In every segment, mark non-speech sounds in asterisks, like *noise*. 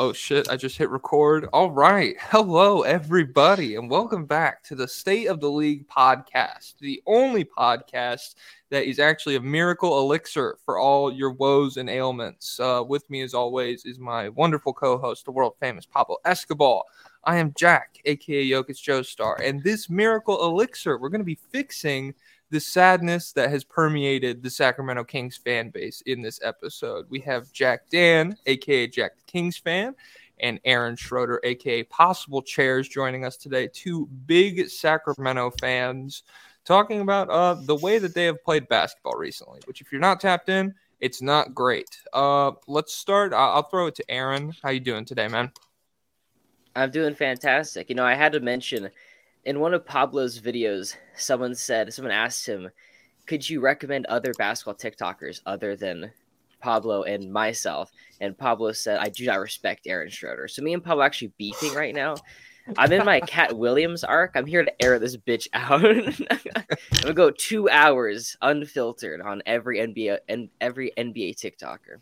Oh shit, I just hit record. All right. Hello, everybody, and welcome back to the State of the League podcast, the only podcast that is actually a miracle elixir for all your woes and ailments. Uh, with me, as always, is my wonderful co host, the world famous Pablo Escobar. I am Jack, aka Jokic Joestar, and this miracle elixir, we're going to be fixing the sadness that has permeated the Sacramento Kings fan base in this episode. We have Jack Dan, aka Jack the Kings fan, and Aaron Schroeder, aka Possible Chairs, joining us today. Two big Sacramento fans talking about uh, the way that they have played basketball recently. Which, if you're not tapped in, it's not great. Uh, let's start. I'll, I'll throw it to Aaron. How you doing today, man? I'm doing fantastic. You know, I had to mention in one of Pablo's videos, someone said, someone asked him, could you recommend other basketball TikTokers other than Pablo and myself? And Pablo said, I do not respect Aaron Schroeder. So me and Pablo actually beefing right now. I'm in my *laughs* Katt Williams arc. I'm here to air this bitch *laughs* out. I'm gonna go two hours unfiltered on every NBA and every NBA TikToker.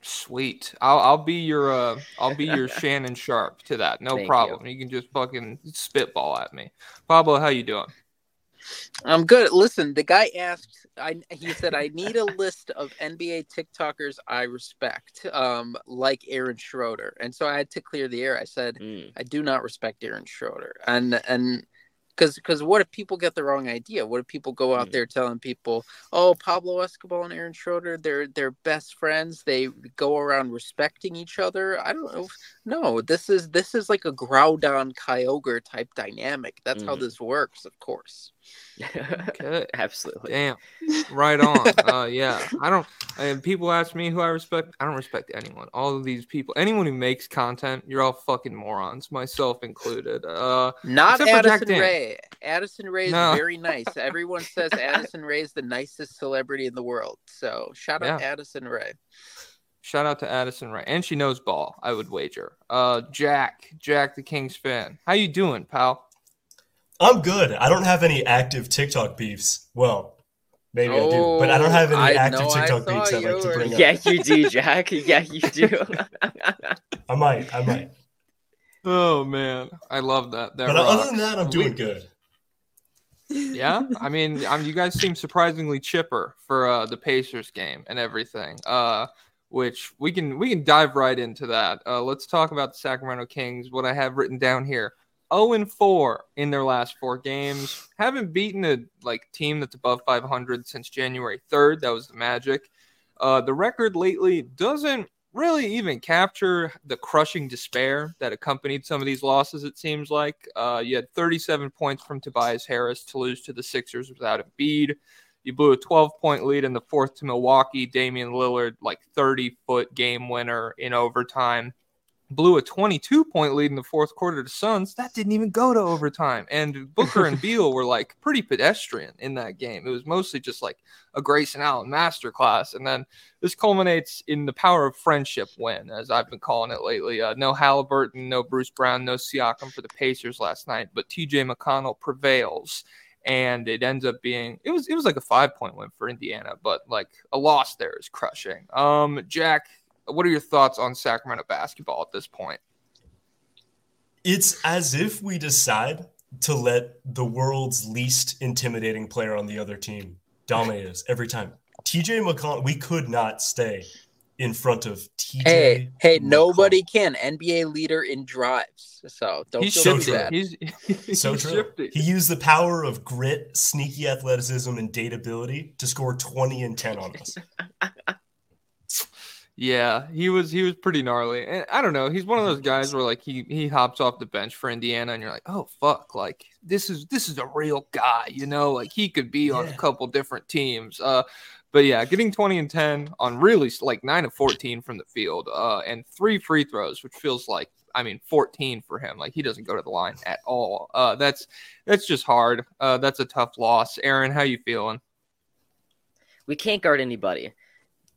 Sweet. I'll I'll be your uh I'll be your *laughs* Shannon Sharpe to that. No Thank problem. You. can just fucking spitball at me. Pablo, how you doing? I'm good. Listen, the guy asked. I he said I need a list of NBA TikTokers I respect, um, like Aaron Schroeder, and so I had to clear the air. I said Mm. I do not respect Aaron Schroeder, and and because because what if people get the wrong idea? What if people go out Mm. there telling people, oh, Pablo Escobar and Aaron Schroeder, they're they're best friends. They go around respecting each other. I don't know. if- No, this is this is like a Groudon Kyogre type dynamic. That's how Mhm. this works, of course. *laughs* *laughs* Okay. Absolutely. Damn. Right on. uh yeah. I don't and people ask me who I respect. I don't respect anyone. All of these people, anyone who makes content, you're all fucking morons, myself included. Uh Not Except for Jack Addison Rae. Addison Rae is No. very nice. *laughs* Everyone says Addison Rae is the nicest celebrity in the world. So shout out Addison Rae. shout out to Addison Rae. And she knows ball, I would wager. Uh Jack, Jack the Kings fan. How you doing, pal? I'm good. I don't have any active TikTok beefs. Well, maybe I do, but I don't have any Oh, I active TikTok saw beefs I'd like to yours. bring up. Yeah, you do, Jack. *laughs* Yeah, you do. I might, I might. Oh man. I love that. That But other than that, I'm We- doing good. yeah i mean um, you guys seem surprisingly chipper for uh, the pacers game and everything uh, which we can we can dive right into that uh, let's talk about the sacramento kings what i have written down here 0 and 4 in their last four games haven't beaten a like team that's above 500 since january 3rd that was the magic uh, the record lately doesn't really even capture the crushing despair that accompanied some of these losses. It seems like uh, you had 37 points from Tobias Harris to lose to the Sixers without a Embiid. You blew a 12 point lead in the fourth to Milwaukee. Damian Lillard, like 30 foot game winner in overtime. Blew a 22 point lead in the fourth quarter to Suns. That didn't even go to overtime. And Booker and Beal were like pretty pedestrian in that game. It was mostly just like a Grayson Allen masterclass. And then this culminates in the power of friendship win, as I've been calling it lately. Uh, no Halliburton, no Bruce Brown, no Siakam for the Pacers last night, but TJ McConnell prevails. And it ends up being it was it was like a five point win for Indiana, but like a loss there is crushing. Um, Jack, what are your thoughts on Sacramento basketball at this point? It's as if we decide to let the world's least intimidating player on the other team dominate us every time. TJ McConnell, we could not stay in front of TJ. Hey, hey, McConnell. nobody can. NBA leader in drives. So don't He's feel too shifty. bad. He's, he's So *laughs* true. shifty. He used the power of grit, sneaky athleticism, and dateability to score 20 and 10 on us. *laughs* Yeah, he was he was pretty gnarly. And I don't know, he's one of those guys where like he he hops off the bench for Indiana and you're like, "Oh fuck, like this is this is a real guy, you know? Like he could be on a couple different teams." Uh but yeah, getting 20 and 10 on really like 9 of 14 from the field uh and 3 free throws, which feels like I mean 14 for him. Like he doesn't go to the line at all. Uh that's that's just hard. Uh that's a tough loss. Aaron, how you feeling? we can't guard anybody,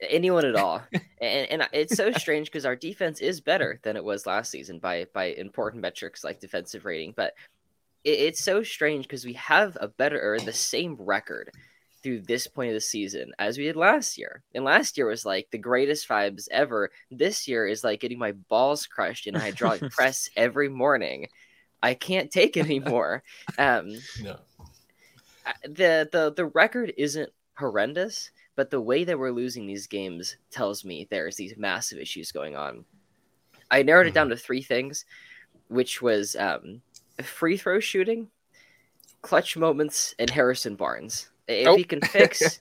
anyone at *laughs* all, and and it's so strange because our defense is better than it was last season by by important metrics like defensive rating, but it, it's so strange because we have a better or the same record through this point of the season as we did last year. And last year was like the greatest vibes ever. This year is like getting my balls crushed in a hydraulic *laughs* press every morning. I can't take *laughs* anymore. Um, No. the the the record isn't horrendous, but the way that we're losing these games tells me there's these massive issues going on. I narrowed it down to three things, which was um, free throw shooting, clutch moments, and Harrison Barnes. If Nope. he can *laughs* fix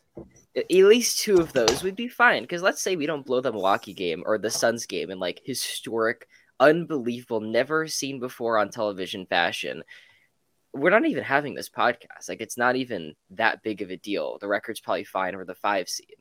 at least two of those, we'd be fine. Because let's say we don't blow the Milwaukee game or the Suns game in like historic, unbelievable, never seen before on television fashion we're not even having this podcast. Like it's not even that big of a deal. The record's probably fine for the five seed.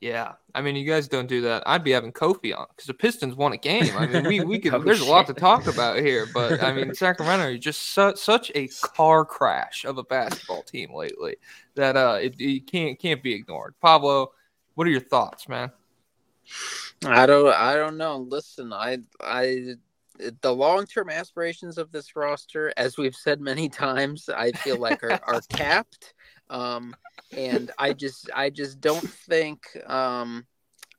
Yeah, I mean, you guys don't do that. I'd be having Kofi on because the Pistons won a game. I mean, we we *laughs* could. Oh, there's a lot to talk about here, but I mean, *laughs* Sacramento is just su- such a car crash of a basketball team lately that uh, it, it can't can't be ignored. Pablo, what are your thoughts, man? I don't I don't know. Listen, I I the long term aspirations of this roster, as we've said many *laughs* times, I feel like are, are *laughs* capped. Um and I just I just don't think um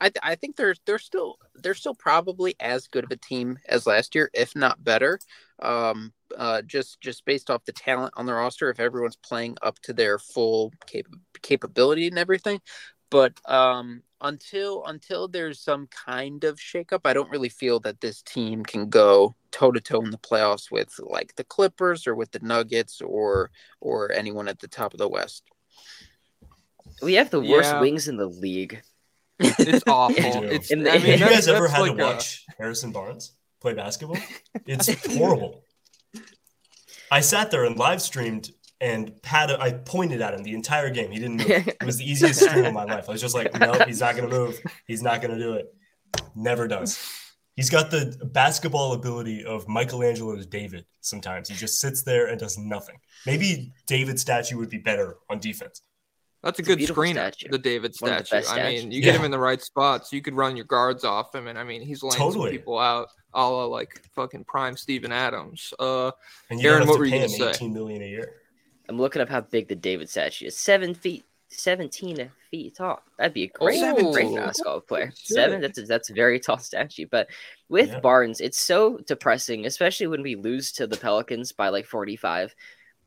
I, th- I think they're they're still they're still probably as good of a team as last year, if not better. Um, uh, just just based off the talent on the roster, if everyone's playing up to their full cap- capability and everything. But um, until until there's some kind of shakeup, I don't really feel that this team can go toe to toe in the playoffs with like the Clippers or with the Nuggets or or anyone at the top of the West. We have the worst Yeah. wings in the league. It's *laughs* awful. It's. In the- I Have you guys ever had like to a- watch Harrison Barnes play basketball? It's *laughs* horrible. I sat there and live streamed and Pat, I pointed at him the entire game. He didn't move. *laughs* It was the easiest stream of my life. I was just like, *laughs* no, he's not gonna move. He's not gonna do it. Never does. He's got the basketball ability of Michelangelo's David. Sometimes he just sits there and does nothing. Maybe David's statue would be better on defense. That's a It's good beautiful screener, statue. the David One of the statue. I mean, statues. you get him in the right spots, you could run your guards off him, and I mean, he's laying Totally. some people out, a la like fucking prime Steven Adams. Uh, And you Aaron, don't what have were to you gonna say? 18 million a year. I'm looking up how big the David statue is. Seven feet, seventeen feet tall. That'd be a great, Oh. great basketball player. Seven. That's a, that's a very tall statue. But with Yeah. Barnes, it's so depressing, especially when we lose to the Pelicans by like 45.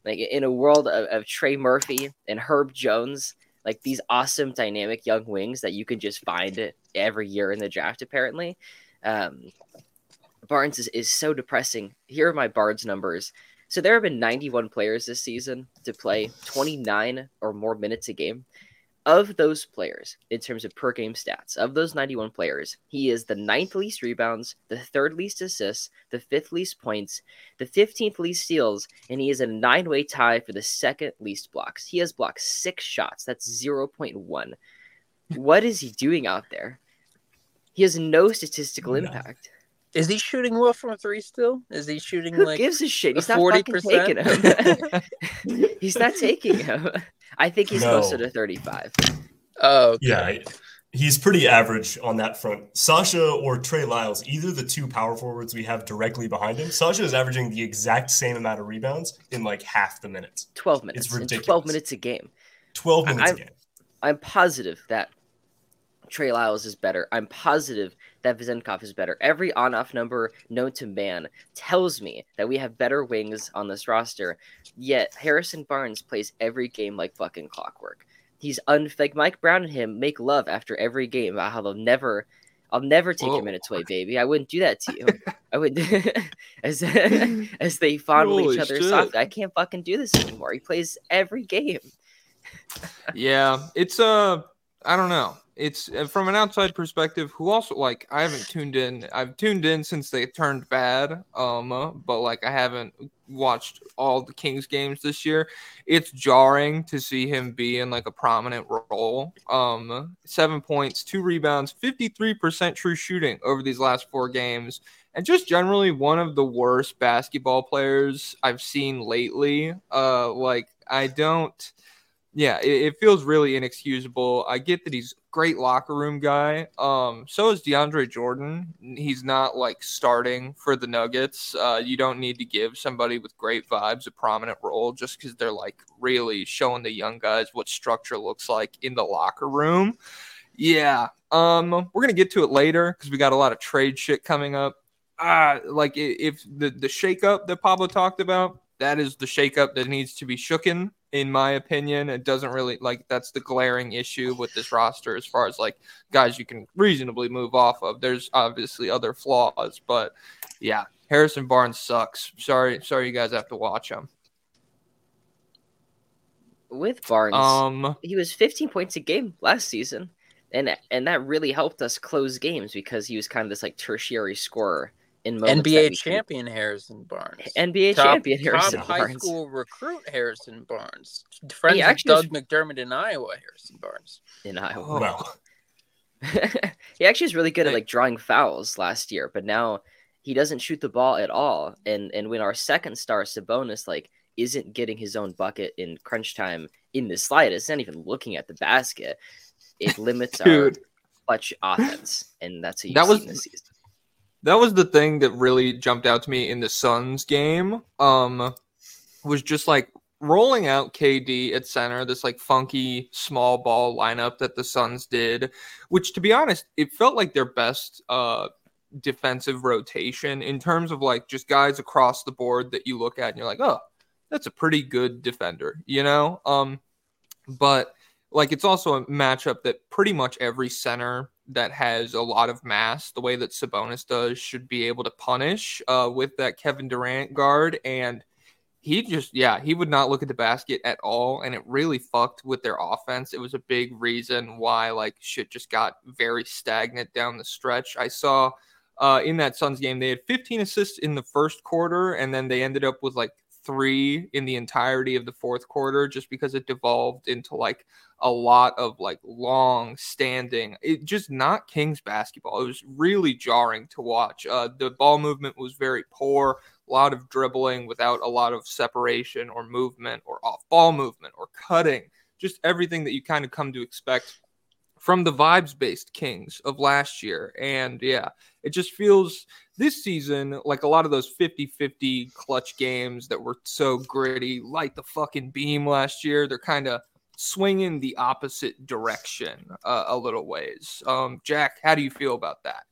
Like in a world of, of Trey Murphy and Herb Jones, like these awesome dynamic young wings that you can just find every year in the draft. Apparently, um, Barnes is, is so depressing. Here are my Barnes numbers. So there have been 91 players this season to play 29 or more minutes a game. Of those players, in terms of per game stats, of those 91 players, he is the ninth least rebounds, the third least assists, the fifth least points, the 15th least steals, and he is a nine way tie for the second least blocks. He has blocked six shots. That's 0.1. What is he doing out there? He has no statistical impact. Is he shooting well from three still? Is he shooting Who like gives a shit? He's not 40%? fucking taking him. *laughs* he's not taking him. I think he's No. closer to 35. Oh, okay. Yeah, he's pretty average on that front. Sasha or Trey Lyles, either the two power forwards we have directly behind him, Sasha is averaging the exact same amount of rebounds in like half the minutes. 12 minutes. It's and ridiculous. 12 minutes a game. 12 minutes a game. I'm positive that Trey Lyles is better. I'm positive that Vezenkov is better. Every on off number known to man tells me that we have better wings on this roster. Yet Harrison Barnes plays every game like fucking clockwork. He's un like Mike Brown and him make love after every game about how they'll never I'll never take Whoa. your minutes away, baby. I wouldn't do that to you. I would *laughs* as *laughs* as they fondle Holy each other's. I can't fucking do this anymore. He plays every game. yeah, it's uh, I don't know. It's uh, from an outside perspective. Who also like I haven't tuned in. I've tuned in since they turned bad. Um, but like I haven't watched all the Kings games this year. It's jarring to see him be in like a prominent role. Um, seven points, two rebounds, fifty three percent true shooting over these last four games. And just generally one of the worst basketball players I've seen lately. Uh, like I don't yeah, it, it, feels really inexcusable. I get that he's great locker room guy. Um, so is DeAndre Jordan. He's not like starting for the Nuggets. Uh, you don't need to give somebody with great vibes a prominent role just because they're like really showing the young guys what structure looks like in the locker room. Yeah. Um, we're gonna get to it later because we got a lot of trade shit coming up. Uh, like if the the shakeup that Pablo talked about, that is the shakeup that needs to be shooken in my opinion. It doesn't really like that's the glaring issue with this roster as far as like guys you can reasonably move off of. There's obviously other flaws, but yeah, Harrison Barnes sucks. Sorry, sorry you guys have to watch him. With Barnes, um, he was 15 points a game last season, and and that really helped us close games because he was kind of this like tertiary scorer in NBA champion Harrison Barnes. NBA top, champion Harrison top Barnes. high school recruit Harrison Barnes. Friends with Doug was... McDermott in Iowa. Harrison Barnes in Iowa. Oh. Wow. *laughs* he actually is really good at like drawing fouls last year, but now he doesn't shoot the ball at all. And and when our second star Sabonis like isn't getting his own bucket in crunch time in the slightest, not even looking at the basket, it limits our clutch offense, and that's a that was this season that was the thing that really jumped out to me in the Suns game. Um, was just like rolling out KD at center, this like funky small ball lineup that the Suns did, which to be honest, it felt like their best uh defensive rotation in terms of like just guys across the board that you look at and you're like, oh, that's a pretty good defender, you know? Um, but like it's also a matchup that pretty much every center that has a lot of mass, the way that Sabonis does, should be able to punish uh, with that Kevin Durant guard. And he just, yeah, he would not look at the basket at all. And it really fucked with their offense. It was a big reason why, like, shit just got very stagnant down the stretch. I saw uh, in that Suns game, they had 15 assists in the first quarter, and then they ended up with like three in the entirety of the fourth quarter just because it devolved into like a lot of like long standing it just not kings basketball. It was really jarring to watch. Uh, the ball movement was very poor a lot of dribbling without a lot of separation or movement or off ball movement or cutting just everything that you kind of come to expect from the vibes based kings of last year and yeah it just feels this season, like a lot of those 50 50 clutch games that were so gritty, like the fucking beam last year, they're kind of swinging the opposite direction uh, a little ways. Um, Jack, how do you feel about that?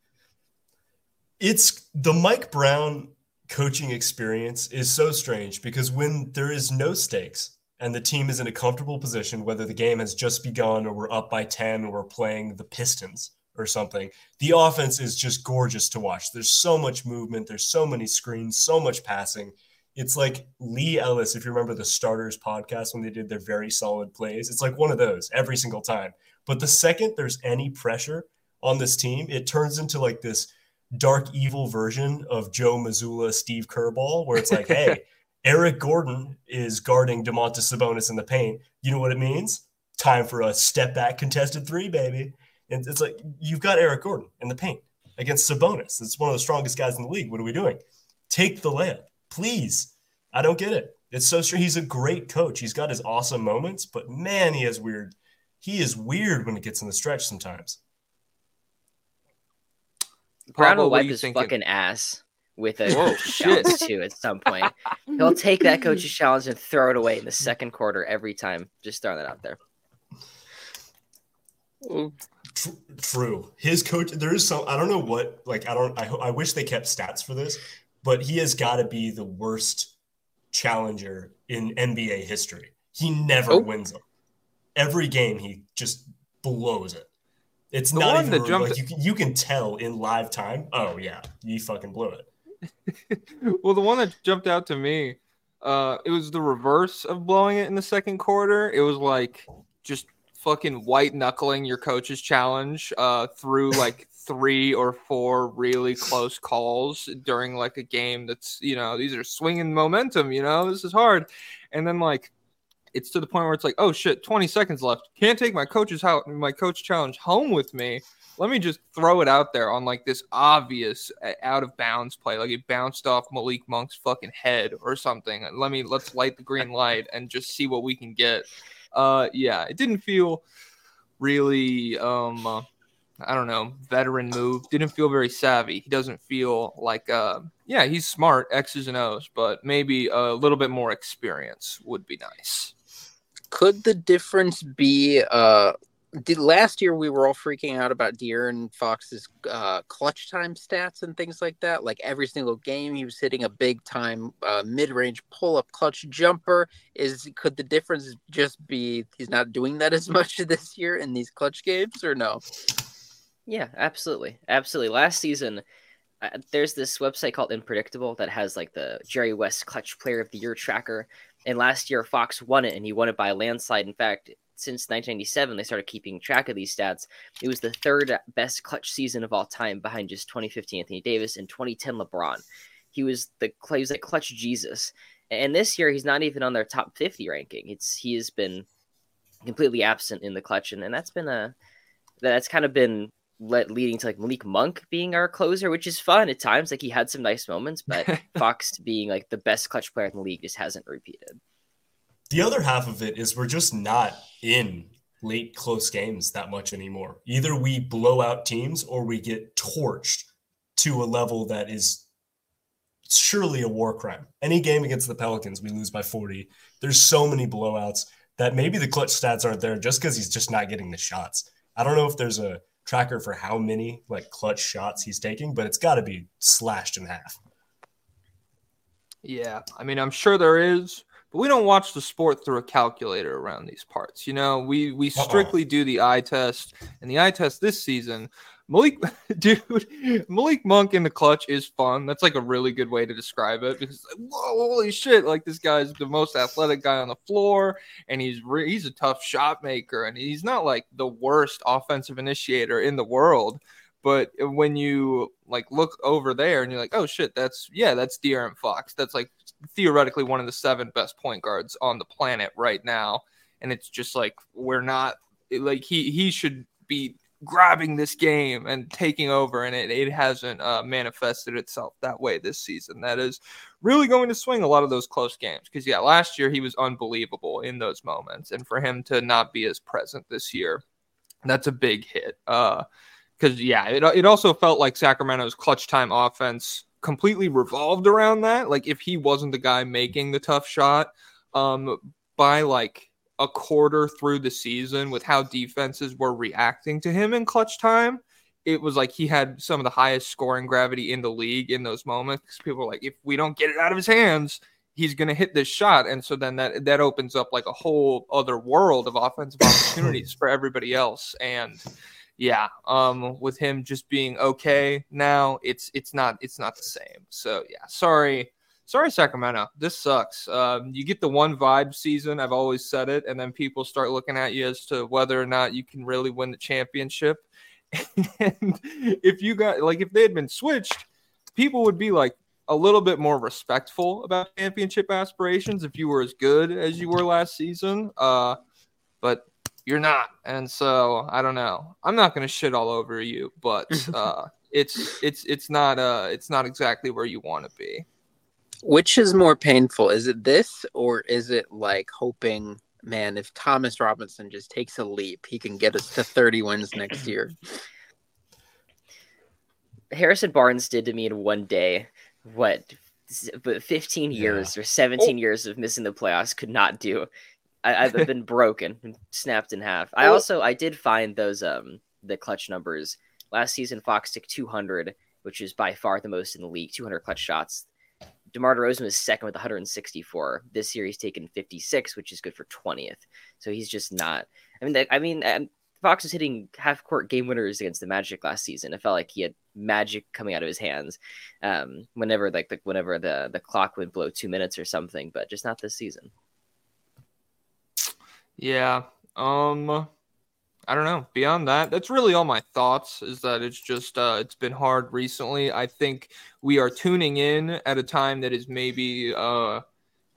It's the Mike Brown coaching experience is so strange because when there is no stakes and the team is in a comfortable position, whether the game has just begun or we're up by 10 or we're playing the Pistons, or something. The offense is just gorgeous to watch. There's so much movement, there's so many screens, so much passing. It's like Leigh Ellis, if you remember the starters podcast when they did their very solid plays. It's like one of those every single time. But the second there's any pressure on this team, it turns into like this dark evil version of Joe Mazzulla, Steve Kerball, where it's like, *laughs* hey, Eric Gordon is guarding Domantas Sabonis in the paint. You know what it means? Time for a step back contested three, baby. And it's like you've got Eric Gordon in the paint against Sabonis. It's one of the strongest guys in the league. What are we doing? Take the layup, please. I don't get it. It's so strange. He's a great coach. He's got his awesome moments, but man, he has weird. He is weird when it gets in the stretch sometimes. Brown will wipe his thinking? fucking ass with a Whoa, shit too at some point. *laughs* He'll take that coach's challenge and throw it away in the second quarter every time. Just throwing that out there. True. His coach, there is some, I don't know what, like, I don't, I, I wish they kept stats for this, but he has got to be the worst challenger in NBA history. He never oh. wins them. Every game, he just blows it. It's the not even jumped... like you can, you can tell in live time. Oh yeah, you fucking blew it. Well, the one that jumped out to me, uh, it was the reverse of blowing it in the second quarter. It was like just fucking white knuckling your coach's challenge uh, through like *laughs* three or four really close calls during like a game that's you know these are swinging momentum you know this is hard. And then like it's to the point where it's like oh shit 20 seconds left. Can't take my coach's house my coach challenge home with me let me just throw it out there on like this obvious uh, out of bounds play like it bounced off malik monk's fucking head or something let me let's light the green light and just see what we can get uh, yeah, it didn't feel really um. Uh, I don't know, veteran move. Didn't feel very savvy. He doesn't feel like, uh, yeah, he's smart, X's and O's, but maybe a little bit more experience would be nice. Could the difference be? Uh, did last year we were all freaking out about De'Aaron Fox's uh, clutch time stats and things like that. Like every single game, he was hitting a big time uh, mid range pull up clutch jumper. Is could the difference just be he's not doing that as *laughs* much this year in these clutch games, or no? Yeah, absolutely, absolutely. Last season, uh, there's this website called inpredictable that has like the Jerry West Clutch Player of the Year tracker, and last year Fox won it, and he won it by a landslide. In fact, since 1997, they started keeping track of these stats. It was the third best clutch season of all time, behind just 2015 Anthony Davis and 2010 LeBron. He was the he was like clutch Jesus, and this year he's not even on their top 50 ranking. It's he has been completely absent in the clutch, and, and that's been a that's kind of been let, leading to like Malik Monk being our closer, which is fun at times. Like he had some nice moments, but *laughs* Fox being like the best clutch player in the league just hasn't repeated. The other half of it is we're just not in late close games that much anymore. Either we blow out teams or we get torched to a level that is surely a war crime. Any game against the Pelicans, we lose by 40. There's so many blowouts that maybe the clutch stats aren't there just because he's just not getting the shots. I don't know if there's a tracker for how many like clutch shots he's taking, but it's got to be slashed in half. Yeah, I mean, I'm sure there is, but we don't watch the sport through a calculator around these parts. You know, we we strictly Uh-oh. do the eye test, and the eye test this season Malik, *laughs* dude, Malik Monk in the clutch is fun. That's like a really good way to describe it because, whoa, holy shit! Like this guy's the most athletic guy on the floor, and he's re- he's a tough shot maker, and he's not like the worst offensive initiator in the world. But uh, when you like look over there and you're like, oh shit, that's yeah, that's De'Aaron Fox. That's like theoretically one of the seven best point guards on the planet right now, and it's just like we're not like he he should be grabbing this game and taking over, and it, it hasn't uh, manifested itself that way this season. That is really going to swing a lot of those close games because, yeah, last year he was unbelievable in those moments, and for him to not be as present this year, that's a big hit. Uh, because yeah, it, it also felt like Sacramento's clutch time offense completely revolved around that. Like if he wasn't the guy making the tough shot, um, by like a quarter through the season with how defenses were reacting to him in clutch time, it was like he had some of the highest scoring gravity in the league in those moments. People were like, if we don't get it out of his hands, he's going to hit this shot. And so then that that opens up like a whole other world of offensive *coughs* opportunities for everybody else. And yeah, um, with him just being okay now, it's it's not it's not the same. So yeah, sorry sorry Sacramento, this sucks. Um, you get the one vibe season. I've always said it, and then people start looking at you as to whether or not you can really win the championship. *laughs* and if you got like if they had been switched, people would be like a little bit more respectful about championship aspirations if you were as good as you were last season. Uh, but you're not, and so I don't know. I'm not gonna shit all over you, but *laughs* uh, it's it's it's not uh it's not exactly where you want to be. Which is more painful? Is it this or is it like hoping, man, if Thomas Robinson just takes a leap, he can get us to 30 wins next year? Harrison Barnes did to me in one day what but 15 years yeah. or 17 oh. years of missing the playoffs could not do. I, have *laughs* been broken snapped in half. I oh. also I did find those um the clutch numbers last season. Fox took 200, which is by far the most in the league. 200 clutch shots. DeMar DeRozan was second with 164. This year he's taken 56, which is good for 20th. So he's just not. I mean, I mean, um, Fox was hitting half court game winners against the Magic last season. It felt like he had magic coming out of his hands. Um, whenever like the, whenever the the clock would blow two minutes or something, but just not this season. Yeah. Um. I don't know. Beyond that, that's really all my thoughts. Is that it's just uh, it's been hard recently. I think we are tuning in at a time that is maybe uh,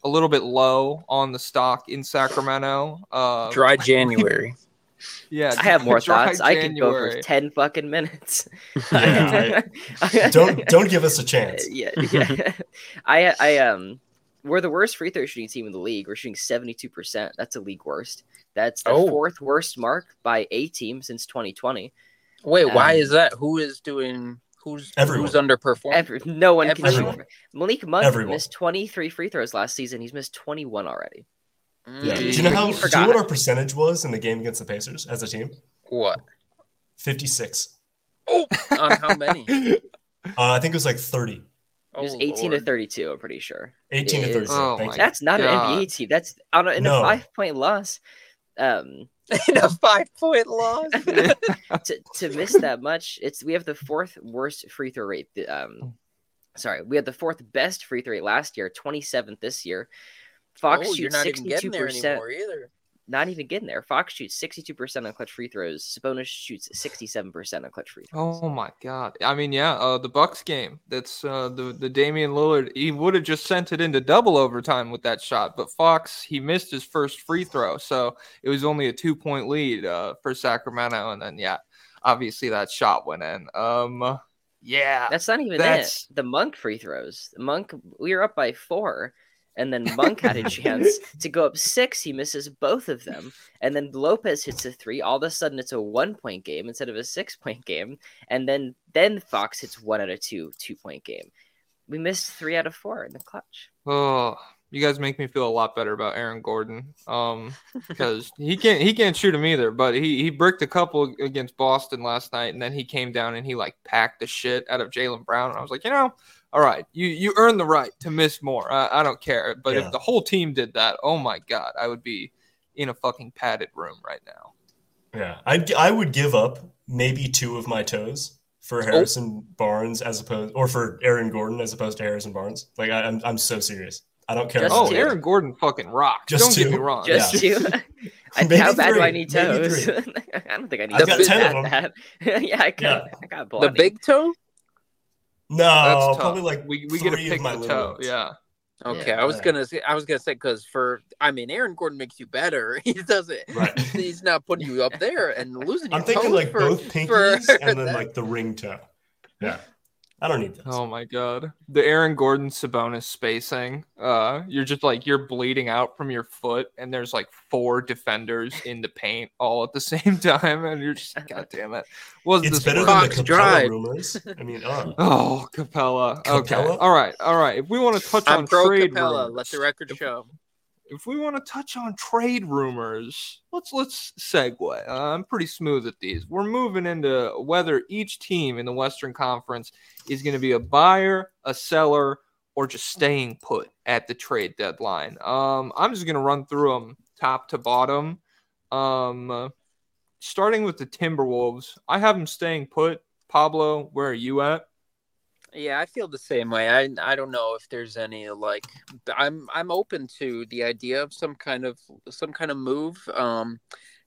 a little bit low on the stock in Sacramento. Uh, dry January. *laughs* yeah, I have more *laughs* thoughts. January. I can go for ten fucking minutes. *laughs* Yeah. don't don't give us a chance. Yeah, yeah. I I um we're the worst free throw shooting team in the league. We're shooting seventy two percent. That's a league worst. That's the Oh. fourth worst mark by a team since 2020. Wait, why Um, is that? Who is doing? Who's Everyone. who's underperforming? Ever, no one can Everyone. shoot. Malik Monk Everyone. missed 23 free throws last season. He's missed 21 already. Yeah. Mm, Do you know how? Do you know what our percentage was in the game against the Pacers as a team? what? Fifty-six. On how many? *laughs* Uh, I think it was like 30. It was Oh, 18 to 32, I'm pretty sure. 18 to It 30. is- Oh Thank my you. That's not God. an NBA team. That's on a, in No. a five point loss. Um, *laughs* in a five point loss. *laughs* to, to miss that much, it's we have the fourth worst free throw rate. Um, sorry, we had the fourth best free throw rate last year, 27th this year. Fox oh, you're shoots not even getting 62%. there anymore either. Not even getting there. Fox shoots 62% on clutch free throws. Sabonis shoots 67% on clutch free throws. Oh my god. I mean, yeah, uh the Bucks game. That's uh the the Damian Lillard. He would have just sent it into double overtime with that shot, but Fox he missed his first free throw, so it was only a two point lead uh for Sacramento, and then yeah, obviously that shot went in. Um, yeah, That's not even That's- it. The Monk free throws. Monk, we were up by four, and then Monk had a chance to go up six. He misses both of them, and then Lopez hits a three. All of a sudden, it's a one point game instead of a six point game, and then then Fox hits one out of two two point game. We missed three out of four in the clutch. Oh, you guys make me feel a lot better about Aaron Gordon. Um, because he can't he can't shoot him either. But he he bricked a couple against Boston last night, and then he came down and he like packed the shit out of Jaylen Brown. And I was like, you know, all right, you you earn the right to miss more. I, I don't care. But Yeah. if the whole team did that, oh my god, I would be in a fucking padded room right now. Yeah, I I would give up maybe two of my toes for oh. Harrison Barnes as opposed, or for Aaron Gordon as opposed to Harrison Barnes. Like I, I'm I'm so serious. I don't care. Just Oh, about it. Aaron Gordon fucking rocks. Just don't get me wrong. Just Yeah. two. *laughs* I, Maybe how bad do I need toes? *laughs* I don't think I need I've got 10 that of bad. *laughs* yeah, I got, Yeah. I got bloody. The big toe? No, That's tough. probably like we we get to three of pick my the little toe. Yeah. Okay, Yeah. I was Yeah. gonna say I was gonna say because for I mean Aaron Gordon makes you better. *laughs* He doesn't. Right. *laughs* He's not putting you up there and losing. I'm your thinking toes like for- both for pinkies and then that. like the ring toe. Yeah, I don't need those. Oh my god. The Aaron Gordon Sabonis spacing. Uh you're just like you're bleeding out from your foot and there's like four defenders in the paint all at the *laughs* same time and you're just god damn it. Was it's this better worth than it? the Fox Capela Drive. rumors. I mean, oh, *laughs* Oh, Capela. Okay. All right. All right. If we want to touch I'm on pro trade Capela. rumors, Let the record show. If we want to touch on trade rumors, let's let's segue. Uh, I'm pretty smooth at these. We're moving into whether each team in the Western Conference is going to be a buyer, a seller, or just staying put at the trade deadline. Um, I'm just going to run through them top to bottom. Um, starting with the Timberwolves, I have them staying put. Pablo, where are you at? Yeah, I feel the same way. I I don't know if there's any like I'm I'm open to the idea of some kind of some kind of move um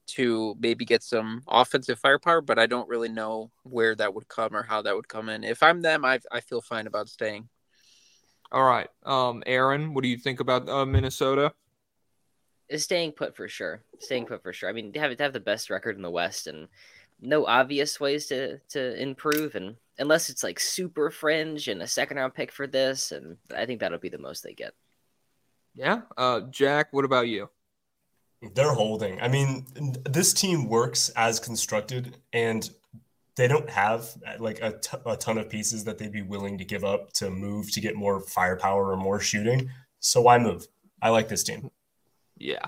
to maybe get some offensive firepower, but I don't really know where that would come or how that would come in. If I'm them, I I feel fine about staying. All right. Um, Aaron, what do you think about uh, Minnesota? is staying put for sure. Staying put for sure. I mean, they have to have the best record in the West, and no obvious ways to to improve, and unless it's like super fringe and a second round pick for this, and I think that'll be the most they get. Yeah. Uh, Jack, what about you? They're holding. I mean, this team works as constructed, and they don't have like a, t- a ton of pieces that they'd be willing to give up to move to get more firepower or more shooting. So why move? I like this team. Yeah.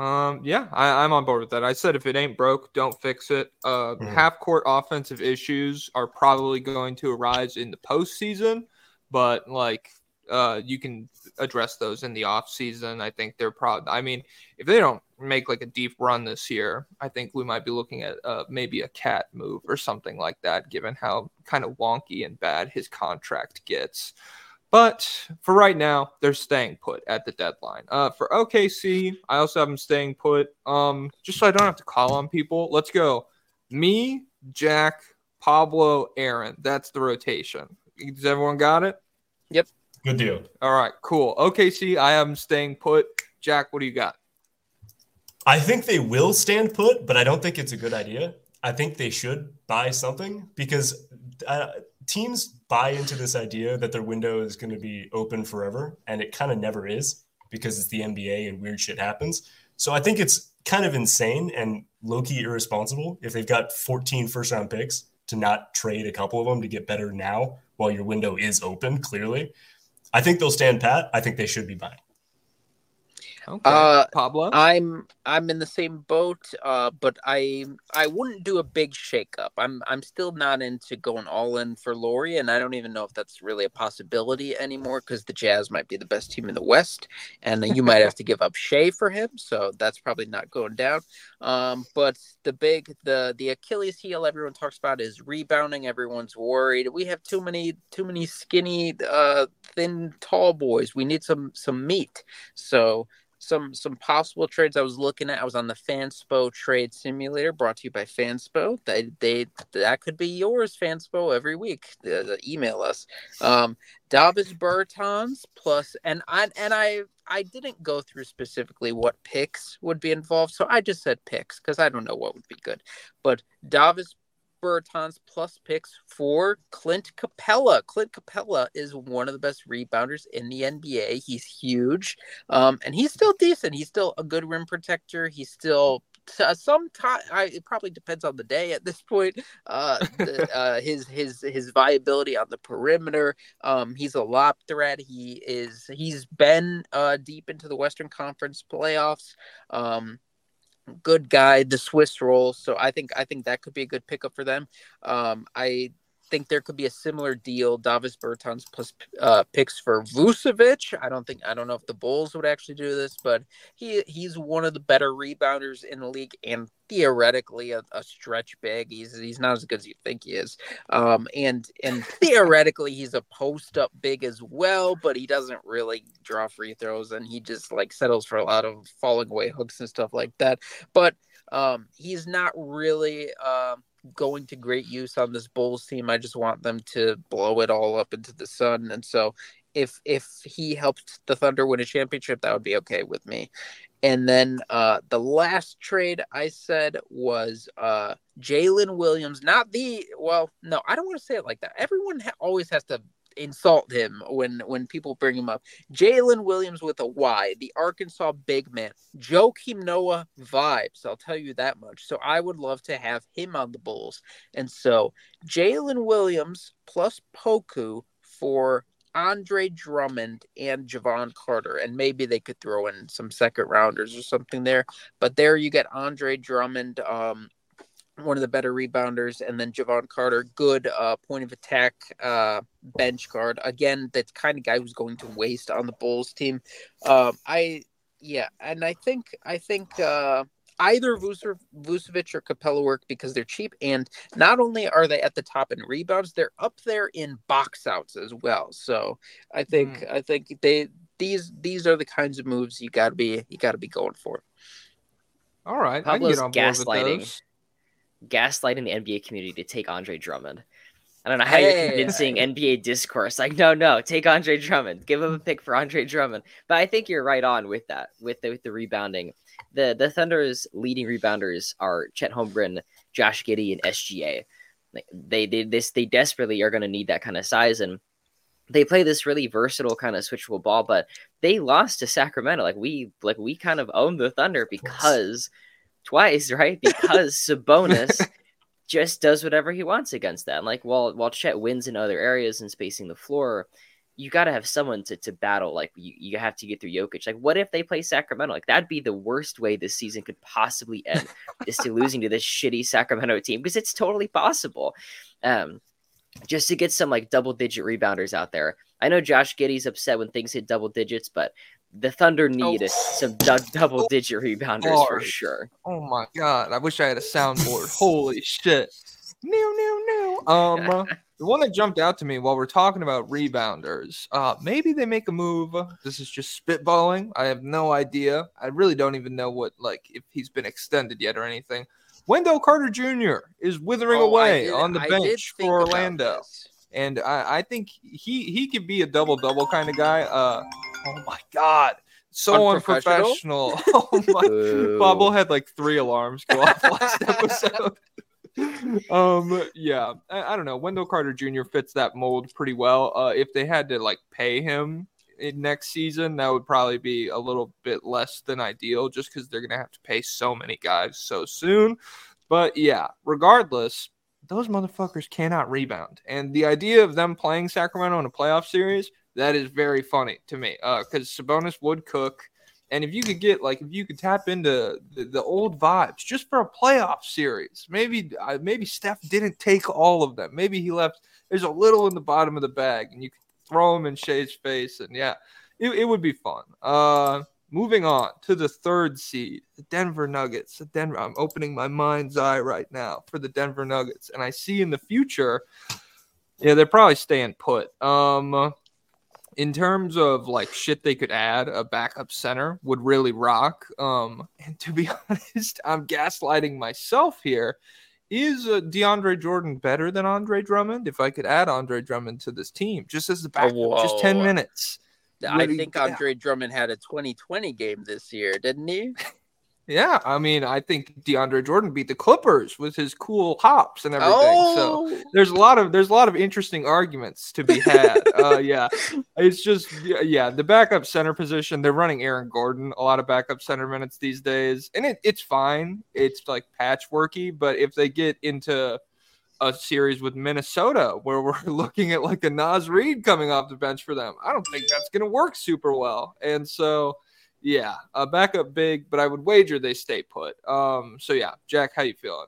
Um, yeah, I, I'm on board with that. I said if it ain't broke, don't fix it. Uh, Mhm. half court offensive issues are probably going to arise in the postseason, but like uh, you can address those in the off season. I think they're probably. I mean, if they don't make like a deep run this year, I think we might be looking at uh, maybe a KAT move or something like that, given how kind of wonky and bad his contract gets. But for right now, they're staying put at the deadline. Uh, for OKC, I also have them staying put. Um, just so I don't have to call on people. Let's go. Me, Jack, Pablo, Aaron. That's the rotation. Does everyone got it? Yep. Good deal. All right, cool. OKC, I have them staying put. Jack, what do you got? I think they will stand put, but I don't think it's a good idea. I think they should buy something because uh, teams buy into this idea that their window is going to be open forever, and it kind of never is because it's the NBA and weird shit happens. So I think it's kind of insane and low-key irresponsible if they've got 14 first round picks to not trade a couple of them to get better now while your window is open, clearly. I think they'll stand pat. I think they should be buying. Okay. Uh, Pablo. I'm I'm in the same boat, uh, but I I wouldn't do a big shakeup. I'm I'm still not into going all in for Lauri, and I don't even know if that's really a possibility anymore because the Jazz might be the best team in the West, and you might have to give up Shai for him, so that's probably not going down. Um, but the big the the Achilles heel everyone talks about is rebounding. Everyone's worried. We have too many too many skinny, uh, thin, tall boys. We need some some meat. So some some possible trades I was looking at. I was on the Fanspo trade simulator brought to you by Fanspo. They they that could be yours, Fanspo, every week. Uh, email us. Um Davis Bertans plus and I and I I didn't go through specifically what picks would be involved, so I just said picks because I don't know what would be good. But Davis Bertans plus picks for Clint Capela. Clint Capela is one of the best rebounders in the NBA. He's huge, um, and he's still decent. He's still a good rim protector. He's still uh, sometimes it probably depends on the day at this point. Uh, the, *laughs* uh, his his his viability on the perimeter. Um, he's a lob threat. He is he's been uh, deep into the Western Conference playoffs. Um, good guy, the Swiss roll. So I think I think that could be a good pickup for them. Um, I think there could be a similar deal. Davis Bertans plus uh, picks for Vucevic. I don't think I don't know if the Bulls would actually do this, but he he's one of the better rebounders in the league and theoretically a, a stretch big. He's he's not as good as you think he is. Um, and and *laughs* theoretically he's a post up big as well, but he doesn't really draw free throws and he just like settles for a lot of falling away hooks and stuff like that. But um, he's not really um, going to great use on this Bulls team. I just want them to blow it all up into the sun. And so if if he helped the Thunder win a championship, that would be okay with me. And then uh, the last trade I said was uh, Jalen Williams, not the well, no, I don't want to say it like that. Everyone ha- always has to insult him when when people bring him up. Jaylin Williams with a Y, the Arkansas big man. Joakim Noah vibes, I'll tell you that much. So I would love to have him on the Bulls. And so Jaylin Williams plus Poku for Andre Drummond and Jevon Carter, and maybe they could throw in some second rounders or something there. But there you get Andre Drummond, um, one of the better rebounders, and then Jevon Carter, good uh, point of attack uh, bench guard. Again, that kind of guy who's going to waste on the Bulls team. Um, I yeah, and I think I think uh, either Vucevic or Capela work because they're cheap, and not only are they at the top in rebounds, they're up there in box outs as well. So I think mm. I think they these these are the kinds of moves you got to be you got to be going for. All right, Pablo's I can get on board gaslighting gaslighting the NBA community to take Andre Drummond. I don't know how hey. you're convincing NBA discourse. Like, no, no, take Andre Drummond. Give him a pick for Andre Drummond. But I think you're right on with that, with the with the rebounding. The the Thunder's leading rebounders are Chet Holmgren, Josh Giddey, and SGA. They they this they desperately are going to need that kind of size, and they play this really versatile kind of switchable ball. But they lost to Sacramento. Like we like we kind of own the Thunder because twice, right? *laughs* Because Sabonis just does whatever he wants against them. Like while while Chet wins in other areas and spacing the floor, you got to have someone to, to battle. Like you, you have to get through Jokic. Like what if they play Sacramento? Like that'd be the worst way this season could possibly end *laughs* is to losing to this shitty Sacramento team because it's totally possible. Um, just to get some like double digit rebounders out there. I know Josh Giddey's upset when things hit double digits, but the Thunder need oh. some du- double digit rebounders for sure. Oh my god! I wish I had a soundboard. Holy shit! No, no, no. Um, *laughs* the one that jumped out to me while we're talking about rebounders, uh, maybe they make a move. This is just spitballing. I have no idea. I really don't even know what like if he's been extended yet or anything. Wendell Carter Jr. is withering oh, away did, on the bench for Orlando, and I, I think he he could be a double double kind of guy. Uh, Oh my god. So unprofessional. *laughs* oh my Bobble had like three alarms go off last episode. *laughs* um yeah I, I, don't know wendell carter jr fits that mold pretty well uh if they had to like pay him in next season, that would probably be a little bit less than ideal just because they're going to have to pay so many guys so soon. But yeah, regardless, those motherfuckers cannot rebound. And the idea of them playing Sacramento in a playoff series, that is very funny to me because uh, Sabonis would cook. And if you could get like if you could tap into the, the old vibes just for a playoff series, maybe uh, maybe Steph didn't take all of them. Maybe he left. There's a little in the bottom of the bag, and you could throw him in Shai's face, and yeah, it, it would be fun. Uh, moving on to the third seed, the Denver Nuggets. The Denver. I'm opening my mind's eye right now for the Denver Nuggets, and I see in the future, yeah, they're probably staying put. Um, in terms of like shit they could add, a backup center would really rock. Um, and to be *laughs* honest, I'm gaslighting myself here. Is uh, DeAndre Jordan better than Andre Drummond? If I could add Andre Drummond to this team, just as the backup, oh, just ten minutes. I think Andre Drummond had a 2020 game this year, didn't he? *laughs* Yeah, I mean, I think DeAndre Jordan beat the Clippers with his cool hops and everything. Oh. So there's a lot of there's a lot of interesting arguments to be had. *laughs* uh, yeah, it's just yeah, the backup center position. They're running Aaron Gordon a lot of backup center minutes these days, and it, it's fine. It's like patchworky, but if they get into a series with Minnesota where we're *laughs* looking at like a Naz Reid coming off the bench for them, I don't think that's going to work super well. And so yeah, a backup big, but I would wager they stay put. Um, so yeah, Jack, how you feeling?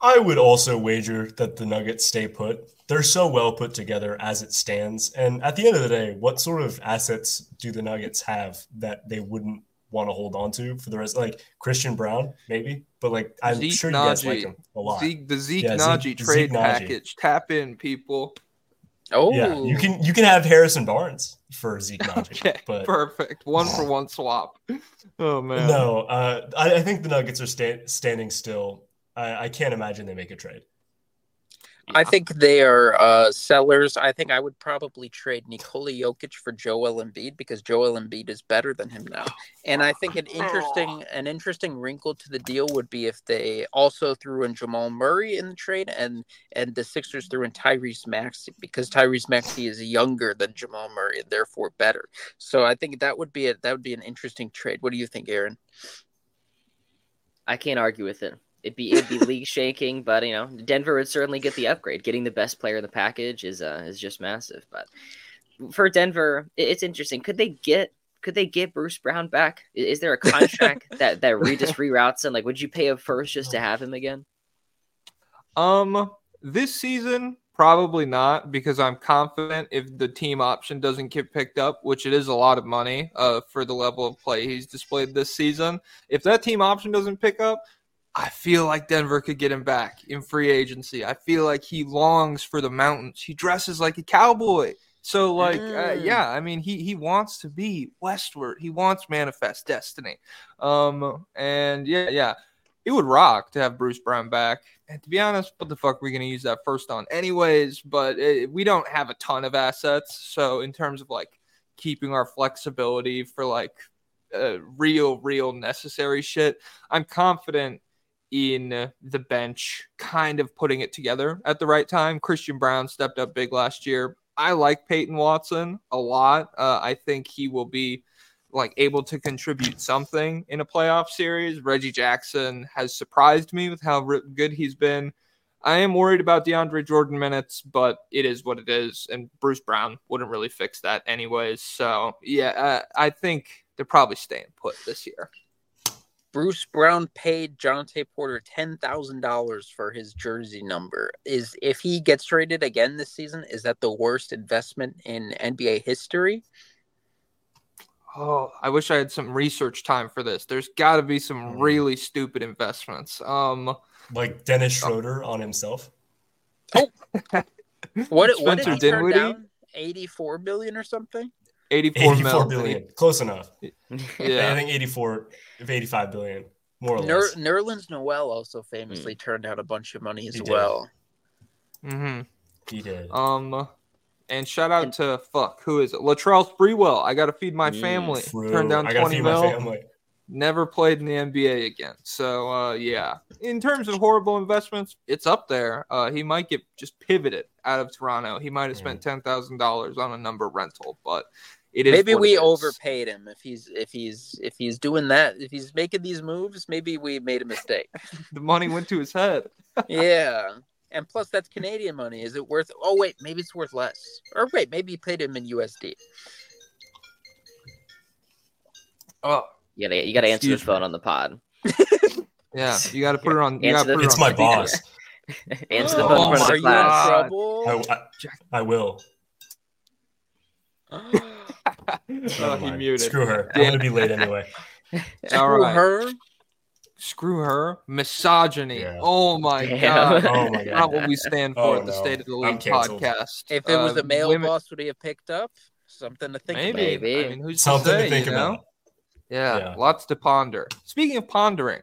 I would also wager that the Nuggets stay put. They're so well put together as it stands. And at the end of the day, what sort of assets do the Nuggets have that they wouldn't want to hold on to for the rest? Like Christian Braun, maybe, but like I'm Zeke sure you guys like him a lot. Zeke, the Zeke yeah, Nnaji trade Zeke package. Tap in, people. Oh, yeah, you can you can have Harrison Barnes for Zeke *laughs* Nnaji. okay, but perfect one for *laughs* one swap. Oh man, no, uh, I, I, think the Nuggets are sta- standing still. I, I can't imagine they make a trade. I think they are uh, sellers. I think I would probably trade Nikola Jokic for Joel Embiid because Joel Embiid is better than him now. And I think an interesting an interesting wrinkle to the deal would be if they also threw in Jamal Murray in the trade and and the Sixers threw in Tyrese Maxey because Tyrese Maxey is younger than Jamal Murray and therefore better. So I think that would be a that would be an interesting trade. What do you think, Aaron? I can't argue with it it'd be it'd be league shaking, but you know, Denver would certainly get the upgrade. Getting the best player in the package is uh is just massive. But for Denver, it's interesting. Could they get could they get Bruce Brown back? Is there a contract *laughs* that that re- just *laughs* reroutes him? Like, would you pay a first just to have him again? Um, this season probably not because I'm confident if the team option doesn't get picked up, which it is a lot of money uh for the level of play he's displayed this season. If that team option doesn't pick up, I feel like Denver could get him back in free agency. I feel like he longs for the mountains. He dresses like a cowboy. So like uh, mm. uh, yeah, I mean he he wants to be westward. He wants manifest destiny. Um and yeah, yeah. It would rock to have Bruce Brown back. And to be honest, what the fuck are we going to use that first on anyways, but it, we don't have a ton of assets. So in terms of like keeping our flexibility for like uh, real real necessary shit, I'm confident in the bench, kind of putting it together at the right time. Christian Braun stepped up big last year. I like Peyton Watson a lot. Uh, I think he will be like able to contribute something in a playoff series. Reggie Jackson has surprised me with how good he's been. I am worried about DeAndre Jordan minutes, but it is what it is, and Bruce Brown wouldn't really fix that anyways. So yeah, uh, I think they're probably staying put this year. Bruce Brown paid Jontay Porter ten thousand dollars for his jersey number. Is if he gets traded again this season, is that the worst investment in NBA history? Oh, I wish I had some research time for this. There's got to be some hmm. really stupid investments. Um, like Dennis Schroeder on himself. Oh, *laughs* what? what did he turn down? Eighty-four billion or something. 84, 84 billion. Close enough. *laughs* yeah. I think 84 of 85 billion, more or less. Nerlens Noel also famously mm. turned out a bunch of money as he well. Mm-hmm. He did. Um, and shout out to fuck who is it? Latrell Sprewell. I got to feed my mm. family. Turned down 20 mil. never played in the NBA again. So uh, yeah, in terms of horrible investments, it's up there. Uh, he might get just pivoted out of Toronto. He might have spent ten thousand dollars on a number rental, but it is maybe we it is. overpaid him if he's if he's if he's doing that if he's making these moves maybe we made a mistake *laughs* The money went to his head. *laughs* yeah and plus that's canadian money is it worth oh wait maybe it's worth less or wait maybe you paid him in usd Oh You gotta, you gotta answer the Excuse me. phone on the pod. *laughs* yeah, you got to put it on. You Answer got to the- put her It's on my speaker. boss. answer the Oh phone in front my of are the class. in God. trouble I, I, I will. *gasps* *laughs* oh, he muted. Screw her. I'm gonna be late *laughs* anyway. All Screw her Screw her. Misogyny. Yeah. Oh my Damn. god. Oh my Not what we stand for Oh, at the no. State of the I'm League podcast. if it was Uh, a male women- boss would he have picked up something to think maybe. about Maybe. I mean, who's Something to, say, to think you know? about. Yeah, Yeah. lots to ponder. Speaking of pondering,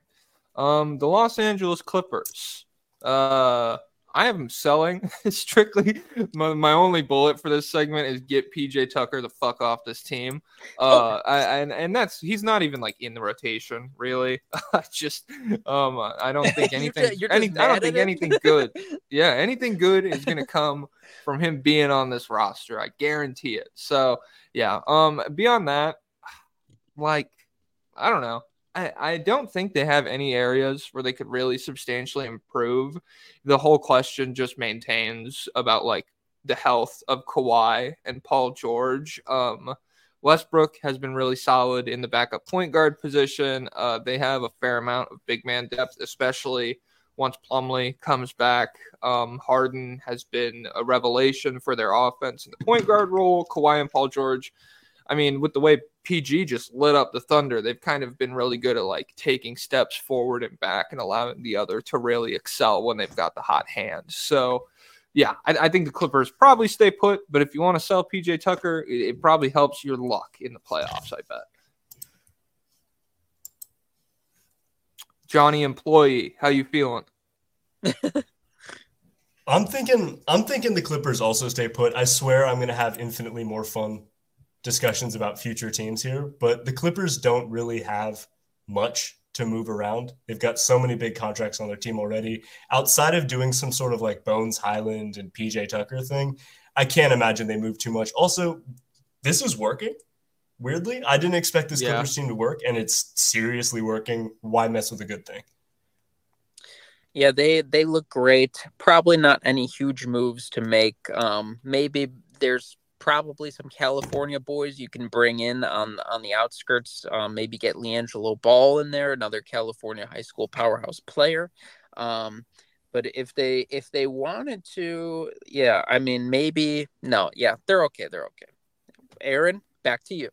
um, the Los Angeles Clippers. Uh, I am selling *laughs* strictly. My, my only bullet for this segment is get PJ Tucker the fuck off this team. Uh, I, and and that's he's not even like in the rotation really. *laughs* I just um, I don't *laughs* think You're anything. you're any, I don't think him? anything good. Yeah, anything good is gonna come from him being on this roster. I guarantee it. So yeah. Um, beyond that, *sighs* like I don't know. I, I don't think they have any areas where they could really substantially improve. The whole question just maintains about like the health of Kawhi and Paul George. Um, Westbrook has been really solid in the backup point guard position. Uh, they have a fair amount of big man depth, especially once Plumlee comes back. Um, Harden has been a revelation for their offense in the point guard role. Kawhi and Paul George I mean, with the way PG just lit up the Thunder, they've kind of been really good at like taking steps forward and back and allowing the other to really excel when they've got the hot hand. So, yeah, I, I think the Clippers probably stay put, but if you want to sell PJ Tucker, it, it probably helps your luck in the playoffs, I bet. Johnny employee, how you feeling? *laughs* I'm thinking I'm thinking the Clippers also stay put. I swear I'm gonna have infinitely more fun discussions about future teams here, but the Clippers don't really have much to move around. They've got so many big contracts on their team already. Outside of doing some sort of like Bones Hyland and PJ Tucker thing, I can't imagine they move too much. Also, this is working. Weirdly, I didn't expect this Yeah. Clippers team to work, and it's seriously working. Why mess with a good thing? Yeah, they they look great. Probably not any huge moves to make. Um, maybe there's probably some California boys you can bring in on on the outskirts. Um, maybe get LiAngelo Ball in there, another California high school powerhouse player. Um, but if they if they wanted to, yeah, I mean maybe no, yeah, they're okay, they're okay. Aaron, back to you.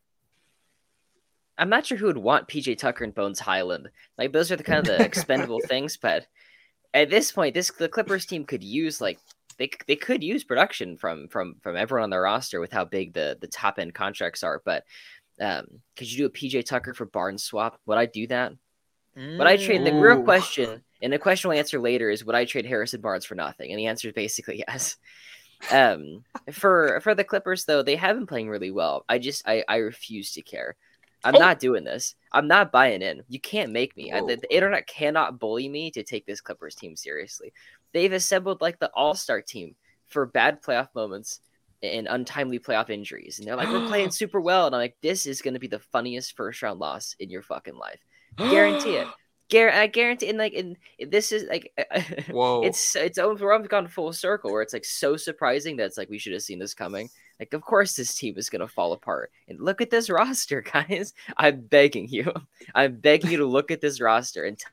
I'm not sure who would want PJ Tucker and Bones Hyland. Like those are the kind of the *laughs* expendable things, but at this point, this the Clippers team could use like they they could use production from from from everyone on their roster with how big the the top end contracts are. But um, could you do a PJ Tucker for Barnes swap? Would I do that? Would I trade the real question? And the question we'll answer later is would I trade Harrison Barnes for nothing? And the answer is basically *laughs* yes. Um, for for the Clippers though, they have been playing really well. I just I I refuse to care. I'm Oh. not doing this. I'm not buying in. You can't make me. I, the, the internet cannot bully me to take this Clippers team seriously. They've assembled like the All Star team for bad playoff moments and untimely playoff injuries, and they're like, "We're playing *gasps* super well," and I'm like, "This is going to be the funniest first round loss in your fucking life." Guarantee it. *gasps* Gar- I guarantee, and like, and this is like, *laughs* Whoa. it's it's almost we're almost gone full circle where it's like so surprising that it's like we should have seen this coming. Like, of course this team is gonna fall apart. And look at this *laughs* roster, guys. I'm begging you. I'm begging you to look at this roster and t-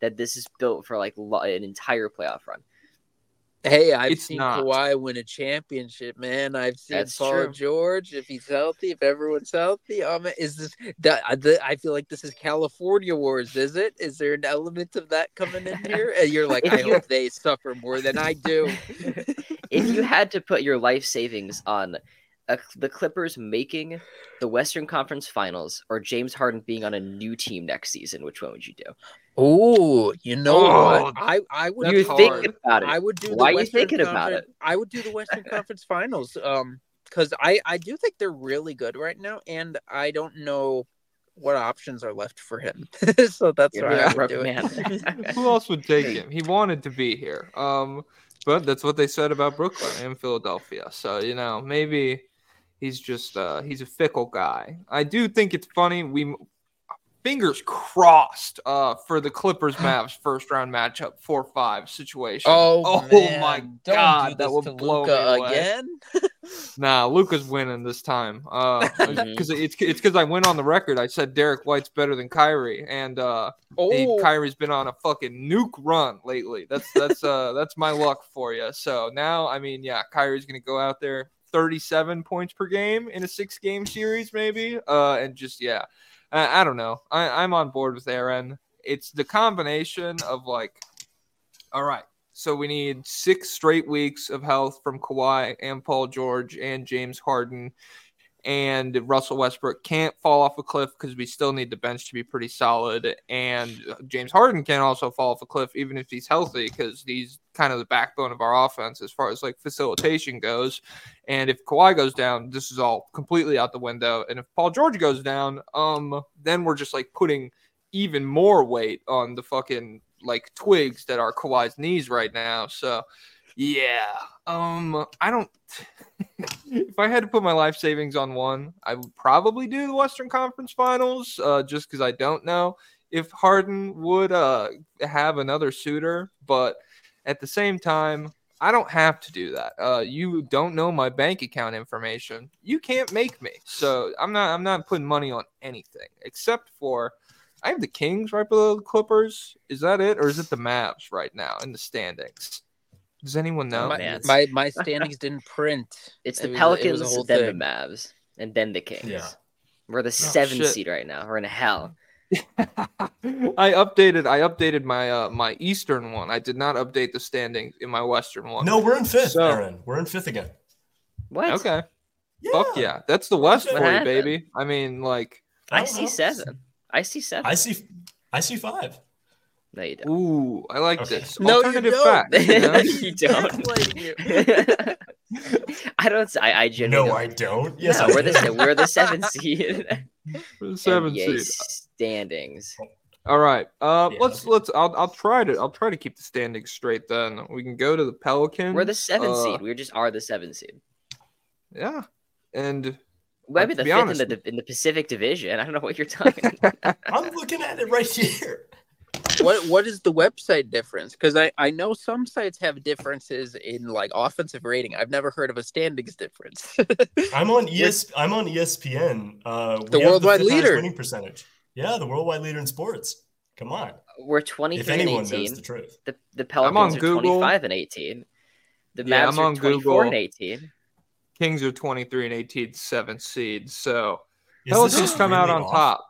that this is built for like lo- an entire playoff run. Hey, I've It's seen not. Kawhi win a championship, man. I've seen That's Paul true. George if he's healthy, if everyone's healthy. Um, is this that? I- the- I feel like this is California Wars. Is it? Is there an element of that coming in here? And you're like, I hope they suffer more than I do. *laughs* if you had to put your life savings on a, the Clippers making the Western Conference Finals or James Harden being on a new team next season, which one would you do? Oh, you know Oh, what? I I would. You do- think about it. I would do. The Why are you Western thinking about Conference- *laughs* I would do the Western *laughs* Conference Finals. Um, because I I do think they're really good right now, and I don't know what options are left for him. *laughs* so that's You're why a I would rough do man. it. Who else would take him? He wanted to be here. Um, but that's what they said about Brooklyn and Philadelphia. So you know, maybe he's just uh, he's a fickle guy. I do think it's funny. We fingers crossed uh, for the Clippers *gasps* Mavs first round matchup four five situation. Oh, man. my god, do that would blow Luka me away. again. *laughs* Nah, Luka's winning this time. Uh, *laughs* because it's it's because I went on the record. I said Derrick White's better than Kyrie, and uh, Oh, Kyrie's been on a fucking nuke run lately. That's that's uh *laughs* that's my luck for you. So now, I mean, yeah, Kyrie's gonna go out there, thirty-seven points per game in a six-game series, maybe. Uh, and just yeah, I, I don't know. I, I'm on board with Aaron. It's the combination of like, all right. So we need six straight weeks of health from Kawhi and Paul George and James Harden and Russell Westbrook can't fall off a cliff because we still need the bench to be pretty solid. And James Harden can also fall off a cliff even if he's healthy because he's kind of the backbone of our offense as far as like facilitation goes. And if Kawhi goes down, this is all completely out the window. And if Paul George goes down, um, then we're just like putting even more weight on the fucking like twigs that are Kawhi's knees right now. So yeah. Um I don't *laughs* if I had to put my life savings on one, I would probably do the Western Conference Finals, uh, just because I don't know if Harden would uh, have another suitor. But at the same time, I don't have to do that. Uh, you don't know my bank account information. You can't make me. So I'm not. I'm not putting money on anything except for. I have the Kings right below the Clippers. Is that it, or is it the Mavs right now in the standings? Does anyone know? my, my my *laughs* standings didn't print. It's the it Pelicans, was a whole then thing. the Mavs, and then the Kings. Yeah. We're the seven shit. seed right now. We're in hell. *laughs* I updated I updated my uh my eastern one. I did not update the standings in my western one. No, we're in fifth, So- Aaron. We're in fifth again. What? Okay. Fuck yeah. That's the west for you, baby. I mean like I don't see know. seven. I see seven. I see. I see five. No, you don't. ooh, I like Okay. this. No, you don't. facts, you know? *laughs* you don't. *laughs* I don't. I, I genuinely. No, don't. I don't. Yes, no, I we're do. the we're the seven *laughs* seed. For the seven NBA seed. standings. All right. Uh Yeah, let's okay. let's I'll I'll try to I'll try to keep the standings straight then. We can go to the Pelicans. We're the seven uh, seed. We just are the seven seed. Yeah. And We might uh, the fifth honest- in the in the Pacific Division. I don't know what you're talking. about. I'm looking at it right here. What what is the website difference? Because I I know some sites have differences in like offensive rating. I've never heard of a standings difference. *laughs* I'm on ES. I'm on ESPN. Uh, The worldwide fifth highest leader. winning percentage. Yeah, the worldwide leader in sports. Come on. We're twenty If three and anyone eighteen. knows the truth. The the on Pelicans are twenty five and eighteen. The Yeah, I'm are on twenty four Google. and eighteen. Kings are 23 and 18 seventh seed. So Is Pelicans this come out on off? top.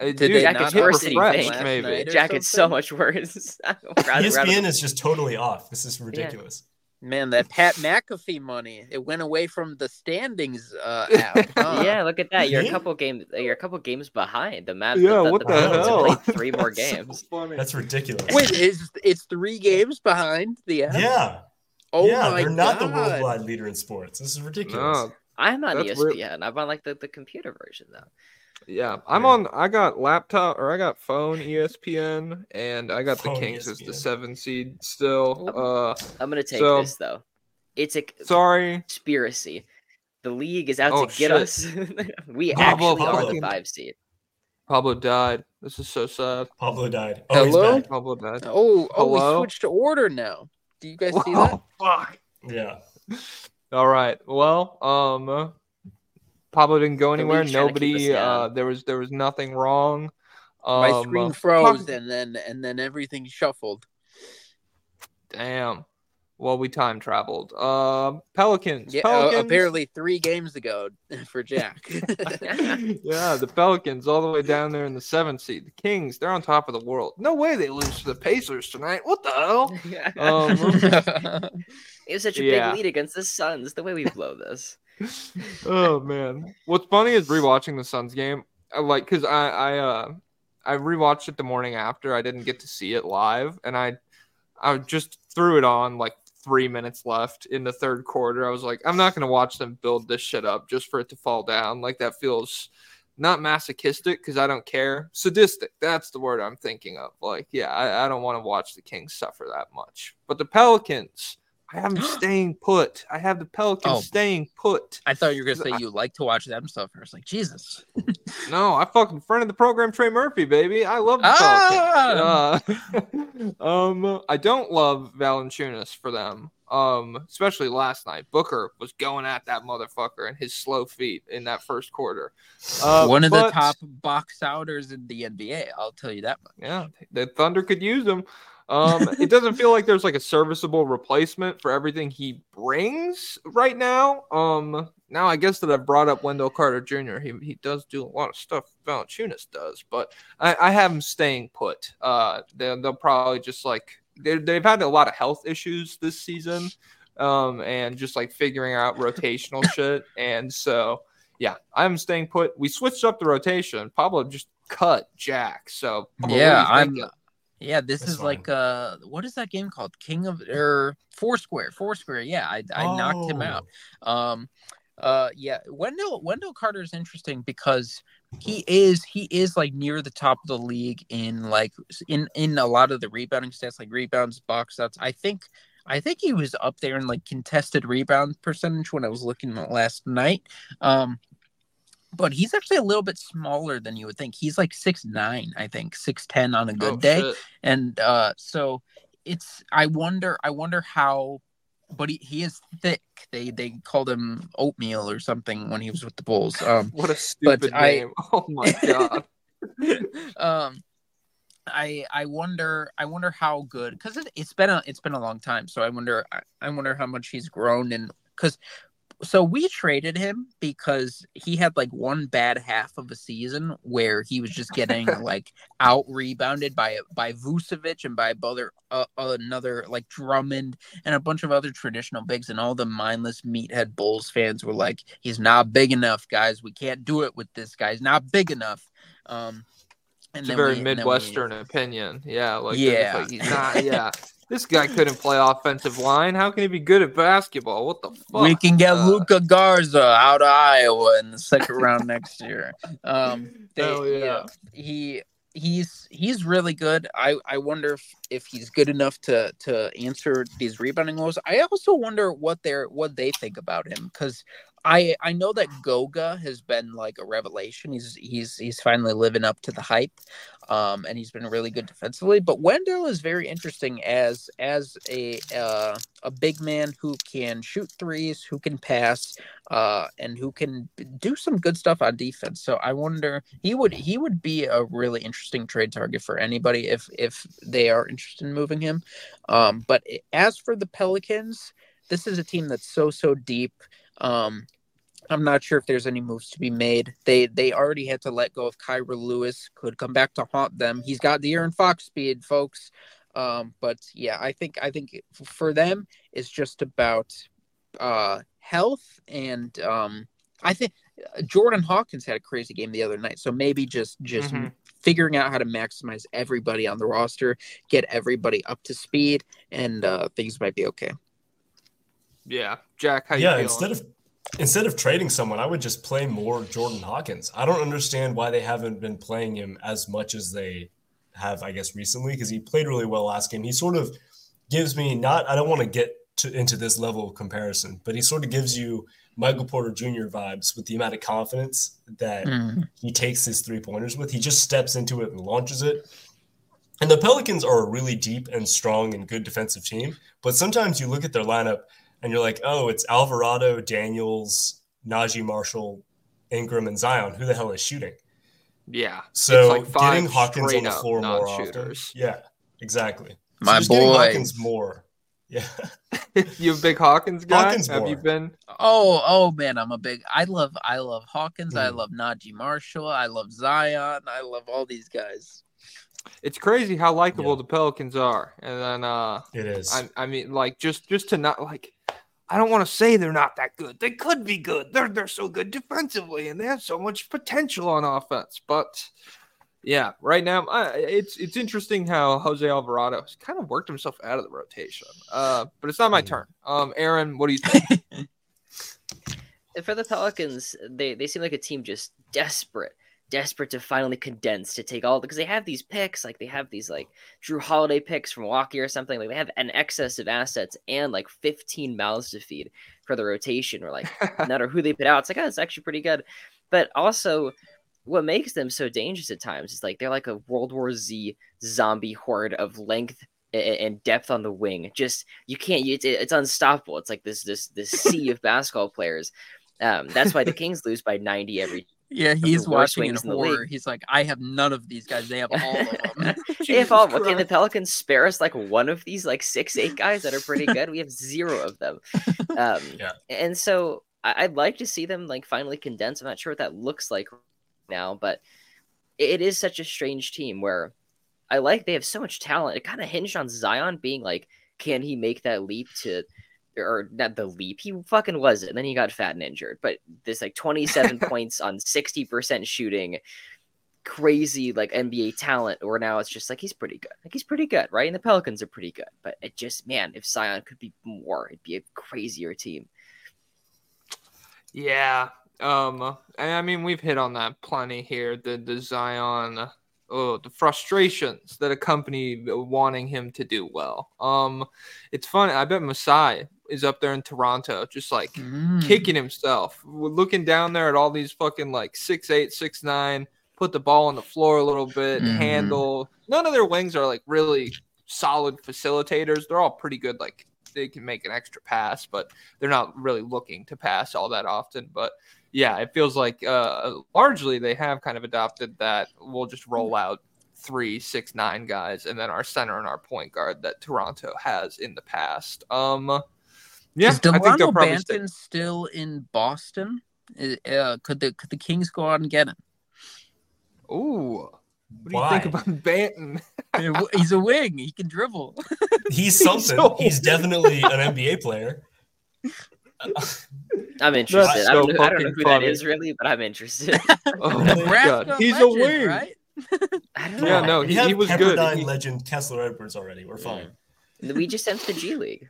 Uh, Did dude, they Jack, it's worse a than you think. maybe. night or Jack, it's so much worse. We're out- we're out of ESPN the- is just totally off. This is ridiculous. Man, that Pat McAfee money it went away from the standings uh, app. *laughs* huh? yeah, look at that. You're a couple games. You're a couple games behind. The Mavs. Yeah, the, what the the hell? played three more That's *laughs* so games. That's ridiculous. Wait, is it's three games behind the app? yeah, Oh yeah, my they're not the worldwide leader in sports. This is ridiculous. No, I'm on That's ESPN. weird. I'm on like the, the computer version though. Yeah, I'm on. I got laptop or I got phone ESPN, and I got Phone the Kings as the seven seed still. Uh, I'm gonna take So- this though. It's a sorry. conspiracy. The league is out Oh, to get shit. us. *laughs* we Pablo actually are the five seed. Pablo died. This is so sad. Pablo died. Oh, he's Hello? back. Pablo died. Oh, oh, we switched to order now. Do you guys see that? Oh, fuck. Yeah. *laughs* All right. Well, um, Pablo didn't go anywhere. league's trying to keep us Nobody. Uh, there was there was nothing wrong. Um, My screen froze talk- and then and then everything shuffled. Damn. Well, we time traveled. Uh, Pelicans. Yeah, uh, apparently three games ago *laughs* for Jack. *laughs* *laughs* yeah, the Pelicans all the way down there in the seventh seed. The Kings, they're on top of the world. No way they lose to the Pacers tonight. What the hell? Um, it was such a yeah. big lead against the Suns. The way we blow this. Oh man. What's funny is rewatching the Suns game. I like because I I uh I rewatched it the morning after. I didn't get to see it live, and I I just threw it on like three minutes left in the third quarter. I was like, I'm not gonna watch them build this shit up just for it to fall down. Like that feels not masochistic because I don't care. Sadistic. That's the word I'm thinking of. Like, yeah, I, I don't want to watch the Kings suffer that much. But the Pelicans, I have them *gasps* staying put. I have the Pelicans Oh. staying put. I thought you were gonna I- say you like to watch them stuff. I was like, Jesus. *laughs* No, I fucking friend of the program, Trey Murphy, baby. I love the Ah! Pelicans. Uh, *laughs* um, I don't love Valanciunas for them. Um, especially last night, Booker was going at that motherfucker and his slow feet in that first quarter. Uh, One of the top box outers in the NBA. I'll tell you that much. Yeah, the Thunder could use him. Um, *laughs* it doesn't feel like there's like a serviceable replacement for everything he brings right now. Um, now I guess that I've brought up Wendell Carter Jr. He he does do a lot of stuff Valanciunas does, but I, I have him staying put. Uh, they, they'll probably just like they they've had a lot of health issues this season, um, and just like figuring out rotational *laughs* shit, and so yeah, I'm staying put. We switched up the rotation. Pablo just cut Jack, so Pablo, yeah, I'm. thinking? Yeah, this That's is like uh, what is that game called? King of or Foursquare? Foursquare. Yeah, I, I knocked him out. Oh. Um, uh, yeah, Wendell Wendell Carter is interesting because he is he is like near the top of the league in like in in a lot of the rebounding stats, like rebounds, box outs. I think I think he was up there in like contested rebound percentage when I was looking last night. Um, but he's actually a little bit smaller than you would think. He's like six nine, I think, six ten on a good Oh, day shit. and uh so it's i wonder i wonder how but he, he is thick they they called him oatmeal or something when he was with the bulls um What a stupid I- name. *laughs* Oh my god. *laughs* um i i wonder i wonder how good because it, it's been a it's been a long time so i wonder i, I wonder how much he's grown and because so we traded him because he had like one bad half of a season where he was just getting *laughs* like out rebounded by by Vucevic and by other uh, another like Drummond and a bunch of other traditional bigs and all the mindless meathead Bulls fans were like he's not big enough guys we can't do it with this guy he's not big enough um and It's a very we- then we- Midwestern opinion. Yeah, like Yeah. yeah, like he's not. Yeah, *laughs* this guy couldn't play offensive line. How can he be good at basketball? What the fuck? We can get Uh, Luka Garza out of Iowa in the second round next year. Um, they, Hell yeah. yeah, he he's he's really good. I I wonder if, if he's good enough to to answer these rebounding woes. I also wonder what they're what they think about him because I I know that Goga has been like a revelation. He's he's he's finally living up to the hype, um, and he's been really good defensively. But Wendell is very interesting as as a uh, a big man who can shoot threes, who can pass, uh, and who can do some good stuff on defense. So I wonder he would he would be a really interesting trade target for anybody if if they are interested in moving him. Um, but as for the Pelicans, this is a team that's so so deep. Um, I'm not sure if there's any moves to be made. They they already had to let go of Kira Lewis. Could come back to haunt them. He's got the Aaron Fox speed, folks. Um, but yeah, I think I think for them it's just about uh, health and um, I think uh, Jordan Hawkins had a crazy game the other night. So maybe just just Mhm. figuring out how to maximize everybody on the roster, get everybody up to speed, and uh, things might be okay. Yeah, Jack. How you yeah, feeling? instead of instead of trading someone, I would just play more Jordan Hawkins. I don't understand why they haven't been playing him as much as they have, I guess, recently because he played really well last game. He sort of gives me not. I don't want to get to, into this level of comparison, but he sort of gives you Michael Porter Jr. vibes with the amount of confidence that Mm. he takes his three pointers with. He just steps into it and launches it. And the Pelicans are a really deep and strong and good defensive team. But sometimes you look at their lineup and you're like, oh, it's Alvarado, Daniels, Naji Marshall, Ingram, and Zion. Who the hell is shooting? yeah. So like five getting Hawkins on the floor more often. non-shooters. Yeah, exactly. My just getting boy. Hawkins more. Yeah. *laughs* you a big Hawkins guy? Hawkins Have you been? Oh, oh man, I'm a big. I love, I love Hawkins. I Mm. love Naji Marshall. I love Zion. I love all these guys. It's crazy how likable Yeah. the Pelicans are, and then uh, It is. I, I mean, like just just to not like, I don't want to say they're not that good. They could be good. They're they're so good defensively, and they have so much potential on offense. But yeah, right now I, it's it's interesting how Jose Alvarado has kind of worked himself out of the rotation. Uh, but it's not my Mhm. turn. Um, Aaron, what do you think? *laughs* for the Pelicans, they they seem like a team just desperate desperate to finally condense to take all because they have these picks, like they have these like Jrue Holiday picks from Milwaukee or something. Like they have an excess of assets and like 15 mouths to feed for the rotation, or like *laughs* no matter who they put out, it's like oh, it's actually pretty good. But also, what makes them so dangerous at times is like they're like a World War Z zombie horde of length and depth on the wing. Just you can't. It's, it's unstoppable. It's like this this this sea of *laughs* basketball players. Um, that's why the Kings lose by 90 every. Yeah, he's watching in wings in the horror. He's like, I have none of these guys. They have all of *laughs* them. *laughs* They have all. Jesus Okay, the Pelicans spare us like one of these like six eight guys that are *laughs* pretty good. We have zero of them. Um, Yeah. And so I- I'd like to see them like finally condense. I'm not sure what that looks like now, but it is such a strange team where I like they have so much talent. It kind of hinged on Zion being like, can he make that leap to, or not the leap? He fucking was it. And then he got fat and injured. But this like 27 *laughs* points on 60% shooting, crazy like NBA talent. Or now it's just like he's pretty good. Like he's pretty good, right? And the Pelicans are pretty good. But it just man, if Zion could be more, it'd be a crazier team. Yeah. Um I mean we've hit on that plenty here. The the Zion oh the frustrations that accompany wanting him to do well. Um it's funny. I bet Masai is up there in Toronto just like Mm. kicking himself, We're looking down there at all these fucking like six eight, six nine, put the ball on the floor a little bit, Mhm. handle. None of their wings are like really solid facilitators. They're all pretty good. Like they can make an extra pass, but they're not really looking to pass all that often. But yeah, it feels like uh, largely they have kind of adopted that. We'll just roll out three, six, nine guys, and then our center and our point guard that Toronto has in the past. Um, yeah, Is I think Dalano they'll probably stay. Banton still in Boston? Uh, could the could the Kings go out and get him? Ooh. What do Why? you think about Banton? *laughs* He's a wing. He can dribble. He's *laughs* something. so He's definitely an NBA player. *laughs* I'm interested. That's I, don't so know, I don't know who funny. that is really, but I'm interested. *laughs* Oh my god, he's a legend, wing. right? *laughs* I don't Yeah, know. no, we he- he was good. Pepperdine He- legend Kessler Edwards already. We're fine. We just sent to the G League.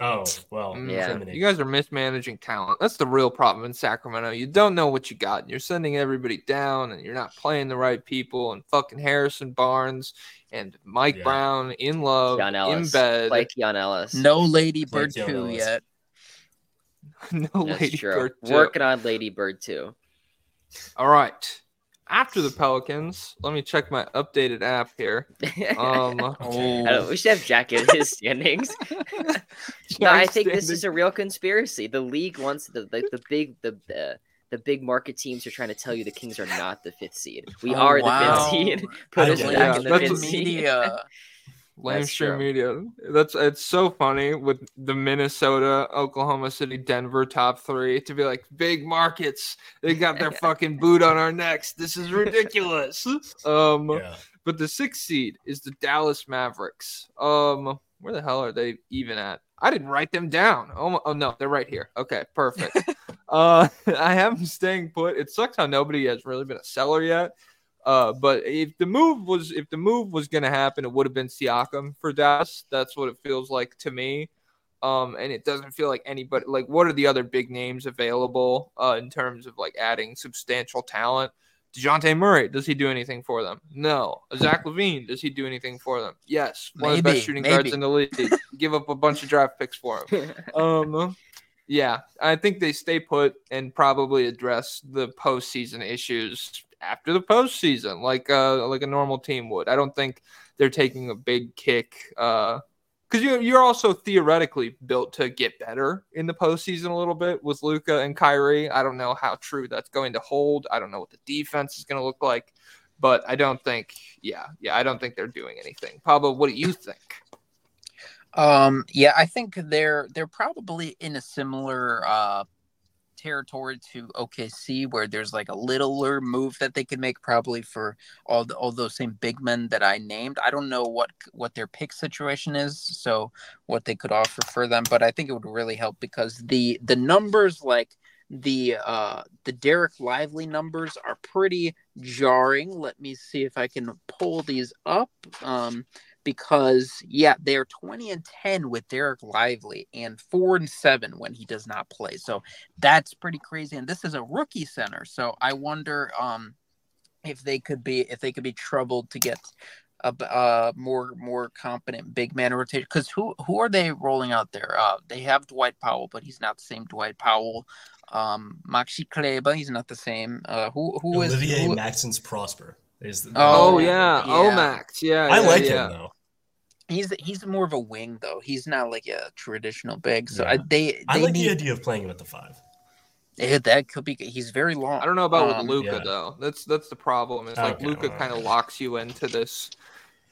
Oh well, Mm, Yeah. You guys are mismanaging talent. That's the real problem in Sacramento. You don't know what you got. and You're sending everybody down, and you're not playing the right people. And fucking Harrison Barnes and Mike Yeah. Brown in love, Keon in bed. Like Keon Ellis. No Lady Bird two yet. *laughs* no That's lady true. bird. too. Working on Lady Bird too. All right. After the Pelicans, let me check my updated app here. Um, *laughs* I Oh, don't, we should have Jack in his *laughs* standings. no, I think this is a real conspiracy. The league wants the like the big the the, the big market teams are trying to tell you the Kings are not the fifth seed. We Oh, are the fifth seed. Put us back Yeah, in the that's fifth what- seed. Media. Lamestream media. That's it's so funny with the Minnesota, Oklahoma City, Denver top three to be like big markets. They got their *laughs* fucking boot on our necks. This is ridiculous. *laughs* Um, Yeah. but the sixth seed is the Dallas Mavericks. Um, where the hell are they even at? I didn't write them down. Oh, oh no, they're right here. Okay, perfect. *laughs* uh, I have them staying put. It sucks how nobody has really been a seller yet. Uh, but if the move was if the move was gonna happen, it would have been Siakam for Dallas. That's what it feels like to me. Um, and it doesn't feel like anybody like what are the other big names available uh, in terms of like adding substantial talent? Dejounte Murray, does he do anything for them? No. Zach LaVine, does he do anything for them? Yes. One of the best shooting guards in the league. *laughs* Give up a bunch of draft picks for him. *laughs* Um, yeah, I think they stay put and probably address the postseason issues after the postseason, like uh, like a normal team would. I don't think they're taking a big kick, uh, because you you're also theoretically built to get better in the postseason a little bit with Luka and Kyrie. I don't know how true that's going to hold. I don't know what the defense is going to look like, but I don't think, yeah, yeah, I don't think they're doing anything. Pablo, what do you think? Um, yeah, I think they're they're probably in a similar uh territory to OKC where there's like a littler move that they could make probably for all the, all those same big men that I named. I don't know what what their pick situation is, so what they could offer for them, but I think it would really help because the the numbers like the uh the Dereck Lively numbers are pretty jarring. Let me see if I can pull these up. Um because yeah, they're 20 and 10 with Dereck Lively and 4 and 7 when he does not play. So that's pretty crazy and this is a rookie center. So I wonder um if they could be if they could be troubled to get a, a more more competent big man rotation cuz who who are they rolling out there? Uh they have Dwight Powell, but he's not the same Dwight Powell. Um Maxi Kleber, he's not the same. Uh who who is Olivier who, Maxence Prosper is the, Oh, Oh, yeah, yeah. Omax. Yeah, I yeah, like yeah. him though. He's he's more of a wing though. He's not like a traditional big. So Yeah. I, they they I like need the idea of playing him at the five. yeah, that could be. He's very long. I don't know about Um, with Luka yeah. though. That's that's the problem. It's like Luka well, kind of locks you into this,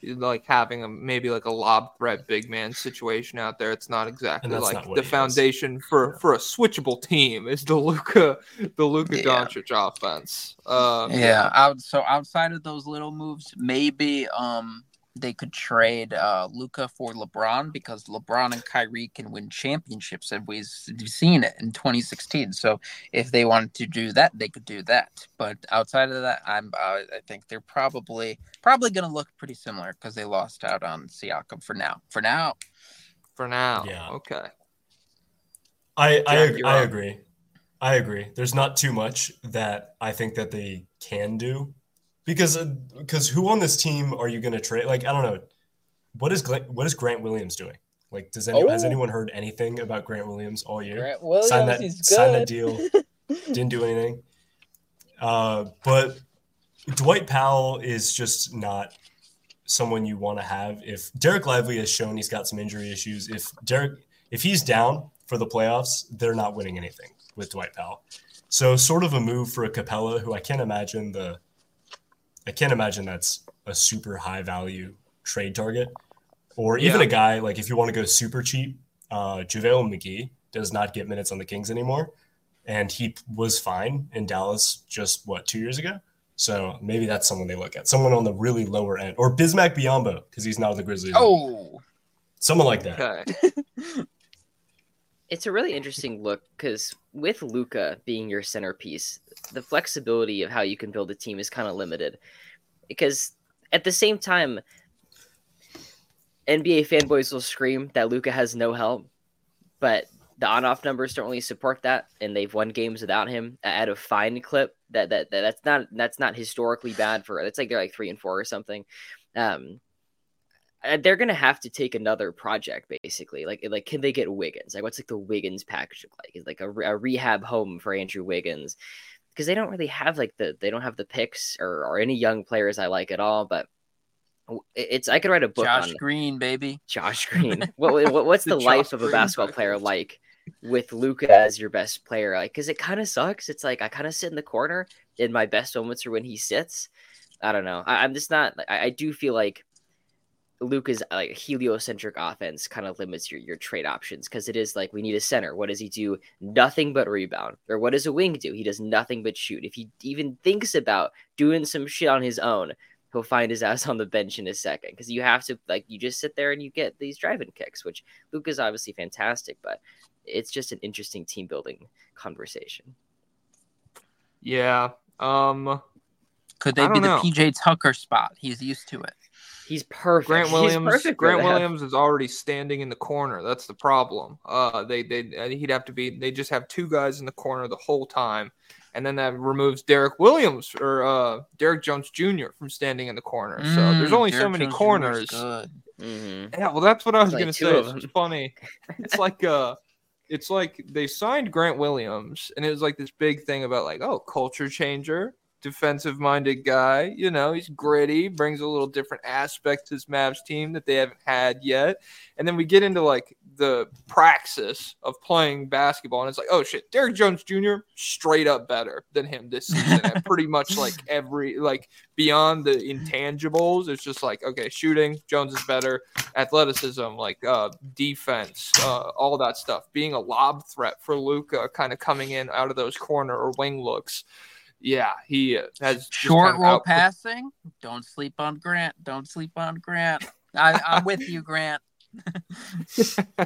like having a maybe like a lob threat big man situation out there. It's not exactly like not the he is. foundation for Yeah. for a switchable team is the Luka the Luka Yeah. Doncic offense. Uh, Yeah. Out, so outside of those little moves, maybe um they could trade uh Luka for LeBron because LeBron and Kyrie can win championships, and we've we've seen it in 2016. So if they wanted to do that, they could do that. But outside of that, I'm uh, I think they're probably probably going to look pretty similar because they lost out on Siakam for now. For now. for now. Yeah. Okay. I I, Jack, ag- I up. agree. I agree. There's not too much that I think that they can do because because who on this team are you going to trade? Like I don't know. What is what is Grant Williams doing? Like does any, has Oh. anyone heard anything about Grant Williams all year? Grant Williams, sign that sign that deal. *laughs* Didn't do anything. Uh, but Dwight Powell is just not someone you want to have. If Dereck Lively has shown he's got some injury issues, if Dereck if he's down for the playoffs, they're not winning anything with Dwight Powell. So sort of a move for a Capela who I can't imagine the I can't imagine that's a super high value trade target. Or even Yeah. a guy like if you want to go super cheap, uh JaVale McGee does not get minutes on the Kings anymore. And he was fine in Dallas just what, two years ago? So maybe that's someone they look at. Someone on the really lower end. Or Bismack Biyombo, because he's not with the Grizzlies. Oh. Someone like that. Okay. *laughs* it's a really interesting look because with Luka being your centerpiece, the flexibility of how you can build a team is kind of limited. Because at the same time, NBA fanboys will scream that Luka has no help, but the on-off numbers don't really support that, and they've won games without him at a fine clip. That that, that that's not that's not historically bad for. It's like they're like three and four or something. Um, Uh, they're gonna have to take another project basically like like can they get wiggins? Like what's like the wiggins package look like? Is like a, a rehab home for andrew wiggins? Because they don't really have like the they don't have the picks or, or any young players i like at all but it's i could write a book Josh Green, baby. josh green. *laughs* What, what what's The the, life Josh of a Green basketball player like with luka as your best player? Like because it kind of sucks. It's like i kind of sit in the corner in my best moments are when he sits. I don't know. I, i'm just not I, I do feel like Luka's like heliocentric offense kind of limits your, your trade options because it is like we need a center. What does he do? Nothing but rebound. Or what does a wing do? He does nothing but shoot. If he even thinks about doing some shit on his own, he'll find his *laughs* ass on the bench in a second because you have to like you just sit there and you get these driving kicks, which Luka's is obviously fantastic, but it's just an interesting team building conversation. Yeah. Um. Could they be don't the. PJ Tucker spot? He's used to it. He's perfect. Grant He's Williams. perfect Grant. Williams is already standing in the corner. That's the problem. Uh, they they uh, he'd have to be. They just have two guys in the corner the whole time, and then that removes Derek Williams or uh Derrick Jones Jr. from standing in the corner. so there's Mm, only so many Jones corners. good. Mhm. Yeah, well, that's what I was Like gonna say. It's funny. It's *laughs* like uh, it's like they signed Grant Williams, and it was like this big thing about like, oh, culture changer, defensive minded guy. You know, he's gritty, brings a little different aspect to his Mavs team that they haven't had yet. And then we get into like the praxis of playing basketball, and it's like, oh shit, Derrick Jones Jr. straight up better than him this *laughs* season pretty much like every like beyond the intangibles. It's just like okay, shooting Jones is better, athleticism, like uh, defense, uh, all that stuff. Being a lob threat for Luka, kind of coming in out of those corner or wing looks. Yeah, he uh, has Short kind of roll out- passing. Don't sleep on Grant. Don't sleep on Grant. I, I'm with you, Grant. *laughs*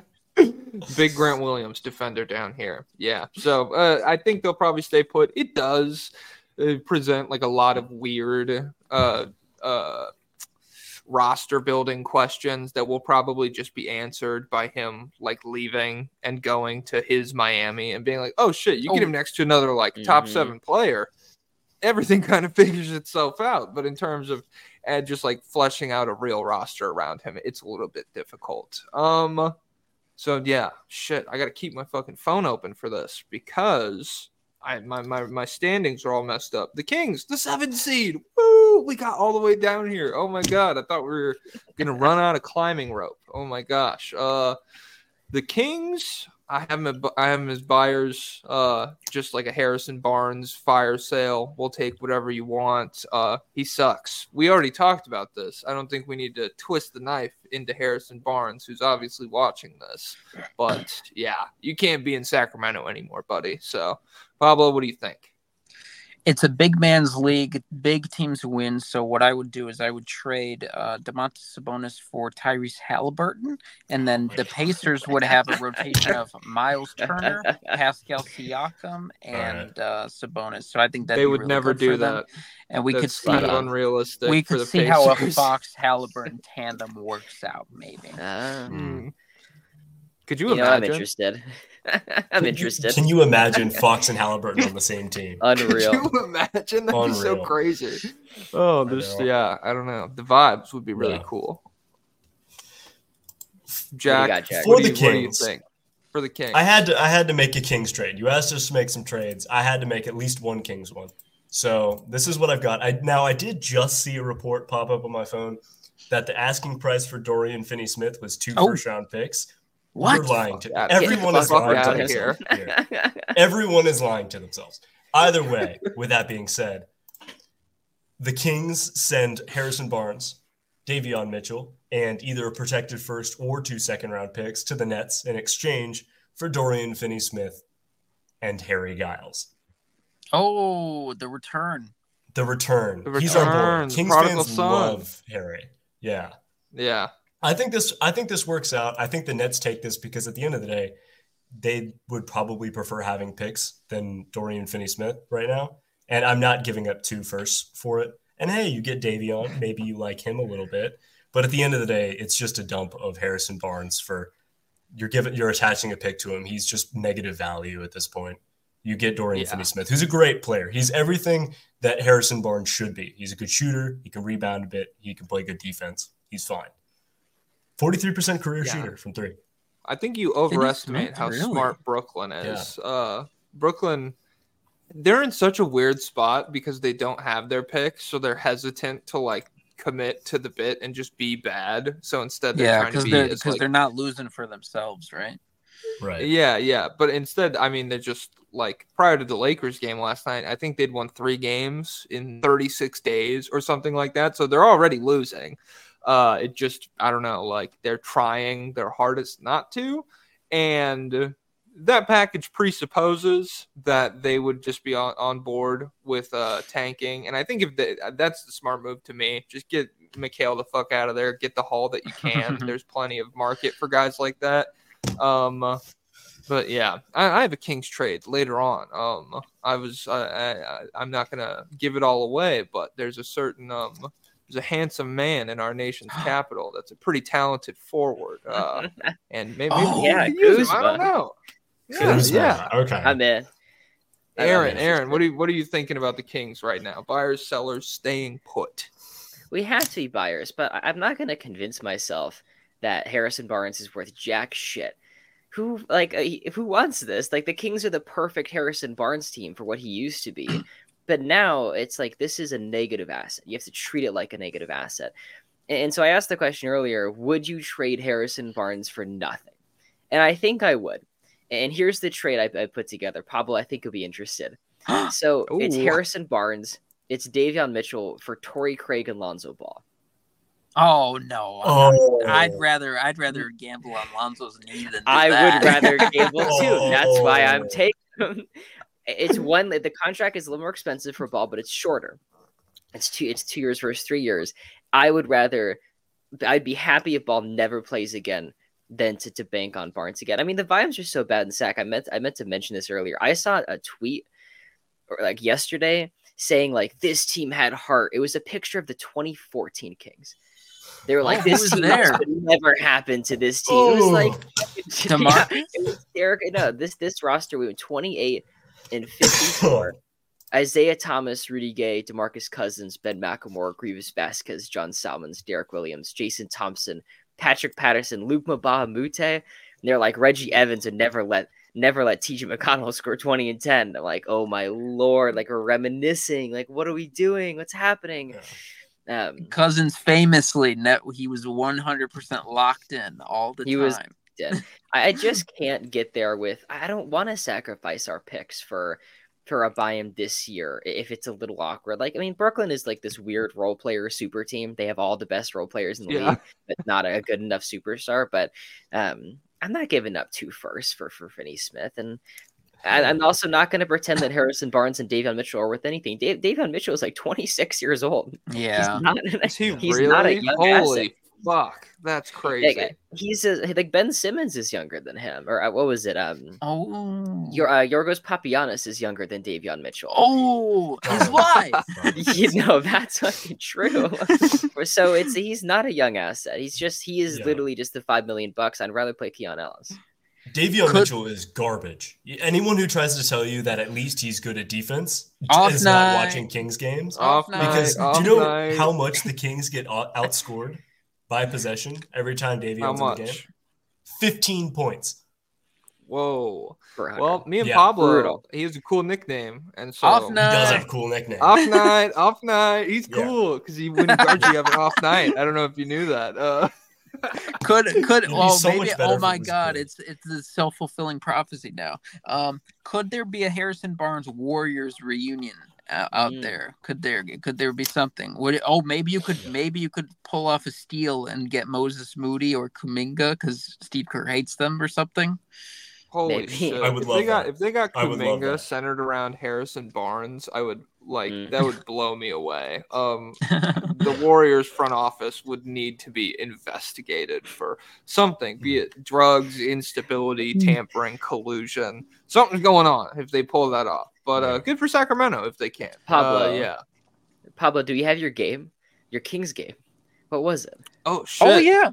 Big Grant Williams defender down here. Yeah. So uh, I think they'll probably stay put. It does uh, present like a lot of weird uh uh roster building questions that will probably just be answered by him like leaving and going to his Miami and being like, "Oh shit, you get Oh. him next to another like top Mhm. seven player." Everything *laughs* kind of figures itself out, but in terms of and just like fleshing out a real roster around him, it's a little bit difficult. Um, so yeah, shit, I got to keep my fucking phone open for this because I my, my my standings are all messed up. The Kings, the seven seed, woo! We got all the way down here. Oh my god, I thought we were gonna run out of climbing rope. Oh my gosh. Uh, the Kings, I have him. I have them as buyers. Uh, just like a Harrison Barnes fire sale. We'll take whatever you want. Uh, he sucks. We already talked about this. I don't think we need to twist the knife into Harrison Barnes, who's obviously watching this. But yeah, you can't be in Sacramento anymore, buddy. So, Pablo, what do you think? It's a big man's league. Big teams win. So what I would do is I would trade uh, Domantas Sabonis for Tyrese Halliburton, and then the Pacers would have a rotation of Myles Turner, Pascal Siakam, and uh, Sabonis. So I think that they would never do that. and we could see kind of spot on. unrealistic. we for could the see how a Fox *laughs* Halliburton tandem works out. Maybe. Hmm. Could you, you know, I'm imagine? interested. *laughs* I'm interested. Can you imagine Fox and Halliburton on the same team? *laughs* Unreal. Could you imagine? That'd be so crazy. Oh, I this yeah, I don't know. The vibes would be really Yeah. cool. Jack, got, Jack? For the you, what do you Kings. think? For the Kings. I had to I had to make a Kings trade. You asked us to make some trades. I had to make at least one Kings one. So this is what I've got. I now I did just see a report pop up on my phone that the asking price for Dorian Finney Smith was two Oh. first round picks. What? You're lying to Get everyone is lying to themselves. here. Everyone is lying to themselves. Either way, with that being said, the Kings send Harrison Barnes, Davion Mitchell, and either a protected first or two second round picks to the Nets in exchange for Dorian Finney Smith and Harry Giles. Oh, the return. The return. The He's our return, boy. the Kings prodigal fans son. love Harry. Yeah. yeah. I think this I think this works out. I think the Nets take this because at the end of the day, they would probably prefer having picks than Dorian Finney Smith right now. And I'm not giving up two firsts for it. And hey, you get Davion. Maybe you like him a little bit. But at the end of the day, it's just a dump of Harrison Barnes for you're giving you're attaching a pick to him. He's just negative value at this point. You get Dorian Yeah. Finney Smith, who's a great player. He's everything that Harrison Barnes should be. He's a good shooter. He can rebound a bit. He can play good defense. He's fine. 43% career Yeah. shooter from three. I think you overestimate how really? smart Brooklyn is. Uh, Brooklyn, they're in such a weird spot because they don't have their picks, so they're hesitant to like commit to the bit and just be bad. So instead, they're Yeah, trying to because be they're because like, they're not losing for themselves, right? Right. Yeah, yeah. But instead, I mean, they're just like prior to the Lakers game last night, I think they'd won three games in 36 days or something like that. So they're already losing. Uh, it just, I don't know, like they're trying their hardest not to. And that package presupposes that they would just be on, on board with uh, tanking. And I think if they, that's the smart move to me, just get Mikhail the fuck out of there, get the haul that you can. *laughs* There's plenty of market for guys like that. Um, but yeah, I, I have a Kings trade later on. Um, I was I, I I'm not gonna give it all away, but there's a certain um there's a handsome man in our nation's *gasps* capital that's a pretty talented forward. Uh, *laughs* and maybe, Oh, maybe yeah, we could use him. I don't know. Yeah, yeah. Okay. I'm in. Aaron. Aaron, what are you what are you thinking about the Kings right now? Buyers, sellers, staying put. We have to be buyers, but I- I'm not going to convince myself that Harrison Barnes is worth jack shit. Who like uh, who wants this? Like the Kings are the perfect Harrison Barnes team for what he used to be, *clears throat* but now it's like this is a negative asset. You have to treat it like a negative asset. And so I asked the question earlier: Would you trade Harrison Barnes for nothing? And I think I would. And here's the trade I, I put together. Pablo, I think you'll be interested. *gasps* So it's Harrison Barnes, it's Davion Mitchell for Torrey Craig and Lonzo Ball. Oh no! I'm Oh. not- I'd rather I'd rather gamble on Lonzo's knee than do I that. would rather gamble too. *laughs* That's why I'm taking him. It's *laughs* one the contract is a little more expensive for Ball, but it's shorter. It's two it's two years versus three years. I would rather I'd be happy if Ball never plays again than to, to bank on Barnes again. I mean the vibes are so bad in Sac. I meant I meant to mention this earlier. I saw a tweet or like yesterday saying like this team had heart. It was a picture of the 2014 Kings. They were like, Oh, "This was team there? never happened to this team." It was like, yeah, *laughs* it was Derek. No, this this roster we went twenty eight and fifty four. *laughs* Isaiah Thomas, Rudy Gay, Demarcus Cousins, Ben McLemore, Greivis Vasquez, John Salmons, Derrick Williams, Jason Thompson, Patrick Patterson, Luc Mbah a Moute. And they're like Reggie Evans and never let never let TJ McConnell *laughs* score 20 and 10. I'm like, oh my lord, like we're reminiscing. Like, what are we doing? What's happening? Um Cousins famously, net, he was 100% locked in all the He time. was- *laughs* did. I just can't get there with I don't want to sacrifice our picks for for a buy-in this year if it's a little awkward. Like I mean, Brooklyn is like this weird role player super team. They have all the best role players in the Yeah. league, but not a good enough superstar. But um I'm not giving up two firsts for for Finney Smith and. I'm also not going to pretend that Harrison Barnes and Davion Mitchell are worth anything. Dave, Davion Mitchell is like 26 years old. yeah. He's not, he he's really? not a young asset. Holy fuck, that's crazy. Like, he's a, like Ben Simmons is younger than him, or uh, what was it? Um, Oh. your uh, Yorgos Papagiannis is younger than Davion Mitchell. oh, *laughs* his wife. *laughs* you know that's fucking true. *laughs* so it's he's not a young asset. He's just he is Yeah. literally just the five million bucks. I'd rather play Keon Ellis. Davion Could- Mitchell is garbage. Anyone who tries to tell you that at least he's good at defense Off is night. not watching Kings games. Off Because night, do you know night. how much the Kings get out- outscored by possession every time How Davion's in the game? 15 points. Whoa. For Well, me and Yeah. Pablo, Brutal. he has a cool nickname, and so Off He night. does have a cool nickname. off *laughs* night, off night. He's Yeah. cool because he wouldn't guards you have an off night. I don't know if you knew that. Uh, *laughs* could could It'd oh so maybe oh my it god good. it's it's the self-fulfilling prophecy now um could there be a harrison barnes warriors reunion out Mm. there could there could there be something would it, oh maybe you could maybe you could pull off a steal and get moses moody or kuminga because steve kerr hates them or something holy Maybe. shit! I would if love they got that. if they got I would love Kuminga centered around Harrison Barnes, I would like Mm. that would blow me away. Um, *laughs* the Warriors front office would need to be investigated for something, be it drugs, instability, tampering, collusion. Something's going on if they pull that off. But uh, good for Sacramento if they can. Pablo. Uh, yeah. Pablo, do you have your game? Your Kings game? What was it? Oh shit. oh yeah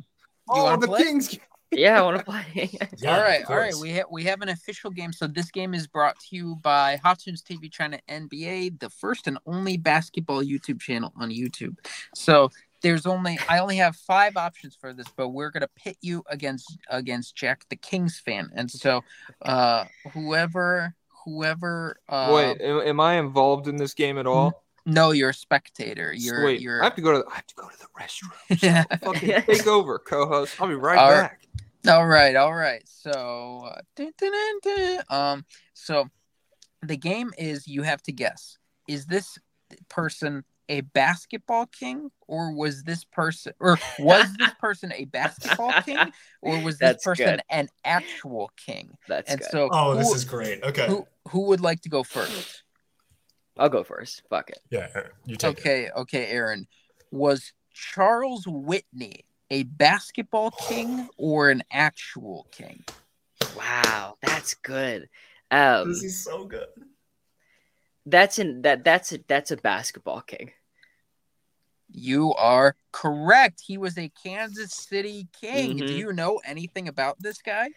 Oh, wanna the play? Kings. *laughs* Yeah, I want to play. *laughs* Yeah, all right, all right. We have we have an official game. So this game is brought to you by Hottunes TV China NBA, the first and only basketball YouTube channel on YouTube. So there's only I only have five options for this, but we're gonna pit you against against Jack, the Kings fan, and so uh whoever whoever uh Wait, am, am I involved in this game at all? no, you're a spectator. You're Wait, you're I have to go to. I have to go to the restroom. Yeah. *laughs* Fucking take over, co-host. I'll be right All right. back. All right, all right. So, uh, dun, dun, dun. um, so the game is you have to guess: is this person a basketball king, or was this person, or was this person a basketball king, or was this That's person good. an actual king? That's and good. so, Oh, this is great. Okay. who who would like to go first? I'll go first. Fuck it. Yeah, you take it. Okay, okay, Aaron. Was Charles Whitney a basketball king or an actual king? Wow, that's good. Um, This is so good. that's in that that's a that's a basketball king. You are correct. He was a Kansas City King. Do Mhm. you know anything about this guy?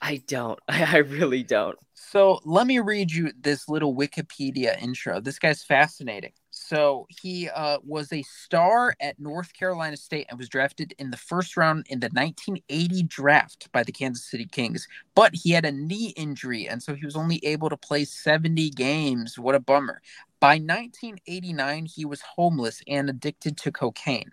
I don't. I, *laughs* I really don't. So let me read you this little Wikipedia intro. This guy's fascinating. So he uh, was a star at North Carolina State and was drafted in the first round in the 1980 draft by the Kansas City Kings. But he had a knee injury, and so he was only able to play 70 games. What a bummer. By 1989, he was homeless and addicted to cocaine.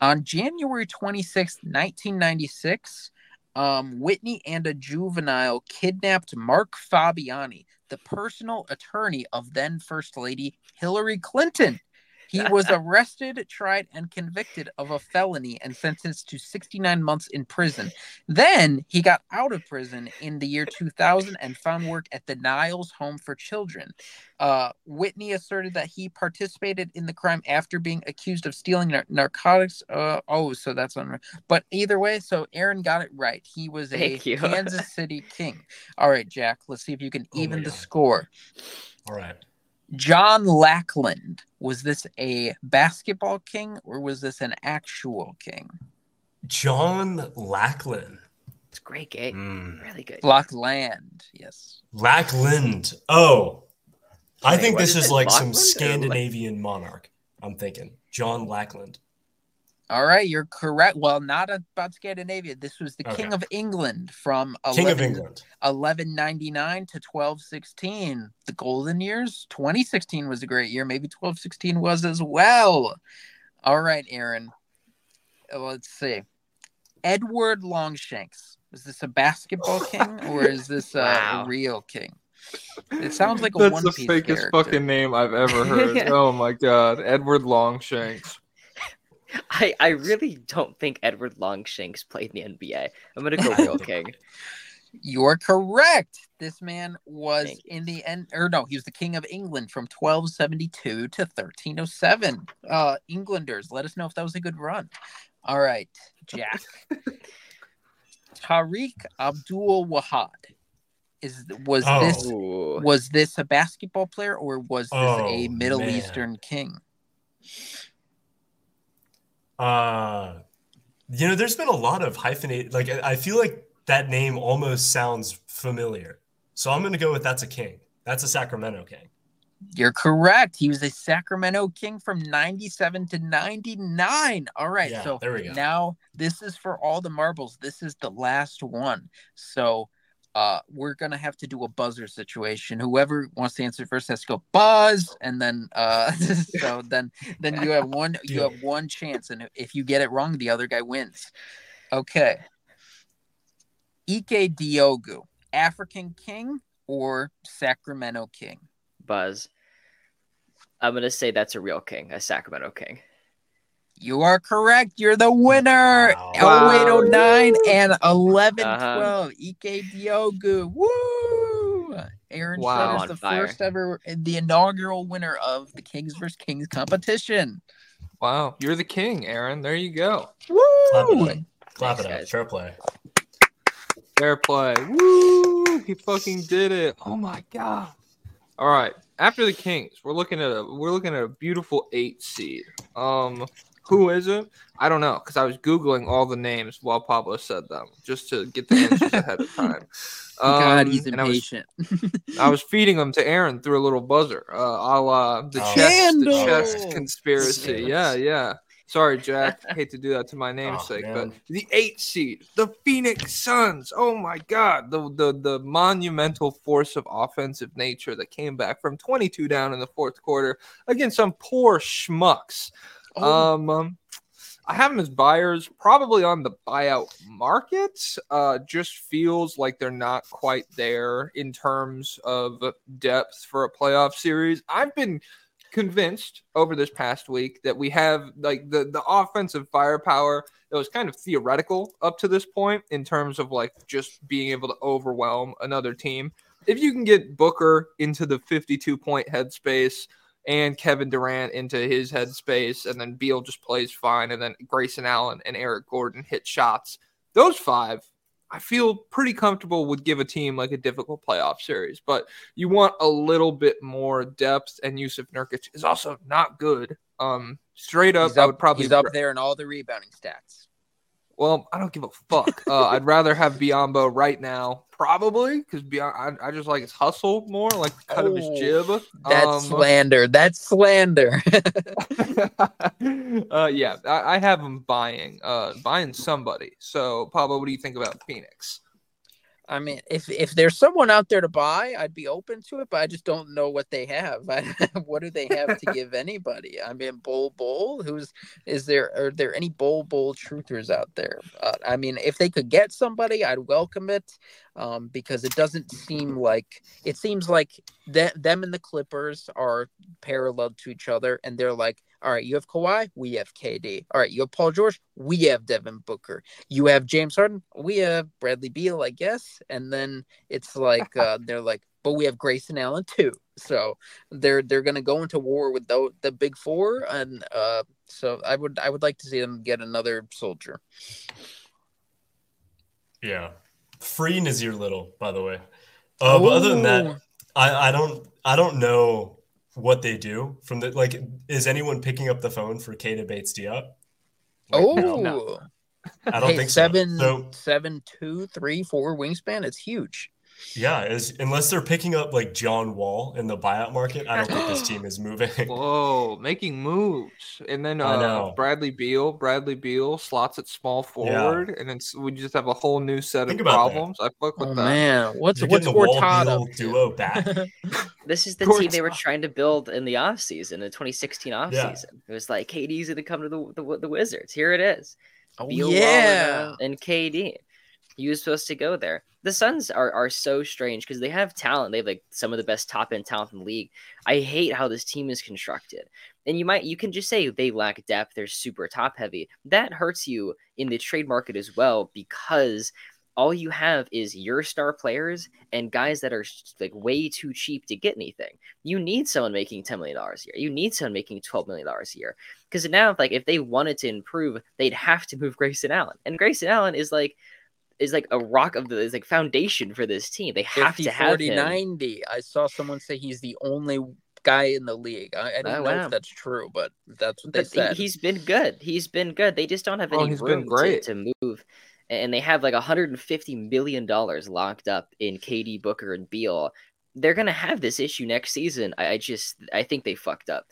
On January 26, 1996, um, Whitney and a juvenile kidnapped Mark Fabiani, the personal attorney of then First Lady Hillary Clinton. He was arrested, tried, and convicted of a felony and sentenced to 69 months in prison. Then he got out of prison in the year 2000 and found work at the Niles Home for Children. Uh, Whitney asserted that he participated in the crime after being accused of stealing nar- narcotics. Uh, oh, so that's on. But either way, so Aaron got it right. He was a *laughs* Kansas City King. All right, Jack. Let's see if you can Oh even the God. score. All right. John Lackland. Was this a basketball king or was this an actual king? John Lackland. It's a great game. Mm. Really good. Lackland. Yes. Lackland. Oh, I Wait, think this is is it, like some Lackland or Scandinavian monarch. I'm thinking John Lackland. All right, you're correct. Well, not about Scandinavia. This was the King of England from King of England. 1199 to 1216. The golden years. 2016 was a great year. Maybe 1216 was as well. All right, Aaron. Uh, Let's see. Edward Longshanks. Is this a basketball *laughs* king or is this a Wow. real king? It sounds like a That's One the fakest character. fucking name I've ever heard. *laughs* oh my god, Edward Longshanks. I, I really don't think Edward Longshanks played in the NBA. I'm gonna *laughs* go real king. You're correct. This man was Thank in the end, or no, he was the king of England from 1272 to 1307. Uh, Englanders, let us know if that was a good run. All right, Jack. *laughs* Tariq Abdul Wahad. Is was Oh. this was this a basketball player or was this a Oh, Middle man. Eastern king? Uh, you know, there's been a lot of hyphenated. Like, I feel like that name almost sounds familiar. So I'm going to go with that's a king. That's a Sacramento king. You're correct. He was a Sacramento king from 97 to 99. All right. Yeah, so there we go. now this is for all the marbles. This is the last one. So uh we're gonna have to do a buzzer situation. Whoever wants to answer first has to go buzz, and then uh *laughs* so then then you have one you have one chance, and if you get it wrong, the other guy wins. Okay. Ike Diogu, African king or Sacramento king? Buzz. I'm gonna say that's a real king, a Sacramento king. You are correct. You're the winner. Wow. 0809 and 1112. Uh-huh. Ike Diogu. Woo! Aaron Wow. Shut is the fire. first ever, the inaugural winner of the Kings vs. Kings competition. Wow, you're the king, Aaron. There you go. Clap it Woo! up. Clap Thanks, it up. guys. Fair play. Fair play. Woo! He fucking did it. Oh my god. All right. After the Kings, we're looking at a we're looking at a beautiful eight seed. Um, who is it? I don't know because I was googling all the names while Pablo said them just to get the answers ahead of time. *laughs* God, Um, he's and I was impatient. *laughs* I was feeding them to Aaron through a little buzzer. Uh, a la the Oh. chess, the Scandal! chess conspiracy. Scandalous. Yeah, yeah. Sorry, Jack. *laughs* Hate to do that to my namesake, but the eight seed, the Phoenix Suns. Oh my God, the the the monumental force of offensive nature that came back from 22 down in the fourth quarter against some poor schmucks. Oh, Um, um, I have them as buyers, probably on the buyout market. Uh, just feels like they're not quite there in terms of depth for a playoff series. I've been convinced over this past week that we have like the the offensive firepower that was kind of theoretical up to this point in terms of like just being able to overwhelm another team. If you can get Booker into the 52 point headspace and Kevin Durant into his headspace, and then Beal just plays fine, and then Grayson Allen and Eric Gordon hit shots. Those five, I feel pretty comfortable would give a team like a difficult playoff series, but you want a little bit more depth, and Jusuf Nurkic is also not good. Um, straight up, he's I would probably he's up there in all the rebounding stats. Well, I don't give a fuck. Uh, I'd rather have Biyombo right now, probably, because I, I just like his hustle more, like the cut of his Oh, jib. That's Um, slander. That's slander. *laughs* *laughs* uh, yeah, I, I have him buying, uh, buying somebody. So, Pablo, what do you think about Phoenix? I mean, if if there's someone out there to buy, I'd be open to it, but I just don't know what they have. *laughs* I, what do they have to *laughs* give anybody? I mean, Bol Bol, who's is there? Are there any Bol Bol truthers out there? Uh, I mean, if they could get somebody, I'd welcome it, um, because it doesn't seem like it seems like th- them and the Clippers are parallel to each other, and they're like, all right, you have Kawhi, we have KD. All right, you have Paul George, we have Devin Booker. You have James Harden, we have Bradley Beal, I guess. And then it's like uh, *laughs* they're like, but we have Grayson Allen too. So they're they're gonna go into war with the the big four, and uh, so I would I would like to see them get another soldier. Yeah. Free Nassir Little, by the way. Uh, but other than that, I, I don't I don't know what they do from the like is anyone picking up the phone for Keita Bates Diop? Oh, no. I don't hey, think seven, so. So seven, two, three, four wingspan. It's huge. Yeah, as, unless they're picking up like John Wall in the buyout market, I don't think this *gasps* team is moving. *laughs* Whoa, making moves, and then I uh, know. Bradley Beal. Bradley Beal slots at small forward, and it's we just have a whole new set Think of about that. problems. I fuck with Oh that. man, what's You're what's getting the Wall Gortat Beal up to? duo back. *laughs* This is the Courts team they were trying to build in the offseason, the 2016 offseason. Yeah. It was like KD's going to come to the, the the Wizards. Here it is. Oh Beal, Wall, yeah. and, and KD. He was supposed to go there. The Suns are, are so strange because they have talent. They have like some of the best top end talent in the league. I hate how this team is constructed. And you might you can just say they lack depth. They're super top heavy. That hurts you in the trade market as well because all you have is your star players and guys that are like way too cheap to get anything. You need someone making $10 million a year. You need someone making $12 million a year. Because now, like, if they wanted to improve, they'd have to move Grayson Allen. And Grayson Allen is like, is like a rock of the is like foundation for this team. They have 50, to have 40, him. 90. I saw someone say he's the only guy in the league. I, I don't Oh, know wow. if that's true, but that's what they But he- said. he's been good. He's been good. They just don't have Oh, any he's been room great. To, to move. And they have like 150 million dollars locked up in KD Booker and Beal. They're gonna have this issue next season. I, I just I think they fucked up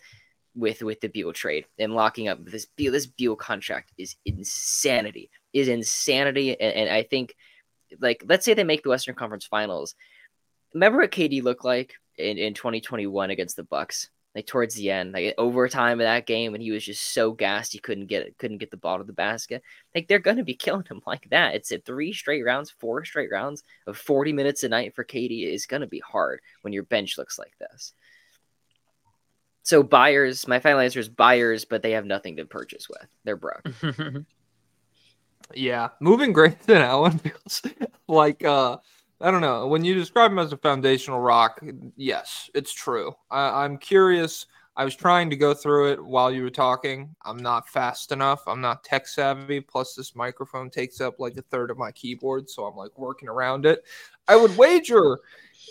with with the Beal trade and locking up this Beal. This Beal contract is insanity. Is insanity, and, and I think like let's say they make the Western Conference Finals. Remember what KD looked like in, in 2021 against the Bucks? Like towards the end, like overtime of that game, and he was just so gassed he couldn't get couldn't get the ball to the basket. Like they're gonna be *laughs* killing him like that. It's at three straight rounds, four straight rounds of 40 minutes a night for KD is gonna be hard when your bench looks like this. So buyers, my final answer is buyers, but they have nothing to purchase with. They're broke. *laughs* Yeah, moving Grayson Allen feels *laughs* like uh I don't know. When you describe him as a foundational rock, yes, it's true. I, I'm curious. I was trying to go through it while you were talking. I'm not fast enough. I'm not tech savvy. Plus, this microphone takes up like a third of my keyboard, so I'm like working around it. I would wager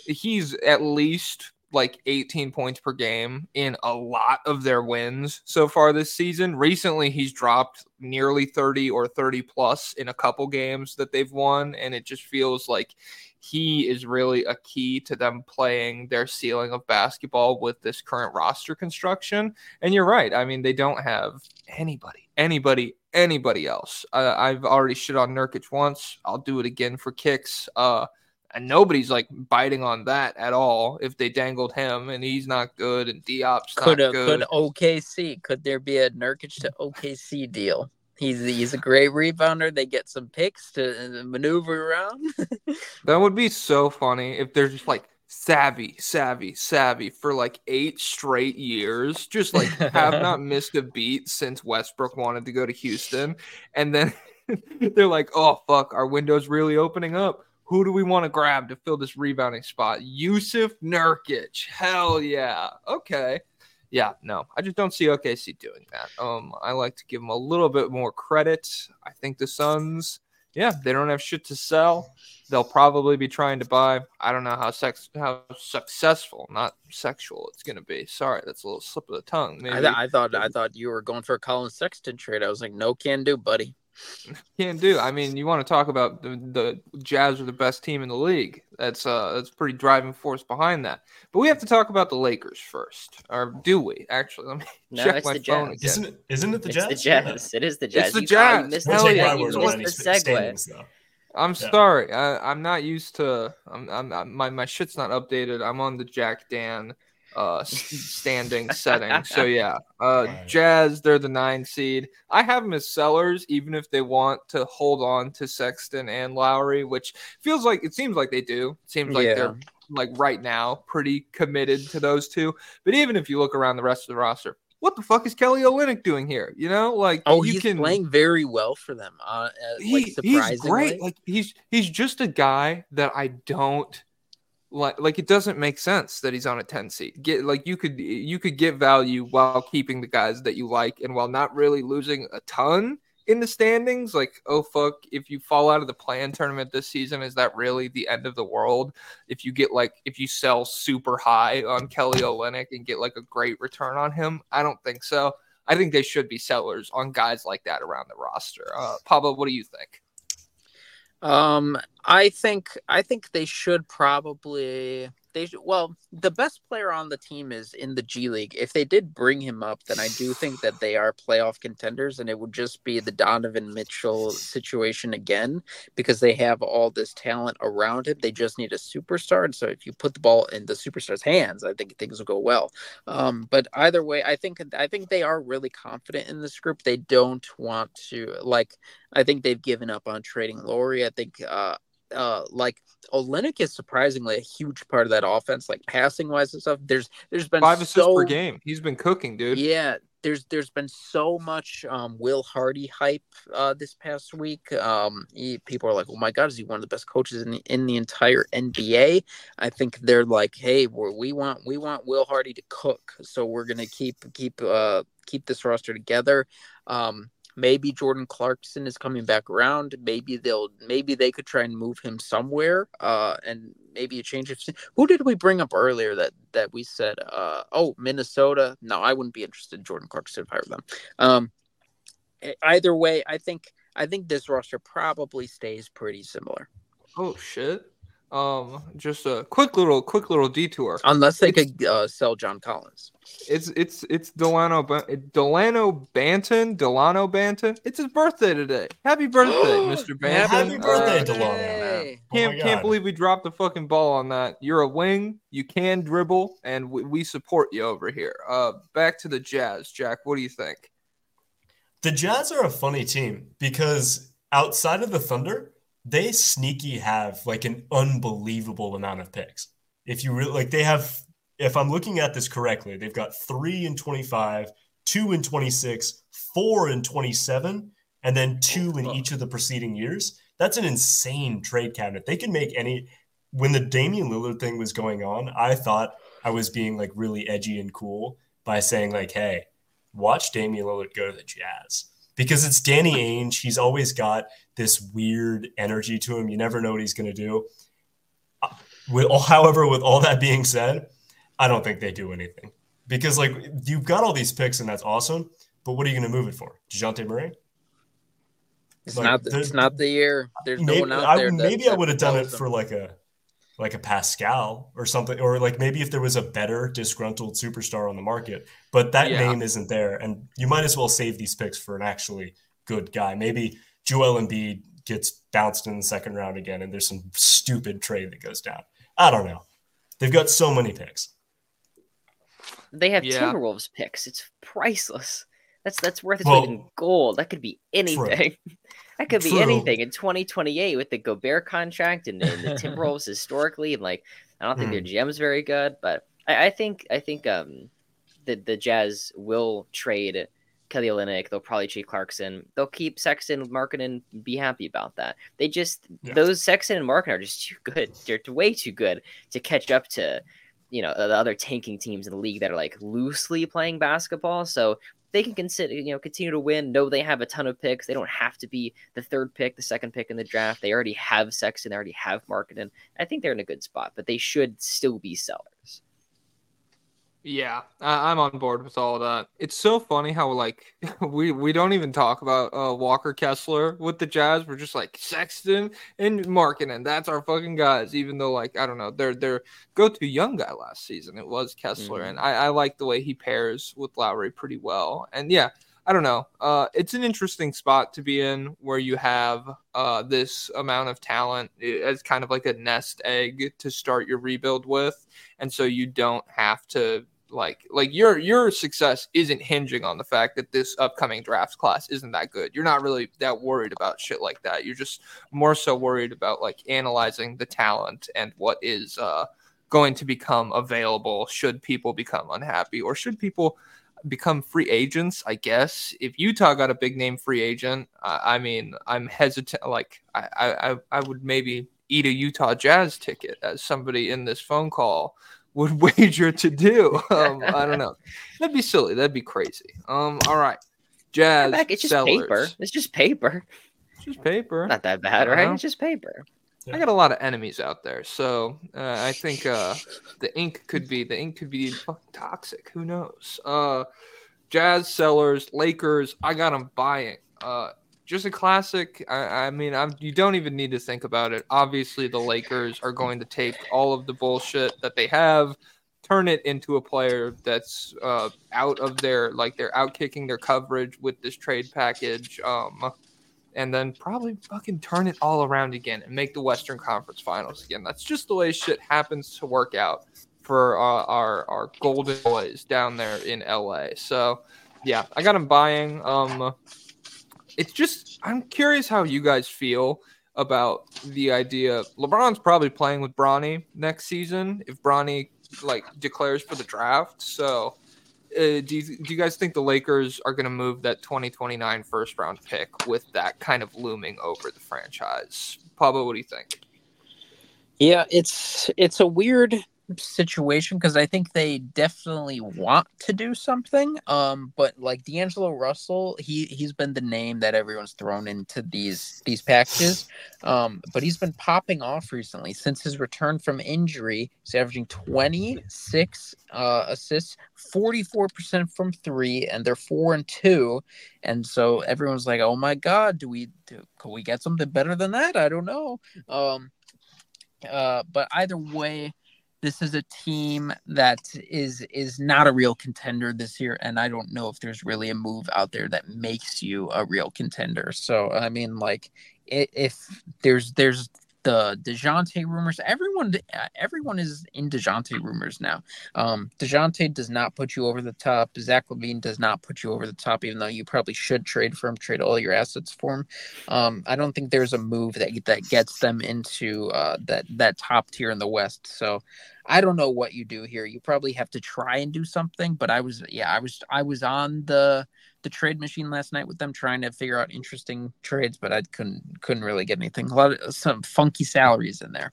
he's at least like 18 points per game in a lot of their wins so far this season. Recently, he's dropped nearly 30 or 30 plus in a couple games that they've won, and it just feels like he is really a key to them playing their ceiling of basketball with this current roster construction. And you're right. I mean, they don't have anybody, anybody, anybody else. Uh, I've already shit on Nurkic once. I'll do it again for kicks. Uh, and nobody's like biting on that at all. If they dangled him and he's not good and Diop's could not uh, good, could OKC could there be a Nurkic to OKC deal? He's he's a great rebounder. They get some picks to uh, maneuver around. *laughs* that would be so funny if they're just like savvy, savvy, savvy for like eight straight years, just like have *laughs* not missed a beat since Westbrook wanted to go to Houston, and then *laughs* they're like, oh fuck, our window's really opening up. Who do we want to grab to fill this rebounding spot? Jusuf Nurkic. Hell yeah. Okay. Yeah, no, I just don't see OKC doing that. Um, I like to give them a little bit more credit. I think the Suns, yeah, they don't have shit to sell. They'll probably be trying to buy. I don't know how sex how successful, not sexual, it's gonna be. Sorry, that's a little slip of the tongue. Maybe I, th- I thought I thought you were going for a Collin Sexton trade. I was like, no, can do, buddy. Can't do. I mean, you want to talk about the, the Jazz are the best team in the league. That's uh that's pretty driving force behind that. But we have to talk about the Lakers first, or do we? Actually, let me *laughs* No, check it's my the phone Jazz. again. Isn't it? Isn't it the It's Jazz? the Jazz. It is the Jazz. It's the You- Jazz. I missed We'll Hell the take yeah, my you word you on missed any the st- segue. standings, though. I'm Yeah. sorry. I, I'm not used to. I'm, I'm, I'm my my shit's not updated. I'm on the Jack Dan uh standing *laughs* setting. So yeah, uh Right. Jazz they're the nine seed. I have them as sellers, even if they want to hold on to Sexton and Lowry, which feels like it seems like they do. It seems like Yeah. they're like right now pretty committed to those two. But even if you look around the rest of the roster, what the fuck is Kelly Olynyk doing here? You know, like Oh, you he's can playing very well for them. Uh, uh, he, like he's great. Like he's he's just a guy that I don't like. Like it doesn't make sense that he's on a ten seed. Get like you could you could get value while keeping the guys that you like and while not really losing a ton in the standings, like, oh fuck, if you fall out of the play-in tournament this season, is that really the end of the world? If you get like if you sell super high on Kelly Olynyk and get like a great return on him, I don't think so. I think they should be sellers on guys like that around the roster. Uh, Pablo, what do you think? Um, I think I think they should probably they should, well the best player on the team is in the G League. If they did bring him up, then I do think that they are playoff contenders, and it would just be the Donovan Mitchell situation again because they have all this talent around him. They just need a superstar, and so if you put the ball in the superstar's hands, I think things will go well. Um, but either way, I think I think they are really confident in this group. They don't want to like. I think they've given up on trading Lauri. I think uh, uh like Olynyk is surprisingly a huge part of that offense, like passing wise and stuff. There's there's been five assists per game. He's been cooking, dude. Yeah, there's there's been so much um, Will Hardy hype uh, this past week. Um, he, people are like, "Oh my God, is he one of the best coaches in the in the entire NBA?" I think they're like, "Hey, we want we want Will Hardy to cook, so we're gonna keep keep uh, keep this roster together." Um, maybe Jordan Clarkson is coming back around. Maybe they'll maybe they could try and move him somewhere. Uh, and maybe a change of who did we bring up earlier that that we said uh oh Minnesota. No, I wouldn't be interested in Jordan Clarkson if I were them. Um, either way, I think I think this roster probably stays pretty similar. Oh shit. Um, just a quick little, quick little detour. Unless they it's, could uh, sell John Collins. It's it's it's Delano Delano Banton Delano Banton. It's his birthday today. Happy *gasps* birthday, Mr. Banton! Happy birthday, uh, Delano! Oh can't can't believe we dropped the fucking ball on that. You're a wing. You can dribble, and we, we support you over here. Uh, back to the Jazz, Jack. What do you think? The Jazz are a funny team because outside of the Thunder they sneaky have like an unbelievable amount of picks. If you really like, they have, if I'm looking at this correctly, they've got three in 25, two in 26, four in 27, and then two in each of the preceding years. That's an insane trade cabinet. They can make any. When the Damian Lillard thing was going on, I thought I was being like really edgy and cool by saying like, "Hey, watch Damian Lillard go to the Jazz." because it's Danny *laughs* Ainge. He's always got this weird energy to him. You never know what he's going to do. Uh, with, however, with all that being said, I don't think they do anything because like you've got all these picks and that's awesome. But what are you going to move it for, Dejounte Murray? It's like, not. The, it's not the year. There's maybe, no one out there. I, maybe I would have done it for like a like a Pascal or something, or like maybe if there was a better disgruntled superstar on the market, but that yeah. name isn't there, and you might as well save these picks for an actually good guy. Maybe Joel Embiid gets bounced in the second round again, and there's some stupid trade that goes down. I don't know. They've got so many picks. They have yeah. Timberwolves picks. It's priceless. That's that's worth its well, weight in gold. That could be anything. *laughs* That could be True. anything in 2028 with the Gobert contract and, and the *laughs* Timberwolves historically. And like, I don't think mm. their hmm. GM's very good, but I, I, think I think um the the Jazz will trade Kelly Olynyk. They'll probably trade Clarkson. They'll keep Sexton, Markkanen, and be happy about that. They just yeah. those Sexton and Markkanen are just too good. They're way too good to catch up to you know the other tanking teams in the league that are like loosely playing basketball. So they can consider you know continue to win. Know they have a ton of picks. They don't have to be the third pick, the second pick in the draft. They already have Sexton. They already have Markkanen. I think they're in a good spot, but they should still be sellers. Yeah, I- am on board with all of that. It's so funny how like *laughs* we we don't even talk about uh, Walker Kessler with the Jazz. We're just like Sexton and Markkanen. That's our fucking guys. Even though like I don't know, their their go to young guy last season it was Kessler, mm-hmm. and I, I like the way he pairs with Lowry pretty well. And yeah, I don't know. Uh, it's an interesting spot to be in where you have uh, this amount of talent as kind of like a nest egg to start your rebuild with, and so you don't have to like like your your success isn't hinging on the fact that this upcoming draft class isn't that good. You're not really that worried about shit like that. You're just more so worried about like analyzing the talent and what is uh, going to become available should people become unhappy or should people become free agents, I guess. If Utah got a big name free agent, uh, I mean, I'm hesitant. Like, I, I, I would maybe eat a Utah Jazz ticket as somebody in this phone call would *laughs* wager to do. Um, I don't know. That'd be silly. That'd be crazy. Um, all right. Jazz. Back, it's just sellers. paper. It's just paper. It's just paper. Not that bad, right? It's just paper. I got a lot of enemies out there, so uh, I think uh, the ink could be the ink could be fucking toxic. Who knows? Uh, Jazz sellers, Lakers. I got them buying. Uh, just a classic. I, I mean, I'm, you don't even need to think about it. Obviously, the Lakers are going to take all of the bullshit that they have, turn it into a player that's uh, out of their like they're out kicking their coverage with this trade package. Um, and then probably fucking turn it all around again and make the Western Conference Finals again. That's just the way shit happens to work out for uh, our our Golden Boys down there in LA. So, yeah, I got them buying. Um, it's just I'm curious how you guys feel about the idea. LeBron's probably playing with Bronny next season if Bronny like declares for the draft. So. Uh, do, you, do you guys think the Lakers are going to move that 2029 first round pick with that kind of looming over the franchise? Pablo, what do you think? Yeah, it's it's a weird situation because I think they definitely want to do something. Um, but like D'Angelo Russell, he he's been the name that everyone's thrown into these these packages. Um, but he's been popping off recently since his return from injury. He's averaging 26 uh, assists, 44% from three, and they're four and two. And so everyone's like, "Oh my God, do we do? Can we get something better than that? I don't know." Um, uh, but either way, this is a team that is is not a real contender this year, and I don't know if there's really a move out there that makes you a real contender. So I mean, like, if there's there's the Dejounte rumors, everyone everyone is in Dejounte rumors now. Um, Dejounte does not put you over the top. Zach LaVine does not put you over the top, even though you probably should trade for him, trade all your assets for him. Um, I don't think there's a move that that gets them into uh, that that top tier in the West. So I don't know what you do here. You probably have to try and do something. But I was yeah I was I was on the the trade machine last night with them trying to figure out interesting trades, but I couldn't couldn't really get anything. A lot of some funky salaries in there.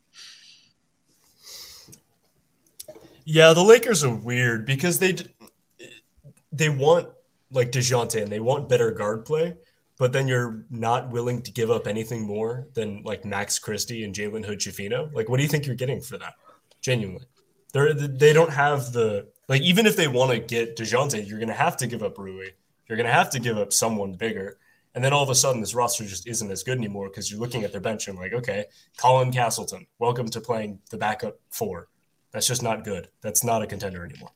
Yeah, the Lakers are weird because they they want like Dejounte and they want better guard play, but then you're not willing to give up anything more than like Max Christie and Jalen Hood Schifino. Like, what do you think you're getting for that? Genuinely, they're they don't have the like. Even if they want to get Dejounte, you're gonna have to give up Rui. You're gonna have to give up someone bigger. And then all of a sudden, this roster just isn't as good anymore because you're looking at their bench and like, okay, Colin Castleton, welcome to playing the backup four. That's just not good. That's not a contender anymore.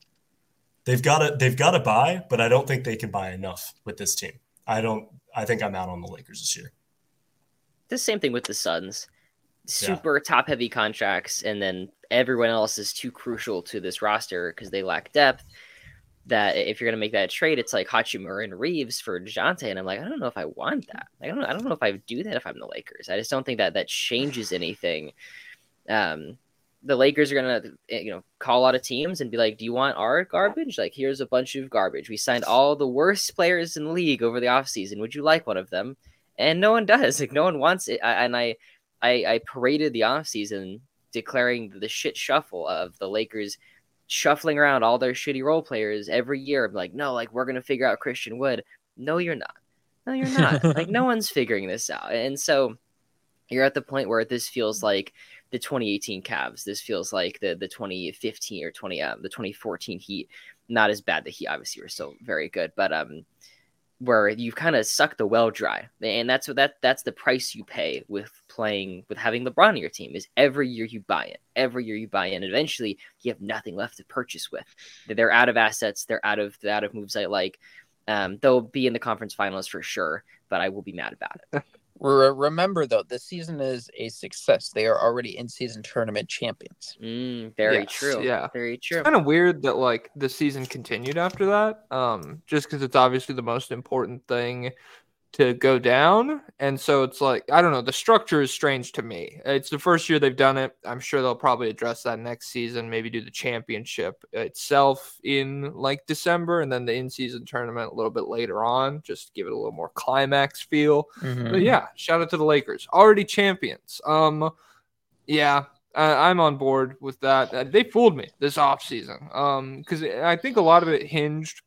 They've got to they've got to buy, but I don't think they can buy enough with this team. I don't. I think I'm out on the Lakers this year. The same thing with the Suns. Super top heavy contracts, and then everyone else is too crucial to this roster because they lack depth. That if you're gonna make that trade, it's like Hachimura and Reaves for Dejounte, and I'm like, I don't know if I want that. I don't. I don't know if I would do that if I'm the Lakers. I just don't think that that changes *sighs* anything. Um, the Lakers are gonna, you know, call out of teams and be like, "Do you want our garbage? Like, here's a bunch of garbage. We signed all the worst players in the league over the offseason. Would you like one of them?" And no one does. *laughs* Like, no one wants it. I, and I, I, I paraded the offseason declaring the shit shuffle of the Lakers shuffling around all their shitty role players every year. I'm like, no, like we're gonna figure out Christian Wood. No, you're not. No, you're not. like no *laughs* one's figuring this out. And so you're at the point where this feels like the 2018 Cavs. This feels like the the 2015 or 20 um, the 2014 Heat. Not as bad. The Heat obviously were still very good, but um, where you've kind of sucked the well dry, and that's what that that's the price you pay with playing with having LeBron on your team. Is every year you buy it, every year you buy in. Eventually, you have nothing left to purchase with. They're out of assets. They're out of they're out of moves I like. Um, they'll be in the conference finals for sure, but I will be mad about it. *laughs* Re- Remember though, this season is a success. They are already in season tournament champions. Mm, very Yes, true. yeah. very true. It's kind of weird that like the season continued after that um just because it's obviously the most important thing to go down and so it's like i don't know the structure is strange to me it's the first year they've done it i'm sure they'll probably address that next season maybe do the championship itself in like december and then the in-season tournament a little bit later on just to give it a little more climax feel but yeah, shout out to the Lakers, already champions. Um, yeah, I, I'm on board with that. Uh, they fooled me this offseason. Um, because I think a lot of it hinged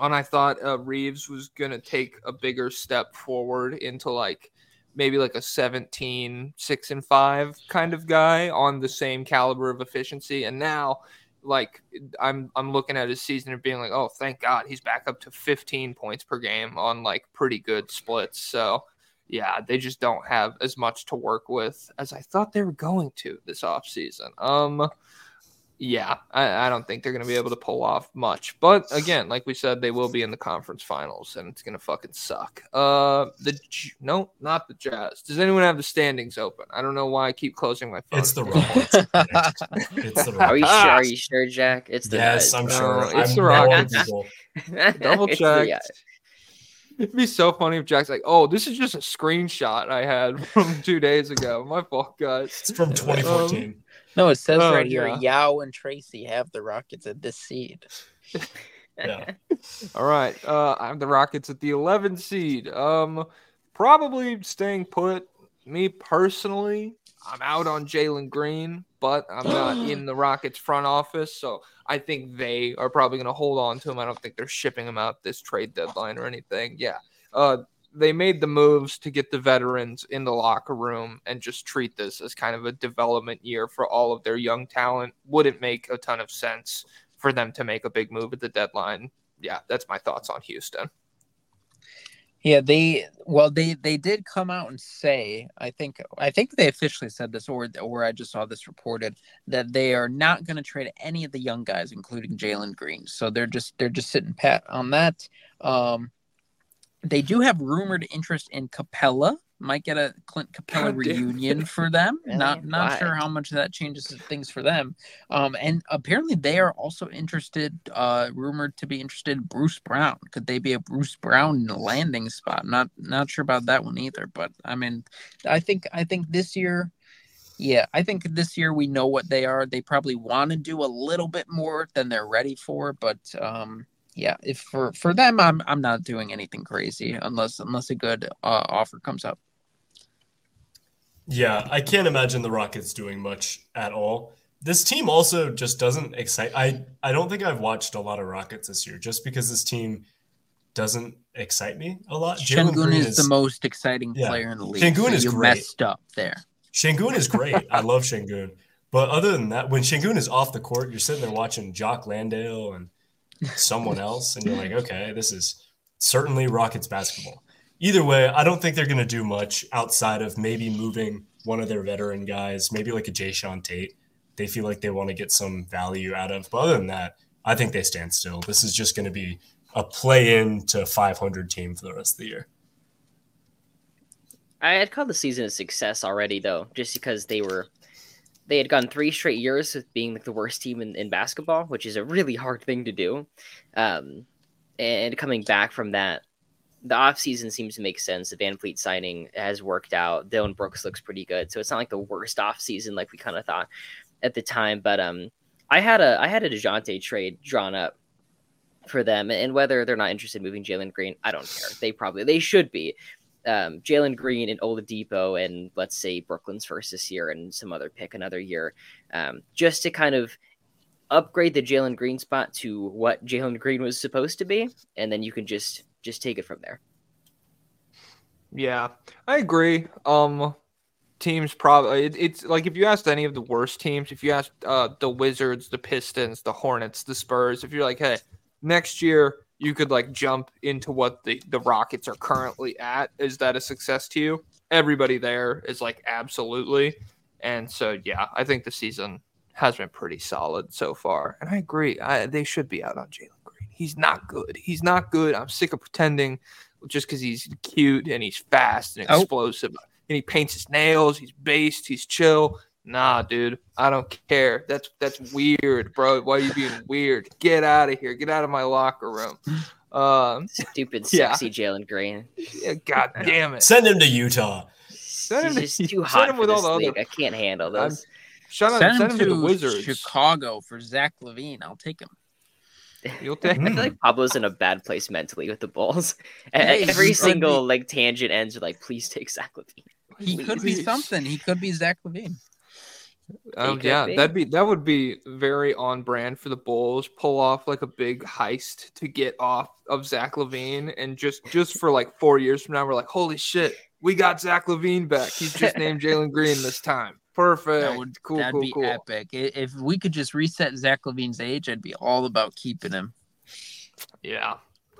and I thought uh, Reaves was gonna take a bigger step forward into like maybe like a 17 6 and 5 kind of guy on the same caliber of efficiency. And now like i'm i'm looking at his season and being like oh thank god he's back up to 15 points per game on like pretty good splits. So yeah they just don't have as much to work with as i thought they were going to this offseason. Um yeah, I, I, don't think they're going to be able to pull off much. But again, like we said, they will be in the conference finals, and it's going to fucking suck. Uh, the no, not the Jazz. Does anyone have the standings open? I don't know why I keep closing my phone. It's the Rockets. it's the Rockets. *laughs* Are you sure? Are you sure, Jack? It's the yes, I'm sure. it's I'm the Rockets. *laughs* Double check. Yeah. It'd be so funny if Jack's like, "Oh, this is just a screenshot I had *laughs* from two days ago. My fault, guys." It's from 2014. Um, no, it says oh, right here, Yao and Tracy have the Rockets at this seed. yeah. *laughs* All right. Uh, I'm the Rockets at the 11 seed. Um, probably staying put. Me personally, I'm out on Jalen Green, but I'm not *gasps* in the Rockets front office, so I think they are probably going to hold on to him. I don't think they're shipping him out this trade deadline or anything. Yeah. Uh, they made the moves to get the veterans in the locker room and just treat this as kind of a development year for all of their young talent. Wouldn't make a ton of sense for them to make a big move at the deadline. Yeah, that's my thoughts on Houston. Yeah, they well they they did come out and say I think I think they officially said this or or I just saw this reported that they are not going to trade any of the young guys, including Jalen Green. So they're just they're just sitting pat on that. Um, they do have rumored interest in Capela. Might get a Clint Capela God reunion damn. for them. really? *laughs* Not not Why? sure how much that changes things for them. Um, and apparently they are also interested, uh, rumored to be interested in Bruce Brown. Could they be a Bruce Brown landing spot? Not not sure about that one either. But I mean, I think I think this year yeah, I think this year we know what they are. They probably want to do a little bit more than they're ready for, but um, yeah, if for for them, I'm I'm not doing anything crazy unless unless a good uh, offer comes up. Yeah, I can't imagine the Rockets doing much at all. This team also just doesn't excite. I I don't think I've watched a lot of Rockets this year, just because this team doesn't excite me a lot. Sengun is, is, the most exciting yeah, player in the league. Sengun so is you great. Messed up there. Sengun is great. *laughs* I love Sengun. But other than that, when Sengun is off the court, you're sitting there watching Jock Landale and someone else, and you're like, okay, this is certainly Rockets basketball. Either way, I don't think they're going to do much outside of maybe moving one of their veteran guys, maybe like a Jae'Sean Tate. They feel like they want to get some value out of. But other than that, I think they stand still. This is just going to be a play in to 500 team for the rest of the year. I had called the season a success already, though, just because they were they had gone three straight years with being like the worst team in, in basketball, which is a really hard thing to do. Um, and coming back from that, the offseason seems to make sense. The VanVleet signing has worked out. Dillon Brooks looks pretty good. So it's not like the worst offseason like we kind of thought at the time. But um I had a I had a DeJounte trade drawn up for them. And whether they're not interested in moving Jalen Green, I don't care. They probably they should be um, Jalen Green and Oladipo and let's say Brooklyn's first this year and some other pick another year, um, just to kind of upgrade the Jalen Green spot to what Jalen Green was supposed to be, and then you can just just take it from there. Yeah, I agree. Um, teams probably it, it's like if you asked any of the worst teams, if you asked uh, the Wizards, the Pistons, the Hornets, the Spurs, if you're like, hey, next year you could like jump into what the, the Rockets are currently at. Is that a success to you? Everybody there is like absolutely. And so yeah, I think the season has been pretty solid so far. And I agree. I, they should be out on Jalen Green. He's not good. He's not good. I'm sick of pretending just because he's cute and he's fast and oh. explosive oh. and he paints his nails. He's based. He's chill. Nah, dude, I don't care. That's that's weird, bro. Why are you being *laughs* weird? Get out of here. Get out of my locker room. Um, Stupid, *laughs* sexy yeah. Jalen Green. Yeah, God *laughs* damn it. Send him to Utah. Send him He's just too hot him with all the league. other. I can't handle this. Shut up. Send, send him, to, to the Wizards. Chicago for Zach LaVine. I'll take him. You'll take. I feel like Pablo's in a bad place mentally with the Bulls. Hey, Every single be... like tangent ends with like, please take Zach LaVine. He could be something. He could be Zach LaVine. Um, yeah, be. that'd be that would be very on brand for the Bulls. Pull off like a big heist to get off of Zach LaVine, and just just for like four years from now, we're like, holy shit, we got Zach LaVine back. He's just named *laughs* Jalen Green this time. Perfect. That would cool, that'd cool, be cool. epic. If we could just reset Zach LaVine's age, I'd be all about keeping him. Yeah.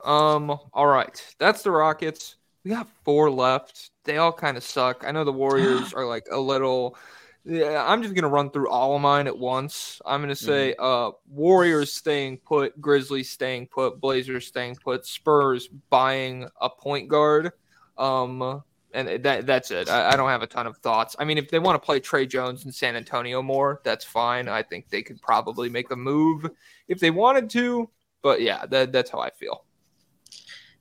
Um. All right. That's the Rockets. We got four left. They all kind of suck. I know the Warriors *gasps* are like a little. Yeah, I'm just gonna run through all of mine at once. I'm gonna say, uh, Warriors staying put, Grizzlies staying put, Blazers staying put, Spurs buying a point guard. Um, and that that's it. I, I don't have a ton of thoughts. I mean, if they want to play Tre Jones in San Antonio more, that's fine. I think they could probably make a move if they wanted to. But yeah, that, that's how I feel.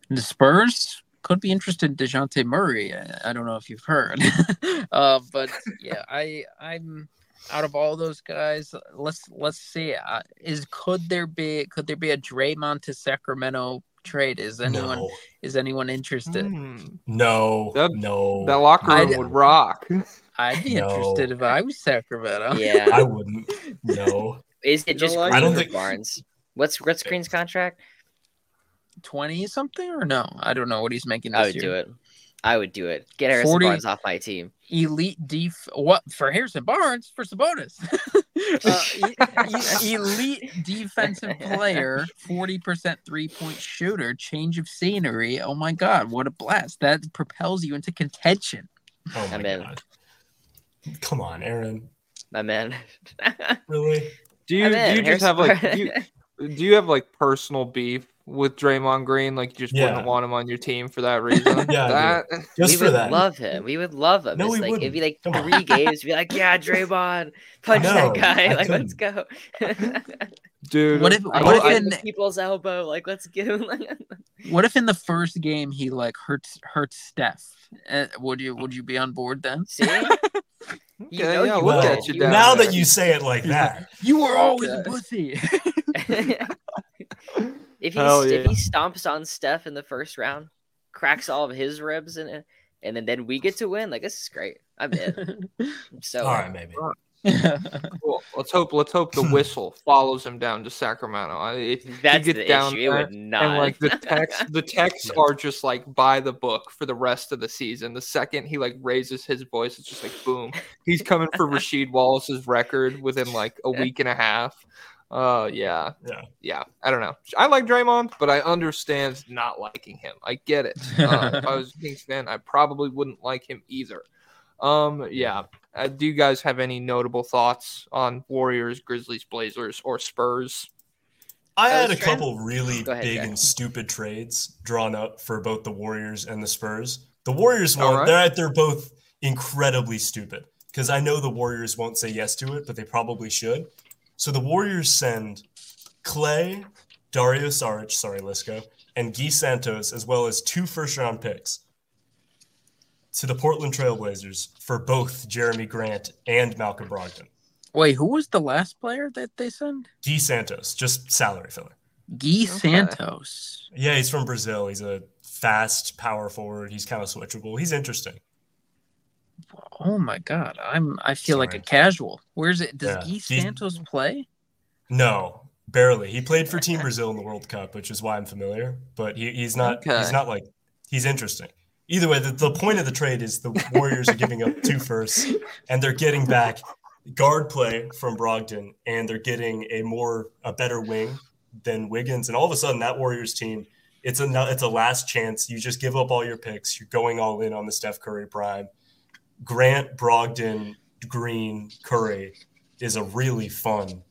The Spurs could be interested in Dejounte Murray. I, I don't know if you've heard, *laughs* uh, but yeah, *laughs* I I'm out of all those guys. Let's let's see. Uh, is could there be could there be a Draymond to Sacramento trade? Is anyone No, is anyone interested? Hmm. no, That- no. That locker room I'd- would rock. *laughs* I'd be No. interested if I was Sacramento. Yeah. I wouldn't. No. Is it just don't like Green I don't think- Barnes? What's what's Green's contract? Twenty something or no? I don't know what he's making this I would year. do it. I would do it. Get Harrison 40 Barnes off my team. Elite def what for Harrison Barnes for Sabonis. *laughs* uh, *laughs* e- e- elite defensive player, forty percent three point shooter, change of scenery. Oh my god, what a blast! That propels you into contention. Oh my god. Come on, Aaron. My man. Really? Do you do you just have like do you, do you have like personal beef with Draymond Green? Like you just Yeah. wouldn't want him on your team for that *laughs* reason? Yeah, I that Just we for would that. love him. We would love him. No, it's we like wouldn't. it'd be like Come on. three games. Be like, yeah, *laughs* Draymond, punch No, that guy. I Like, let's go. *laughs* dude. What if- what if in- people's elbow? Like, let's get him. What if in the first game he like hurts hurts Steph? Uh, would you would you be on board then? See, okay, you know yeah, you look would. at you You down now there. that you say it like that, You were always a pussy. If he Hell if yeah. he stomps on Steph in the first round, cracks all of his ribs in it, and then then we get to win. Like this is great. I'm in. *laughs* So all right, maybe. Cool. Let's hope. Let's hope the *laughs* whistle follows him down to Sacramento. I- If that's you the down issue. It would not. and like the text, the *laughs* texts are just like by the book for the rest of the season. The second he like raises his voice, it's just like boom. He's coming for Rasheed Wallace's record within like a week and a half. Uh, yeah, Yeah. yeah. I don't know. I like Draymond, but I understand not liking him. I get it. Uh, *laughs* if I was a Kings fan, I probably wouldn't like him either. Um, yeah. Uh, do you guys have any notable thoughts on Warriors, Grizzlies, Blazers, or Spurs? I I had a was trying- couple really ahead, big Jack. and stupid trades drawn up for both the Warriors and the Spurs. The Warriors All one, right. they're they're both incredibly stupid because I know the Warriors won't say yes to it, but they probably should. So the Warriors send Klay, Dario Saric, sorry Lisco, and Gui Santos, as well as two first round picks to the Portland Trailblazers for both Jerami Grant and Malcolm Brogdon. Wait, who was the last player that they sent? Gui Santos, just salary filler. Gui Santos. Yeah, he's from Brazil. He's a fast power forward. He's kind of switchable. He's interesting. Oh my god, I'm I feel like a casual. Where's it? Does Yeah, Gui he's- Santos play? No, barely. He played for Team Brazil in the World Cup, which is why I'm familiar. But he, he's not. Okay. He's not like. He's interesting. Either way, the, the point of the trade is the Warriors are giving up two firsts, and they're getting back guard play from Brogdon, and they're getting a more a better wing than Wiggins, and all of a sudden that Warriors team. It's a it's a last chance. You just give up all your picks. You're going all in on the Steph Curry prime. Grant, Brogdon, Green, Curry is a really fun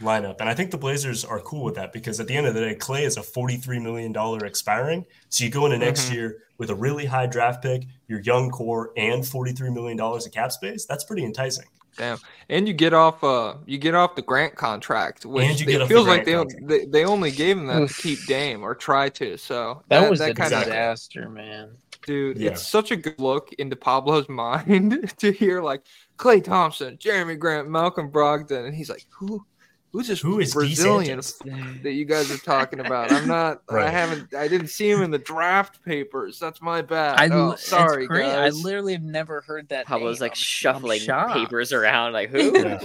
lineup. And I think the Blazers are cool with that because at the end of the day, Klay is a $43 million expiring. So you go into next Mhm. year with a really high draft pick, your young core, and $43 million of cap space. That's pretty enticing. Damn. And you get off uh you get off the Grant contract, which And you it get off the feels like they, they they only gave him that to keep *sighs* Dame or try to. So That, was a that kinda- disaster, man. Dude. Yeah. It's such a good look into Pablo's *laughs* mind *laughs* to hear like Klay Thompson, Jerami Grant, Malcolm Brogdon, and he's like, who? Who's this Who is Brazilian DeSantis? *laughs* that you guys are talking about? I'm not. I haven't. I didn't see him in the draft papers. That's my bad. I oh, sorry, it's guys. I literally have never heard that. Pablo's name. like I'm- I'm shuffling papers around, like who? Yeah.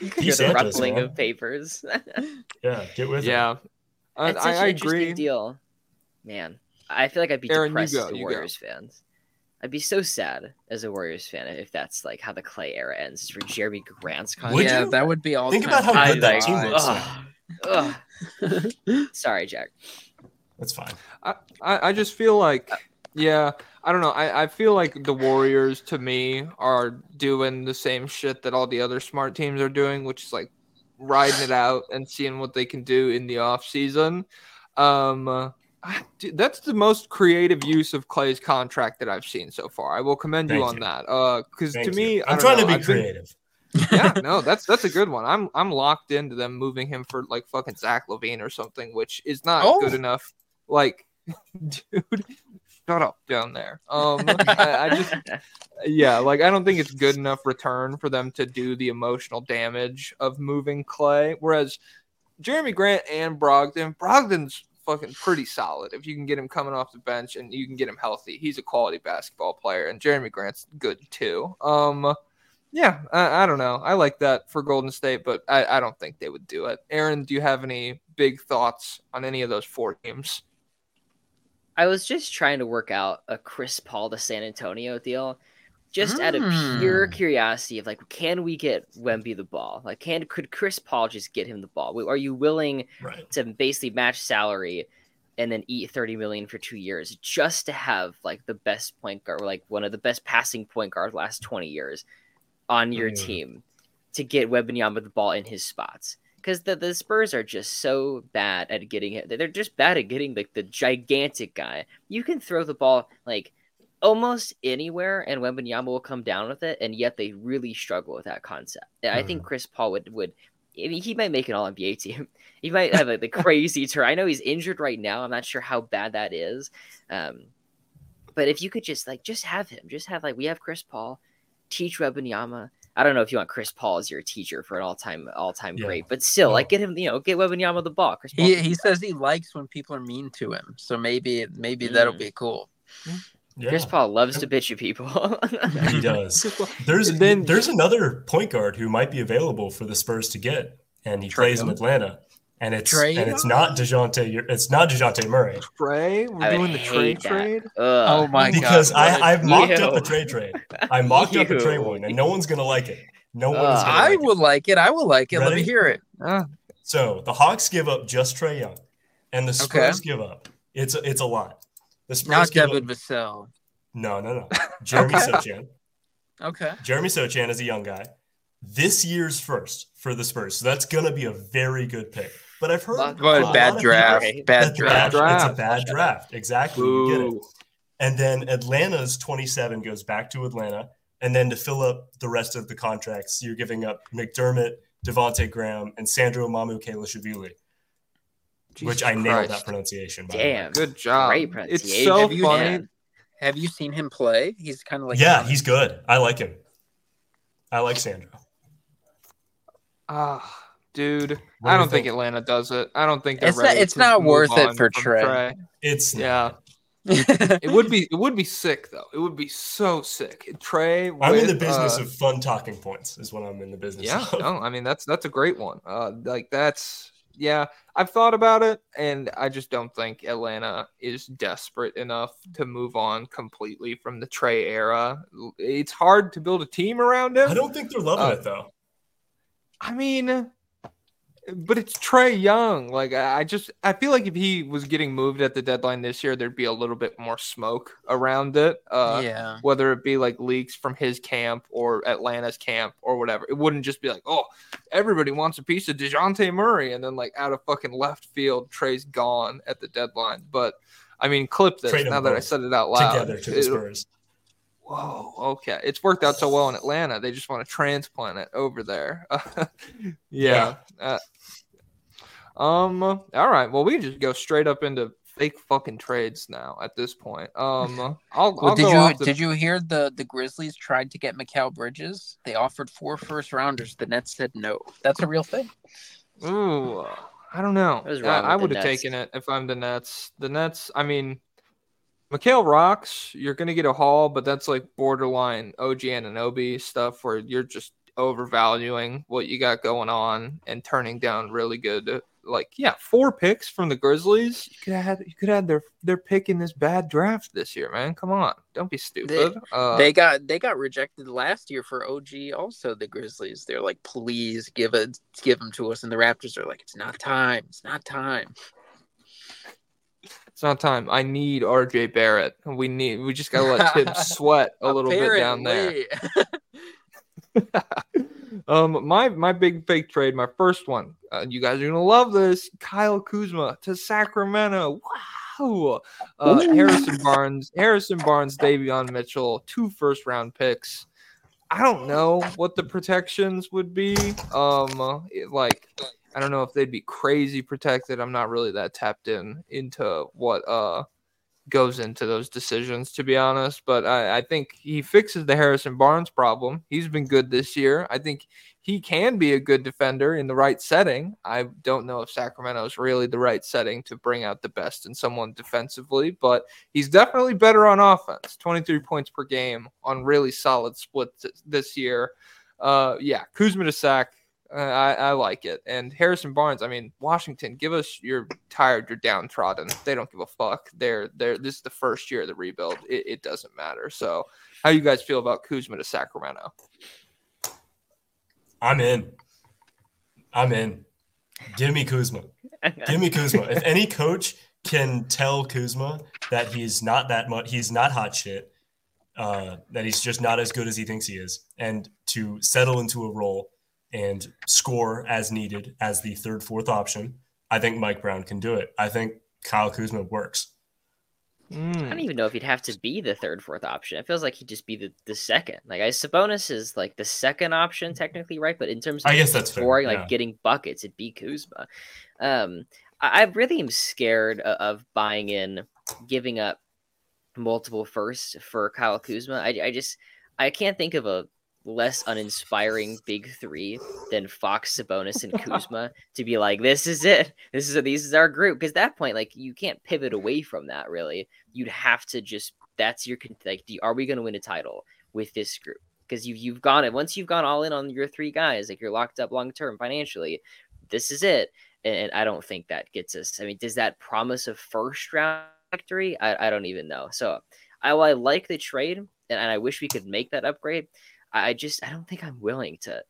you hear the DeSantis, ruffling man. of papers. Yeah, get with it. yeah, I, I, I agree. deal, man. I feel like I'd be Aaron, depressed go, as a you go. Warriors fans. I'd be so sad as a Warriors fan if that's like how the Klay era ends for Jerami Grant's contract. Yeah, you? that would be all. Think about how high. good that like, team looks. ugh, ugh. *laughs* Sorry, Jack. That's fine. I, I just feel like, yeah, I don't know. I, I feel like the Warriors, to me, are doing the same shit that all the other smart teams are doing, which is like riding it out and seeing what they can do in the off season. Um, I- dude, that's the most creative use of Klay's contract that I've seen so far. I will commend you on you. that. Uh, because to me, you. I'm trying know, to be I've been- creative. yeah, *laughs* no, that's that's a good one. I'm I'm locked into them moving him for like fucking Zach LaVine or something, which is not Oh. good enough. Like, *laughs* dude, shut up down there. Um, I, I just *laughs* yeah, like I don't think it's good enough return for them to do the emotional damage of moving Klay. Whereas Jerami Grant and Brogdon, Brogdon's fucking pretty solid. If you can get him coming off the bench and you can get him healthy, he's a quality basketball player, and Jerami Grant's good too. Um, yeah, I, I don't know. I like that for Golden State, but I, I don't think they would do it. Aaron, do you have any big thoughts on any of those four teams? I was just trying to work out a Chris Paul to San Antonio deal, just out of pure Hmm. curiosity of like, can we get Wemby the ball? Like, can could Chris Paul just get him the ball? Are you willing Right. to basically match salary and then eat 30 million for two years just to have like the best point guard, or like one of the best passing point guard last 20 years on your Mm. team to get Wembanyama the ball in his spots? Because the, the Spurs are just so bad at getting it. They're just bad at getting like the gigantic guy. You can throw the ball like almost anywhere, and Wembanyama will come down with it, and yet they really struggle with that concept. And I think Mhm. Chris Paul would would. I mean, he might make an All NBA *laughs* team. He might have like, the *laughs* crazy turn. I know he's injured right now. I'm not sure how bad that is. Um, but if you could just like just have him, just have like we have Chris Paul, teach Wembanyama. I don't know if you want Chris Paul as your teacher for an all time all time Yeah. great, but still, No. like get him, you know, get Wembanyama the ball. Chris Paul. He he says he likes when people are mean to him, so maybe maybe that'll Mm. be cool. Yeah, Chris Paul loves to bitch at people. he does. *laughs* There's And then- there's another point guard who might be available for the Spurs to get, and he Trae plays in Atlanta. And it's Trae and it's not Dejounte. It's not Dejounte Murray Trae, we're I doing the trade that. trade. Ugh. Oh my god! because I a- I I've mocked up Ew. a *laughs* trade trade. I mocked up a trade one, and no one's gonna like it. No one is gonna I like it. will like it. I will like it. Let me hear it. Ah, So the Hawks give up just Trae Young, and the Spurs give up. It's a, it's a lot. The Spurs Not Devin up, Vassell. no no no. *laughs* Jeremy Okay. Sochan. Okay. Jeremy Sochan is a young guy. This year's first for the Spurs, so that's gonna be a very good pick. But I've heard lot bad draft. people- Bad draft. draft. It's a bad draft. Exactly. You get it. And then Atlanta's 27 goes back to Atlanta. And then to fill up the rest of the contracts, you're giving up McDermott, Devonte' Graham, and Sandro Mamukelashvili, which Jesus I nailed that pronunciation. by. Damn. Good job. Great pronunciation. It's so Have you- funny. Man. Have you seen him play? He's kind of like yeah, he's good. I like him. I like Sandro. Ah, dude, What I don't think think? Atlanta does it. I don't think they're It's not- it's to not move worth it for from Trae. It's Yeah, it *laughs* it would be. It would be sick though. It would be so sick. Trae. I'm in the business uh, of fun talking points. Is what I'm in the business. Yeah, of. no, I mean that's that's a great one. Uh, like that's yeah. I've thought about it, and I just don't think Atlanta is desperate enough to move on completely from the Trae era. It's hard to build a team around him. I don't think they're loving Uh, it though. I mean, but it's Trae Young. Like I I just I feel like if he was getting moved at the deadline this year, there'd be a little bit more smoke around it. Uh, yeah. Whether it be like leaks from his camp or Atlanta's camp or whatever, it wouldn't just be like, oh, everybody wants a piece of Dejounte Murray, and then like out of fucking left field, Trae's gone at the deadline. But I mean, clip this Trade 'em now that I said it out loud. Together to the Spurs. Whoa, okay. It's worked out so well in Atlanta. They just want to transplant it over there. *laughs* yeah. Uh, um. All right. Well, we just go straight up into fake fucking trades now at this point. Um, *laughs* I'll, Well, I'll did you the- did you hear the the Grizzlies tried to get Mikal Bridges? They offered four first rounders. The Nets said no. That's a real thing. Ooh, I don't know. I, I would have taken it if I'm the Nets. The Nets, I mean, Mikal rocks. You're gonna get a haul, but that's like borderline OG and Anunoby stuff where you're just overvaluing what you got going on and turning down really good. Like, yeah, four picks from the Grizzlies. You could have you could have their their pick in this bad draft this year, man. Come on, don't be stupid. uh, they got they got rejected last year for OG. Also, the Grizzlies. They're like, please give it, give them to us. And the Raptors are like, it's not time. It's not time. It's not time. I need RJ Barrett. We need. We just gotta let Thibs *laughs* sweat a little bit down there. *laughs* Um, my my big fake trade, my first one. Uh, you guys are gonna love this. Kyle Kuzma to Sacramento. Wow. Uh, Harrison Barnes, Harrison Barnes, Davion Mitchell, two first round picks. I don't know what the protections would be. Um, like I don't know if they'd be crazy protected. I'm not really that tapped in into what uh goes into those decisions, to be honest. But I, I think he fixes the Harrison Barnes problem. He's been good this year. I think he can be a good defender in the right setting. I don't know if Sacramento is really the right setting to bring out the best in someone defensively, but he's definitely better on offense. 23 points per game on really solid splits this year. Uh, yeah, Kuzma to sack. Uh, I, I like it. And Harrison Barnes, I mean, Washington, give us you're tired, you're downtrodden. They don't give a fuck. They're they're this is the first year of the rebuild. It, it doesn't matter. So how you guys feel about Kuzma to Sacramento? I'm in. I'm in. Give me Kuzma. Give me Kuzma. If any coach can tell Kuzma that he's not that much, he's not hot shit, uh, that he's just not as good as he thinks he is, and to settle into a role and score as needed as the third, fourth option, I think Mike Brown can do it. I think Kyle Kuzma works. I Mm. don't even know if he'd have to be the third, fourth option. It feels like he'd just be the, the second. Like I Sabonis is like the second option technically, right? But in terms of I guess that's fair, scoring, yeah. like getting buckets, it'd be Kuzma. Um, I, I really am scared of, of buying in, giving up multiple firsts for Kyle Kuzma. I, I just I can't think of a less uninspiring big three than Fox, Sabonis, and Kuzma to be like, this is it. This is this is our group. Because that point, like you can't pivot away from that. Really, you'd have to just that's your like. Are we going to win a title with this group? Because you you've gone it once you've gone all in on your three guys, like you're locked up long term financially. This is it, and, and I don't think that gets us. I mean, does that promise a first round victory? I, I don't even know. So I, I like the trade, and, and I wish we could make that upgrade. I I just I don't think I'm willing to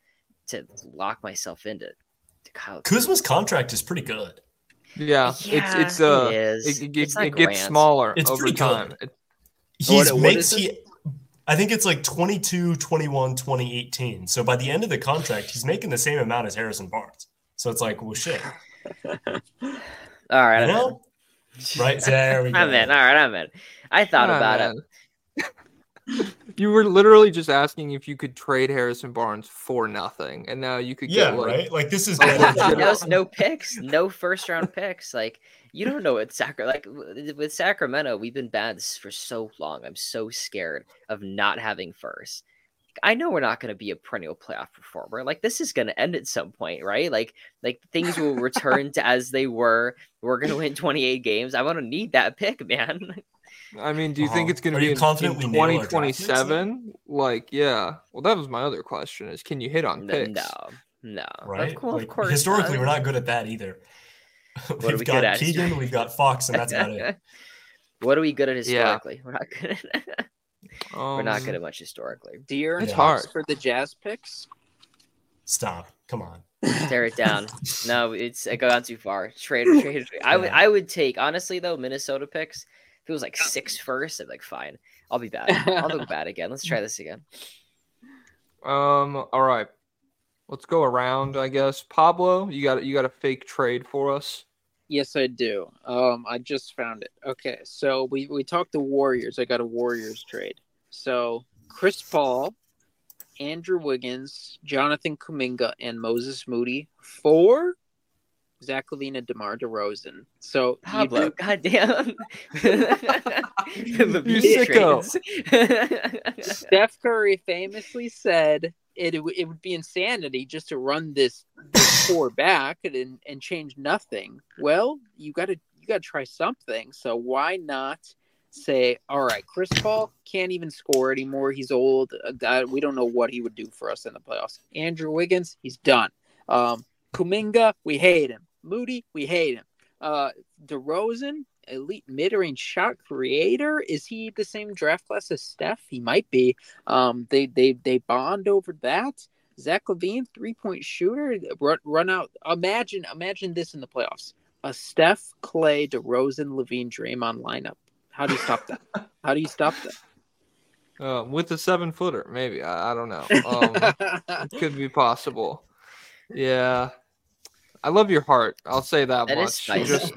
to lock myself into to Kyle. Kuzma's contract is pretty good. Yeah, it's Yeah, it's uh it is. it, it, It's not it gets smaller It's over pretty time. good. It- He's what makes is he I think it's like 22, 21, 20, 18. So by the end of the contract, he's making the same amount as Harrison Barnes. So it's like, well, shit. All right, You I'm know? in. Right there we *laughs* go. I'm in. All right, I'm in. I thought Ah, about it. Man. *laughs* you were literally just asking if you could trade Harrison Barnes for nothing, and now you could Yeah, get like right? Like this is better. yeah. than- no, no picks, no first round picks. Like you don't know what Sacra like with Sacramento. We've been bad for so long. I'm so scared of not having first. I know we're not going to be a perennial playoff performer. Like this is going to end at some point, right? Like like things will return to as they were. We're going to win 28 games. I want to need that pick, man. *laughs* I mean, do you think Uh-huh. it's going to be you in, confident we nail our draft picks, though? 2027? Like, yeah. Well, that was my other question: is can you hit on N- picks? No, no. right? Of, course, Like, of course. historically, not. we're not good at that either. *laughs* we've we got good at? Keegan, we've got Fox, and that's about it. *laughs* what are we good at Yeah. historically? We're not good. At, Um, *laughs* we're not good at much historically. De'Aaron It's Fox hard. for the Jazz picks. Stop. Come on. Tear it down. No, it's it gone too far. Trade, trade, trade. I would, I would take honestly though Minnesota picks. If it was like six first, I'd be like fine. I'll be bad. I'll look *laughs* bad again. Let's try this again. Um. All right. Let's go around. I guess Pablo, you got you got a fake trade for us. Yes, I do. Um, I just found it. Okay, so we we talked the Warriors. I got a Warriors trade. So Chris Paul, Andrew Wiggins, Jonathan Kuminga, and Moses Moody for Zach LaVine and DeMar DeRozan. So you Pablo, do- goddamn. *laughs* You sicko. Steph Curry famously said it, it would- it would be insanity just to run this, this *laughs* core back and and change nothing. Well, you got to you got to try something. So why not say, all right, Chris Paul can't even score anymore. He's old. A guy we don't know what he would do for us in the playoffs. Andrew Wiggins, he's done. Um, Kuminga, we hate him. Moody, we hate him. Uh, DeRozan, elite mid-range shot creator. Is he the same draft class as Steph? He might be. Um, they they they bond over that. Zach LaVine, three-point shooter, run, run out. Imagine imagine this in the playoffs: a Steph, Clay, DeRozan, LaVine, Draymond lineup. How do you stop that? How do you stop that? *laughs* Uh, with a seven footer, maybe. I, I don't know. Um, it *laughs* could be possible. Yeah. I love your heart. I'll say that, That is much. spicy. Just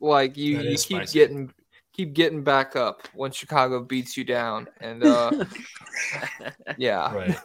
like you, That you is keep spicy. getting keep getting back up when Chicago beats you down. And uh *laughs* yeah. Right.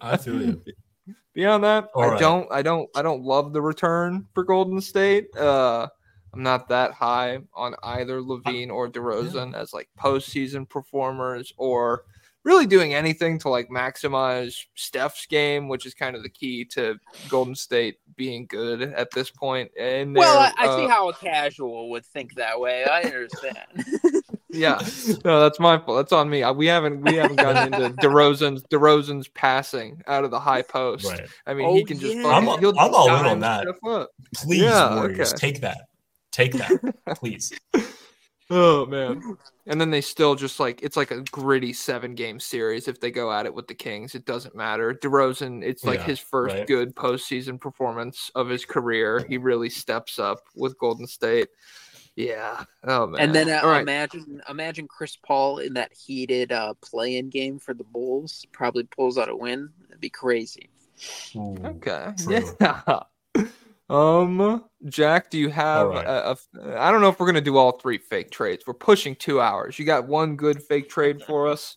I feel you. *laughs* Beyond that, All I right. don't I don't I don't love the return for Golden State. Uh I'm not that high on either LaVine or DeRozan as like postseason performers or really doing anything to like maximize Steph's game, which is kind of the key to Golden State being good at this point. And well, I, they're, I see uh, how a casual would think that way. I understand. *laughs* yeah, no, that's my fault. That's on me. We haven't we haven't gotten into DeRozan's DeRozan's passing out of the high post. Right. I mean, Oh, he can just yeah. I'm- he'll I'm all in on that. Please, Yeah, Warriors, okay. take that. Take that, *laughs* please. Oh man. *laughs* And then they still just like it's like a gritty seven game series if they go at it with the Kings. It doesn't matter. DeRozan, it's like Yeah, his first right. good postseason performance of his career. He really steps up with Golden State. Yeah. Oh man. And then uh, All right. imagine imagine Chris Paul in that heated uh, play-in game for the Bulls. Probably pulls out a win. That'd be crazy. Ooh. Okay. *laughs* True. Yeah. Um, Jack, do you have All right. a, a? I don't know if we're gonna do all three fake trades. We're pushing two hours. You got one good fake trade for us?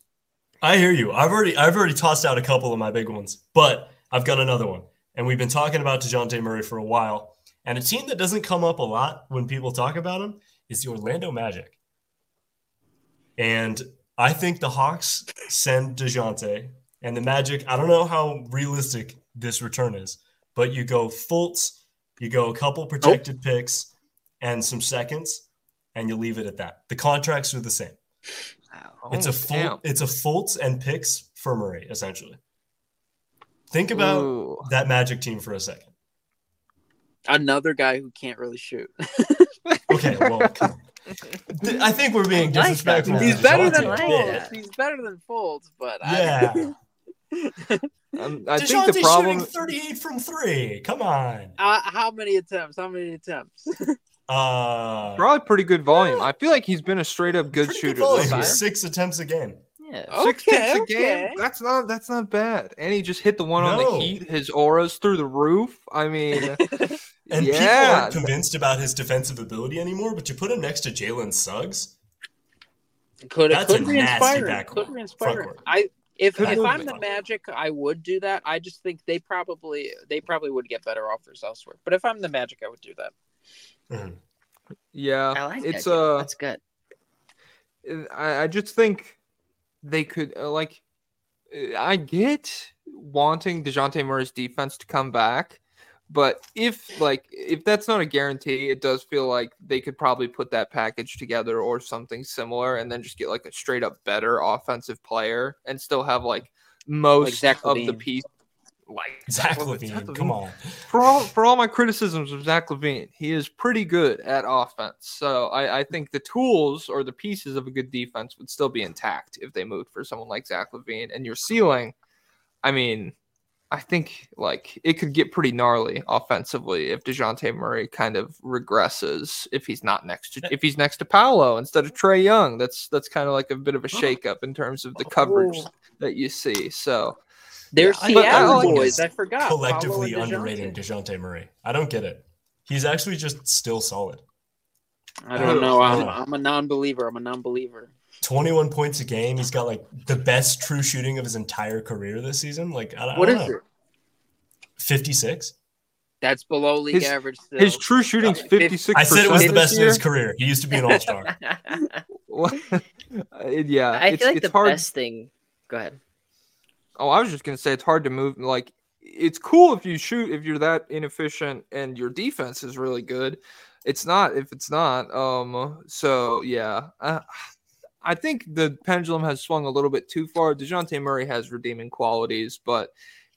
I hear you. I've already I've already tossed out a couple of my big ones, but I've got another one. And we've been talking about DeJounte Murray for a while. And a team that doesn't come up a lot when people talk about him is the Orlando Magic. And I think the Hawks send DeJounte and the Magic, I don't know how realistic this return is, but you go Fultz, you go a couple protected picks and some seconds, and you leave it at that. The contracts are the same. Wow. It's Oh, a full, damn. it's a Fultz and picks for Murray, essentially. Think about Ooh. that Magic team for a second. Another guy who can't really shoot. *laughs* Okay, well, come on. *laughs* Th- I think we're being I like disrespectful. He's better than DeJounte. Fultz. He's better than Fultz, but Yeah. *laughs* Um, I think the problem. shooting 38 from three. Come on. Uh, how many attempts? How many attempts? *laughs* Uh, Probably pretty good volume. I feel like he's been a straight up good pretty shooter. volume. this fire. year. Six attempts a game. Yeah. Six Okay, ticks a game. That's not that's not bad. And he just hit the one on the Heat. His aura's through the roof. I mean, *laughs* And people yeah. aren't convinced about his defensive ability anymore, but you put him next to Jalen Suggs. could That's a could be nasty inspiring. backcourt, Could be inspiring. I if Could if. I'm the Magic, I would do that. I just think they probably they probably would get better offers elsewhere. But if I'm the Magic, I would do that. Mhm. yeah, I like it's that. uh, That's good. I, I just think they could uh, like. uh, I get wanting Dejounte Murray's defense to come back, but if like if that's not a guarantee, it does feel like they could probably put that package together or something similar, and then just get like a straight up better offensive player and still have like most Zach of the piece. Like *laughs* Zach well, Levine, Zach come on. for all for all my criticisms of Zach LaVine, he is pretty good at offense. So I, I think the tools or the pieces of a good defense would still be intact if they moved for someone like Zach LaVine. And your ceiling, I mean, I think like it could get pretty gnarly offensively if Dejounte Murray kind of regresses if he's not next to if he's next to Paolo instead of Trae Young. That's that's kind of like a bit of a shakeup in terms of the coverage Oh. that you see. So They're Yeah, I- but I boys. I forgot. Collectively DeJounte. underrating DeJounte Murray. I don't get it. He's actually just still solid. I don't know. I'm, I'm a non-believer. I'm a non-believer. 21 points a game. He's got like the best true shooting of his entire career this season. Like, I, I What don't is know. it? 56? That's below league His- average. Still. His true shooting's Uh, 56%. I said it was the this best in year. his career. He used to be an all star. *laughs* *laughs* Uh, yeah, I it's, feel like it's the hard. best thing. Go ahead. Oh, I was just gonna say it's hard to move. Like, it's cool if you shoot if you're that inefficient and your defense is really good. It's not if it's not. Um. So yeah, uh, I think the pendulum has swung a little bit too far. Dejounte Murray has redeeming qualities, but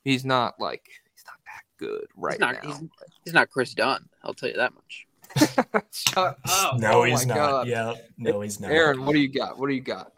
he's not like he's not that good right he's not, now. He's, he's not Kris Dunn. I'll tell you that much. *laughs* Shut up! no, Oh he's not. God. Yeah, no, he's not. Aaron, what do you got? What do you got?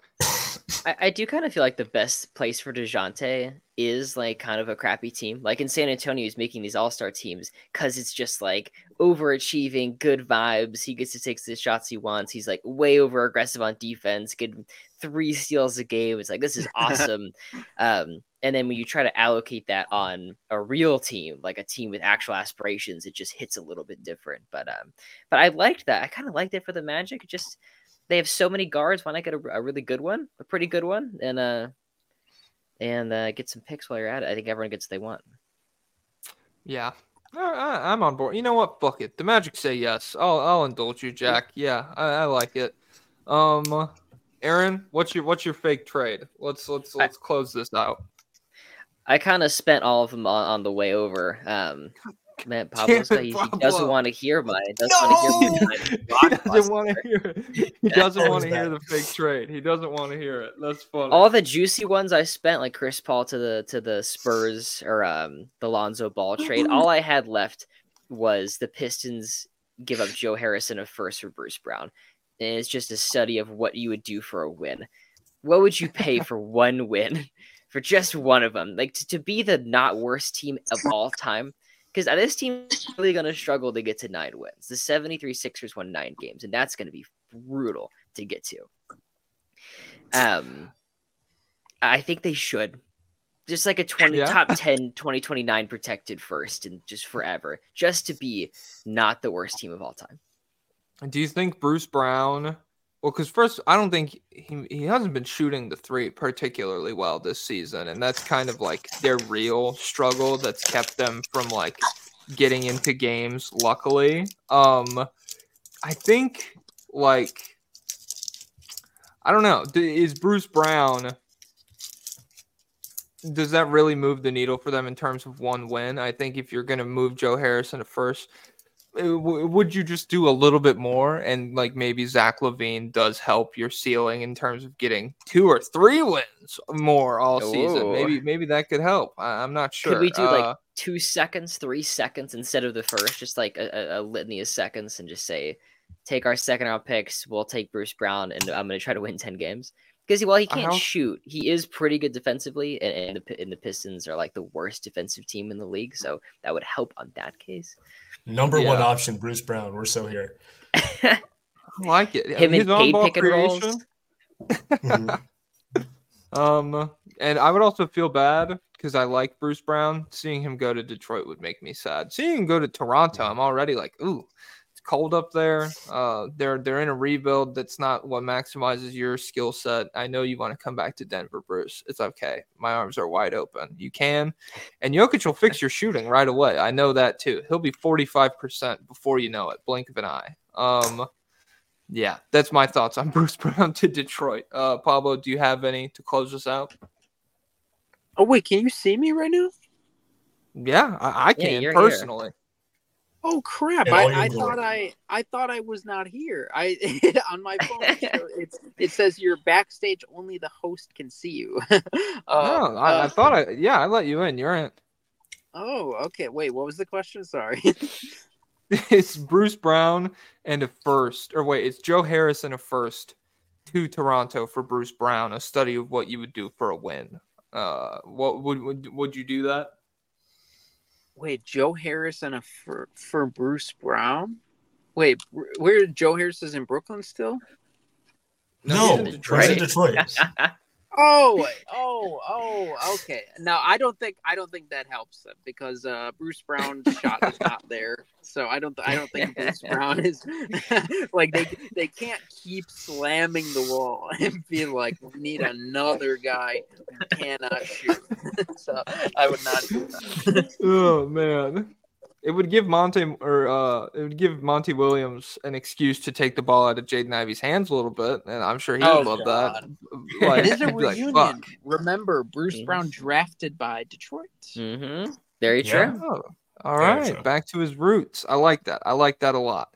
I, I do kind of feel like the best place for DeJounte is like kind of a crappy team. Like in San Antonio, he's making these all star teams because it's just like overachieving, good vibes. He gets to take the shots he wants. He's like way over aggressive on defense, getting three steals a game. It's like, this is *laughs* awesome. um, and then when you try to allocate that on a real team, like a team with actual aspirations, it just hits a little bit different. But um, but I liked that. I kind of liked it for the Magic. Just they have so many guards. Why not get a, a really good one, a pretty good one, and uh, and uh, get some picks while you're at it. I think everyone gets what they want. Yeah, I, I, I'm on board. You know what? Fuck it. The Magic say yes. I'll I'll indulge you, Jack. Yeah, I, I like it. Um, Aaron, what's your what's your fake trade? Let's let's let's close this out. I kind of spent all of them on, on the way over. Um, man, Damn *laughs* Pablo, he, doesn't want to hear mine. He doesn't want to hear *laughs* he doesn't want to hear it. *laughs* He doesn't want to hear the fake trade. He doesn't want to hear it. That's funny. all the juicy ones I spent, like Chris Paul to the to the Spurs or um the Lonzo Ball trade. all I had left was the Pistons give up Joe Harris and a first for Bruce Brown. And it's just a study of what you would do for a win. What would you pay for one win? For just one of them, like to, to be the not worst team of all time, because this team is really going to struggle to get to nine wins. The 73 Sixers won nine games, and that's going to be brutal to get to. Um, I think they should. Just like a 20 Yeah. top 10 2029 protected first and just forever. Just to be not the worst team of all time. Do you think Bruce Brown? Well, because first, I don't think he he hasn't been shooting the three particularly well this season, and that's kind of like their real struggle that's kept them from like getting into games. Luckily, um, I think like I don't know. Is Bruce Brown? Does that really move the needle for them in terms of one win? I think if you're going to move Joe Harrison to first, would you just do a little bit more and like maybe Zach LaVine does help your ceiling in terms of getting two or three wins more all season? Maybe maybe that could help. I, I'm not sure. Could we do Uh, like two seconds, three seconds instead of the first? Just like a, a, a litany of seconds and just say, take our second round picks. We'll take Bruce Brown and I'm going to try to win 10 games. Because while he can't hope- shoot, he is pretty good defensively, and, and, the, and the Pistons are like the worst defensive team in the league, so that would help on that case. Number one option, Bruce Brown. We're so here. I like it. Him His and Cade ball pick and rolls. creation. Mhm. *laughs* Um, and I would also feel bad because I like Bruce Brown. Seeing him go to Detroit would make me sad. Seeing him go to Toronto, I'm already like, ooh, it's cold up there. Uh, they're they're in a rebuild. That's not what maximizes your skill set. I know you want to come back to Denver, Bruce. It's okay. My arms are wide open. You can, and Jokic will fix your shooting right away. I know that too. He'll be 45 percent before you know it. Blink of an eye. Um. Yeah, that's my thoughts on *laughs* Bruce Brown to Detroit. Uh, Pablo, do you have any to close us out? Oh wait, can you see me right now? Yeah, I, I can you're here. Personally. Oh crap! I, I thought I I thought I was not here. I *laughs* on my phone *laughs* it's it says you're backstage. Only the host can see you. *laughs* uh, no, I, I uh, thought I yeah, I let you in. You're in. Oh, okay. Wait, what was the question? Sorry. It's Bruce Brown and a first, or wait, it's Joe Harris and a first to Toronto for Bruce Brown. A study of what you would do for a win. Uh, what would would would you do that? Wait, Joe Harris and a for for Bruce Brown. Wait, where Joe Harris is in Brooklyn still? No, he's in he's in Detroit. *laughs* Oh, *laughs* oh, oh, okay. Now I don't think I don't think that helps them because uh, Bruce Brown's shot is not there. So I don't I don't think Bruce Brown *laughs* is *laughs* like they they can't keep slamming the wall and be like we need another guy who cannot shoot. so I would not do that. Oh man. It would give Monte or uh, it would give Monty Williams an excuse to take the ball out of Jaden Ivey's hands a little bit, and I'm sure he would Oh, love God. that. *laughs* Like, it is a he'd like, reunion. "Fuck." Remember, Bruce. Brown drafted by Detroit. Mm-hmm. Very Yeah. true. Oh, all Very right, true. back to his roots. I like that. I like that a lot.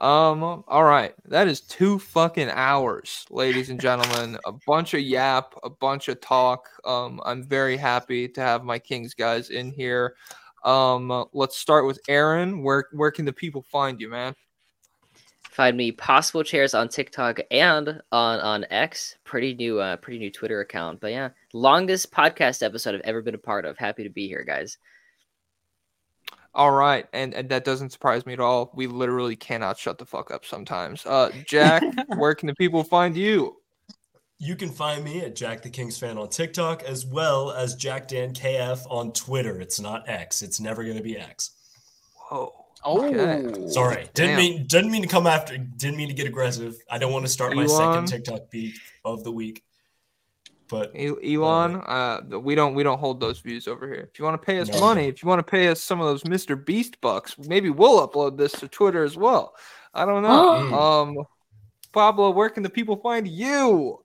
Um, all right, that is two fucking hours, ladies and gentlemen. A bunch of yap, a bunch of talk. Um, I'm very happy to have my Kings guys in here. Um, let's start with Aaron. Where where can the people find you, man? Find me possible chairs on TikTok and on on X. Pretty new, uh, pretty new Twitter account. But yeah, longest podcast episode I've ever been a part of. Happy to be here, guys. All right, and, and that doesn't surprise me at all. We literally cannot shut the fuck up sometimes. Uh, Jack, *laughs* where can the people find you? You can find me at Jack the Kings fan on TikTok as well as Jack Dan KF on Twitter. It's not X. It's never going to be X. Whoa. Oh, Okay. Sorry, didn't Damn. mean didn't mean to come after. Didn't mean to get aggressive. I don't want to start my second TikTok beat of the week. But Elon, uh, we don't we don't hold those views over here. If you want to pay us No. money, if you want to pay us some of those Mr. Beast bucks, maybe we'll upload this to Twitter as well. I don't know. um, Pablo, where can the people find you?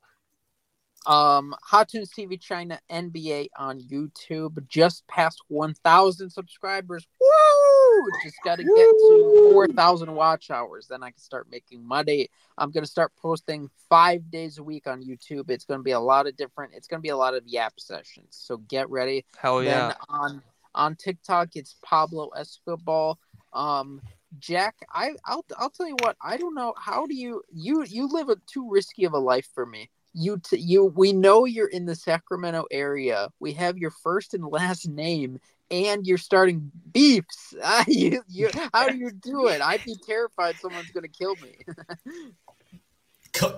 Um, Hot Tunes TV China NBA on YouTube. Just past 1,000 subscribers. Woo! Just got to get to 4,000 watch hours. Then I can start making money. I'm going to start posting five days a week on YouTube. It's going to be a lot of different, it's going to be a lot of yap sessions. So get ready. Hell yeah! Then on on TikTok, it's Pablo Escobar. Um, Jack, I I'll I'll tell you what. I don't know. How do you you you live a too risky of a life for me. You t- you we know you're in the Sacramento area. We have your first and last name, and you're starting beefs. *laughs* Ah, you, you, how do you do it? I'd be terrified someone's gonna kill me.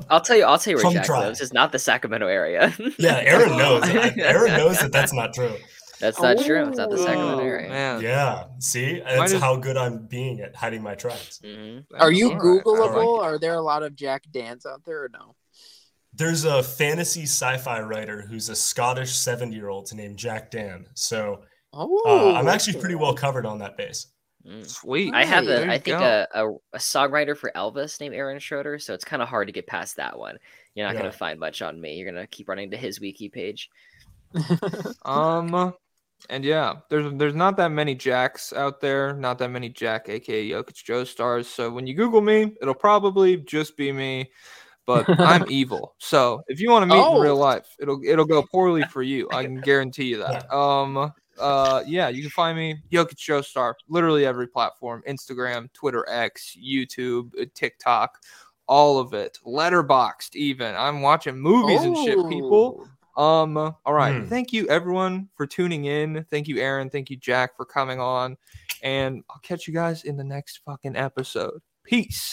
I'll tell you. I'll tell you where Jack try. lives. It's not the Sacramento area. yeah, *laughs* Aaron knows. *laughs* Aaron knows that that's not true. That's not true. It's not the Sacramento Oh, area. man. Yeah, see, Might that's how good I'm being at hiding my tracks. hmm Are you All right, I like Googleable? it. Are there a lot of Jack Dans out there or no? There's a fantasy sci-fi writer who's a Scottish 70-year-old named Jack Dan. So Oh, uh, I'm actually pretty well covered on that base. Mm. Sweet. I have There a, you I think a, a, a songwriter for Elvis named Aaron Schroeder, so it's kind of hard to get past that one. You're not Yeah. gonna find much on me. You're gonna keep running to his wiki page. *laughs* Um, and yeah, there's there's not that many Jacks out there, not that many Jack, aka Jokic Joestars. So when you Google me, it'll probably just be me. But I'm evil. So if you want to meet Oh. in real life, it'll it'll go poorly for you. I can guarantee you that. Um. Uh. Yeah. You can find me Jokic Joestar, literally every platform: Instagram, Twitter, X, YouTube, uh, TikTok, all of it. Letterboxd, even. I'm watching movies and shit. People. Um, all right. Hmm. Thank you everyone for tuning in. Thank you, Aaron. Thank you, Jack, for coming on. And I'll catch you guys in the next fucking episode. Peace.